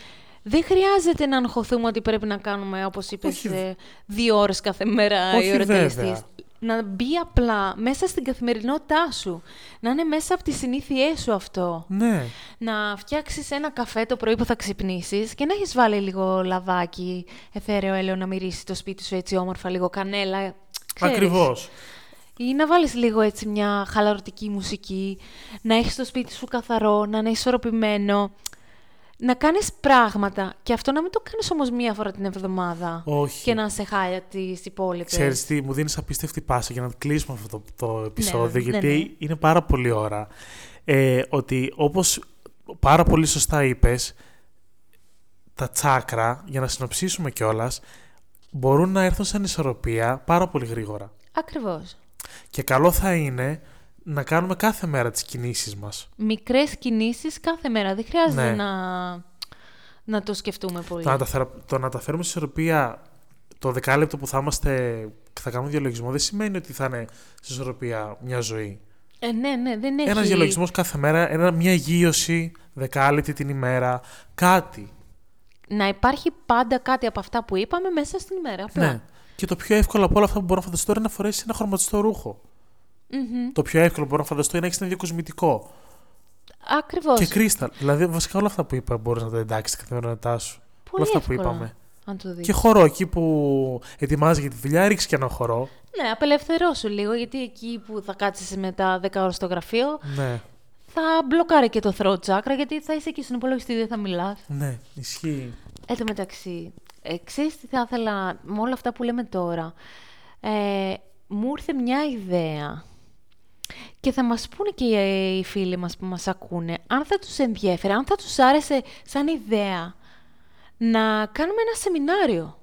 δεν χρειάζεται να αγχωθούμε ότι πρέπει να κάνουμε, όπως είπες, Όχι. ε, δύο ώρες κάθε μέρα Όχι, η ώρα βέβαια. τελεστής. Να μπει απλά μέσα στην καθημερινότητά σου. Να είναι μέσα από τις συνήθειές σου αυτό. Ναι. Να φτιάξεις ένα καφέ το πρωί που θα ξυπνήσεις και να έχεις βάλει λίγο λαδάκι, εθέρεο έλαιο να μυρίσει το σπίτι σου έτσι όμορφα, λίγο κανέλα. Ξέρεις. Ακριβώς. Ή να βάλεις λίγο έτσι μια χαλαρωτική μουσική, να έχεις το σπίτι σου καθαρό, να είναι ισορροπημένο. Να κάνεις πράγματα και αυτό να μην το κάνεις όμως μία φορά την εβδομάδα. Όχι. Και να σε χάλια τις υπόλοιπες. Ξέρεις τι, μου δίνεις απίστευτη πάσα για να κλείσουμε αυτό το, το επεισόδιο, ναι, γιατί ναι. είναι πάρα πολύ ώρα. Ε, ότι όπως πάρα πολύ σωστά είπες, τα τσάκρα, για να συνοψίσουμε κιόλας, μπορούν να έρθουν σαν ισορροπία πάρα πολύ γρήγορα. Ακριβώς. Και καλό θα είναι να κάνουμε κάθε μέρα τις κινήσεις μας. Μικρές κινήσεις κάθε μέρα. Δεν χρειάζεται Ναι. να, να το σκεφτούμε πολύ. Το να, τα, φερα- το να τα φέρουμε σε ισορροπία το δεκάλεπτο που θα είμαστε και θα κάνουμε διαλογισμό δεν σημαίνει ότι θα είναι σε ισορροπία μια ζωή. Ε, ναι, ναι, δεν έχει... Ένα διαλογισμός κάθε μέρα, ένα, μια γύρωση δεκάλεπτη την ημέρα, κάτι. Να υπάρχει πάντα κάτι από αυτά που είπαμε μέσα στην ημέρα. Απλά. Ναι. Και το πιο εύκολο από όλα αυτά που μπορώ να φανταστώ είναι να φορέσεις ένα χρωματιστό ρούχο. Μμμ. Το πιο εύκολο που μπορώ να φανταστώ είναι να έχεις ένα διακοσμητικό. Ακριβώς. Και κρίσταλ. Δηλαδή, βασικά όλα αυτά που είπα μπορείς να τα εντάξεις στην καθημερινότητά σου. Πολύ όλα αυτά που εύκολα, είπαμε. Αν το δεις. Και χορό εκεί που ετοιμάζεις για τη δουλειά, ρίξει και ένα χορό. Ναι, απελευθερώσου λίγο, γιατί εκεί που θα κάτσεις μετά 10 ώρες στο γραφείο, Ναι, θα μπλοκάρει και το throat chakra, γιατί θα είσαι εκεί στον υπολογιστή, δεν θα μιλάς. ναι, ισχύει. Εν τω μεταξύ, ε, ξέρεις τι θα ήθελα με όλα αυτά που λέμε τώρα; Ε, μου ήρθε μια ιδέα και θα μας πούνε και οι, οι φίλοι μας που μας ακούνε, αν θα τους ενδιέφερε, αν θα τους άρεσε σαν ιδέα να κάνουμε ένα σεμινάριο.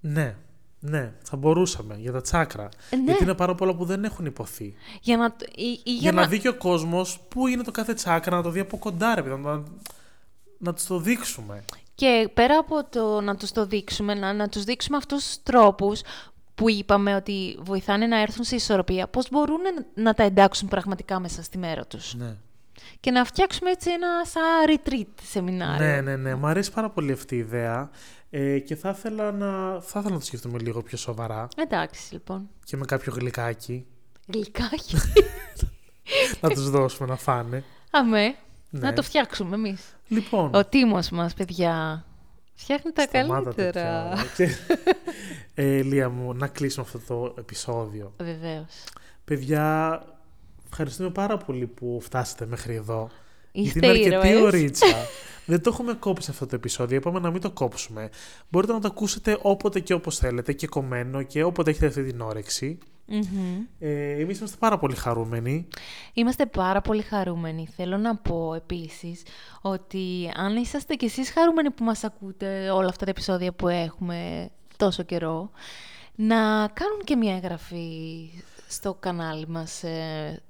Ναι, ναι, θα μπορούσαμε για τα τσάκρα. Ε, ναι. Γιατί είναι πάρα πολλά που δεν έχουν υποθεί. Για να, το- ή, ή για Για, να, να... δει και ο κόσμος πού είναι το κάθε τσάκρα, να το δει από κοντά, ρε παιδί, να, να τους το δείξουμε. Και πέρα από το να τους το δείξουμε, να, να τους δείξουμε αυτούς τους τρόπους που είπαμε ότι βοηθάνε να έρθουν σε ισορροπία, πώς μπορούν να, να τα εντάξουν πραγματικά μέσα στη μέρα τους. Ναι. Και να φτιάξουμε έτσι ένα σαν retreat σεμινάριο. ναι, ναι, ναι. Μου αρέσει πάρα πολύ αυτή η ιδέα. Ε, και θα ήθελα, να, θα ήθελα να το σκεφτούμε λίγο πιο σοβαρά Εντάξει, λοιπόν. και με κάποιο γλυκάκι Γλυκάκι. να τους δώσουμε να φάνε. Αμέ. Ναι. Να το φτιάξουμε εμείς. Λοιπόν, Ο Τίμος μας, παιδιά, φτιάχνει τα σταμάτα καλύτερα. τέτοια. ε, Λία μου, να κλείσουμε αυτό το επεισόδιο. Βεβαίως. Παιδιά, ευχαριστούμε πάρα πολύ που φτάσατε μέχρι εδώ. Είστε Γιατί είναι αρκετή ήρωες. ωρίτσα. Δεν το έχουμε κόψει αυτό το επεισόδιο. Είπαμε να μην το κόψουμε. Μπορείτε να το ακούσετε όποτε και όπως θέλετε και κομμένο και όποτε έχετε αυτή την όρεξη. Μμμ. Ε, εμείς είμαστε πάρα πολύ χαρούμενοι. Είμαστε πάρα πολύ χαρούμενοι. Θέλω να πω επίσης ότι αν είσαστε κι εσείς χαρούμενοι που μας ακούτε όλα αυτά τα επεισόδια που έχουμε τόσο καιρό, να κάνουν και μια εγγραφή στο κανάλι μας, ε,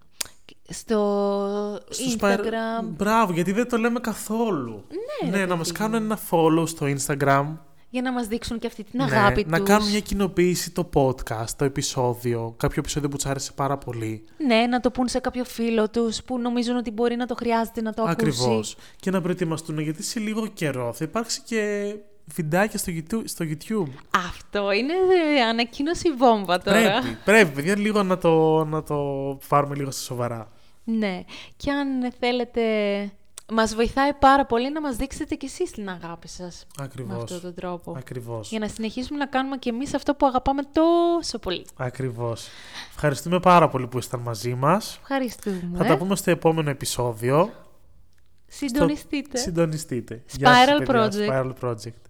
στο Στο Instagram. Spire- Μπράβο, γιατί δεν το λέμε καθόλου. Ναι, ρε να μας παιδί κάνουν ένα follow στο Instagram. για να μας δείξουν και αυτή την Ναι, αγάπη να τους. κάνουν μια κοινοποίηση το podcast, το επεισόδιο, κάποιο επεισόδιο που τους άρεσε πάρα πολύ. Ναι, να το πούν σε κάποιο φίλο τους που νομίζουν ότι μπορεί να το χρειάζεται να το Ακριβώς. ακούσει. Και να προετοιμαστούν γιατί σε λίγο καιρό θα υπάρξει και βιντεάκια στο YouTube. Στο YouTube. Αυτό είναι ε, ανακοίνωση βόμβα τώρα. Πρέπει, πρέπει, παιδιά, λίγο να το, να το πάρουμε λίγο στα σοβαρά. Ναι. Και αν θέλετε, μας βοηθάει πάρα πολύ να μας δείξετε κι εσείς την αγάπη σας. Με Ακριβώς. αυτόν τον τρόπο. Ακριβώς. Για να συνεχίσουμε να κάνουμε κι εμείς αυτό που αγαπάμε τόσο πολύ. Ακριβώς. Ευχαριστούμε πάρα πολύ που ήσταν μαζί μας. Ευχαριστούμε. Θα τα πούμε στο επόμενο επεισόδιο. Συντονιστείτε. Συντονιστείτε. Spiral παιδιά. Project. Spiral Project.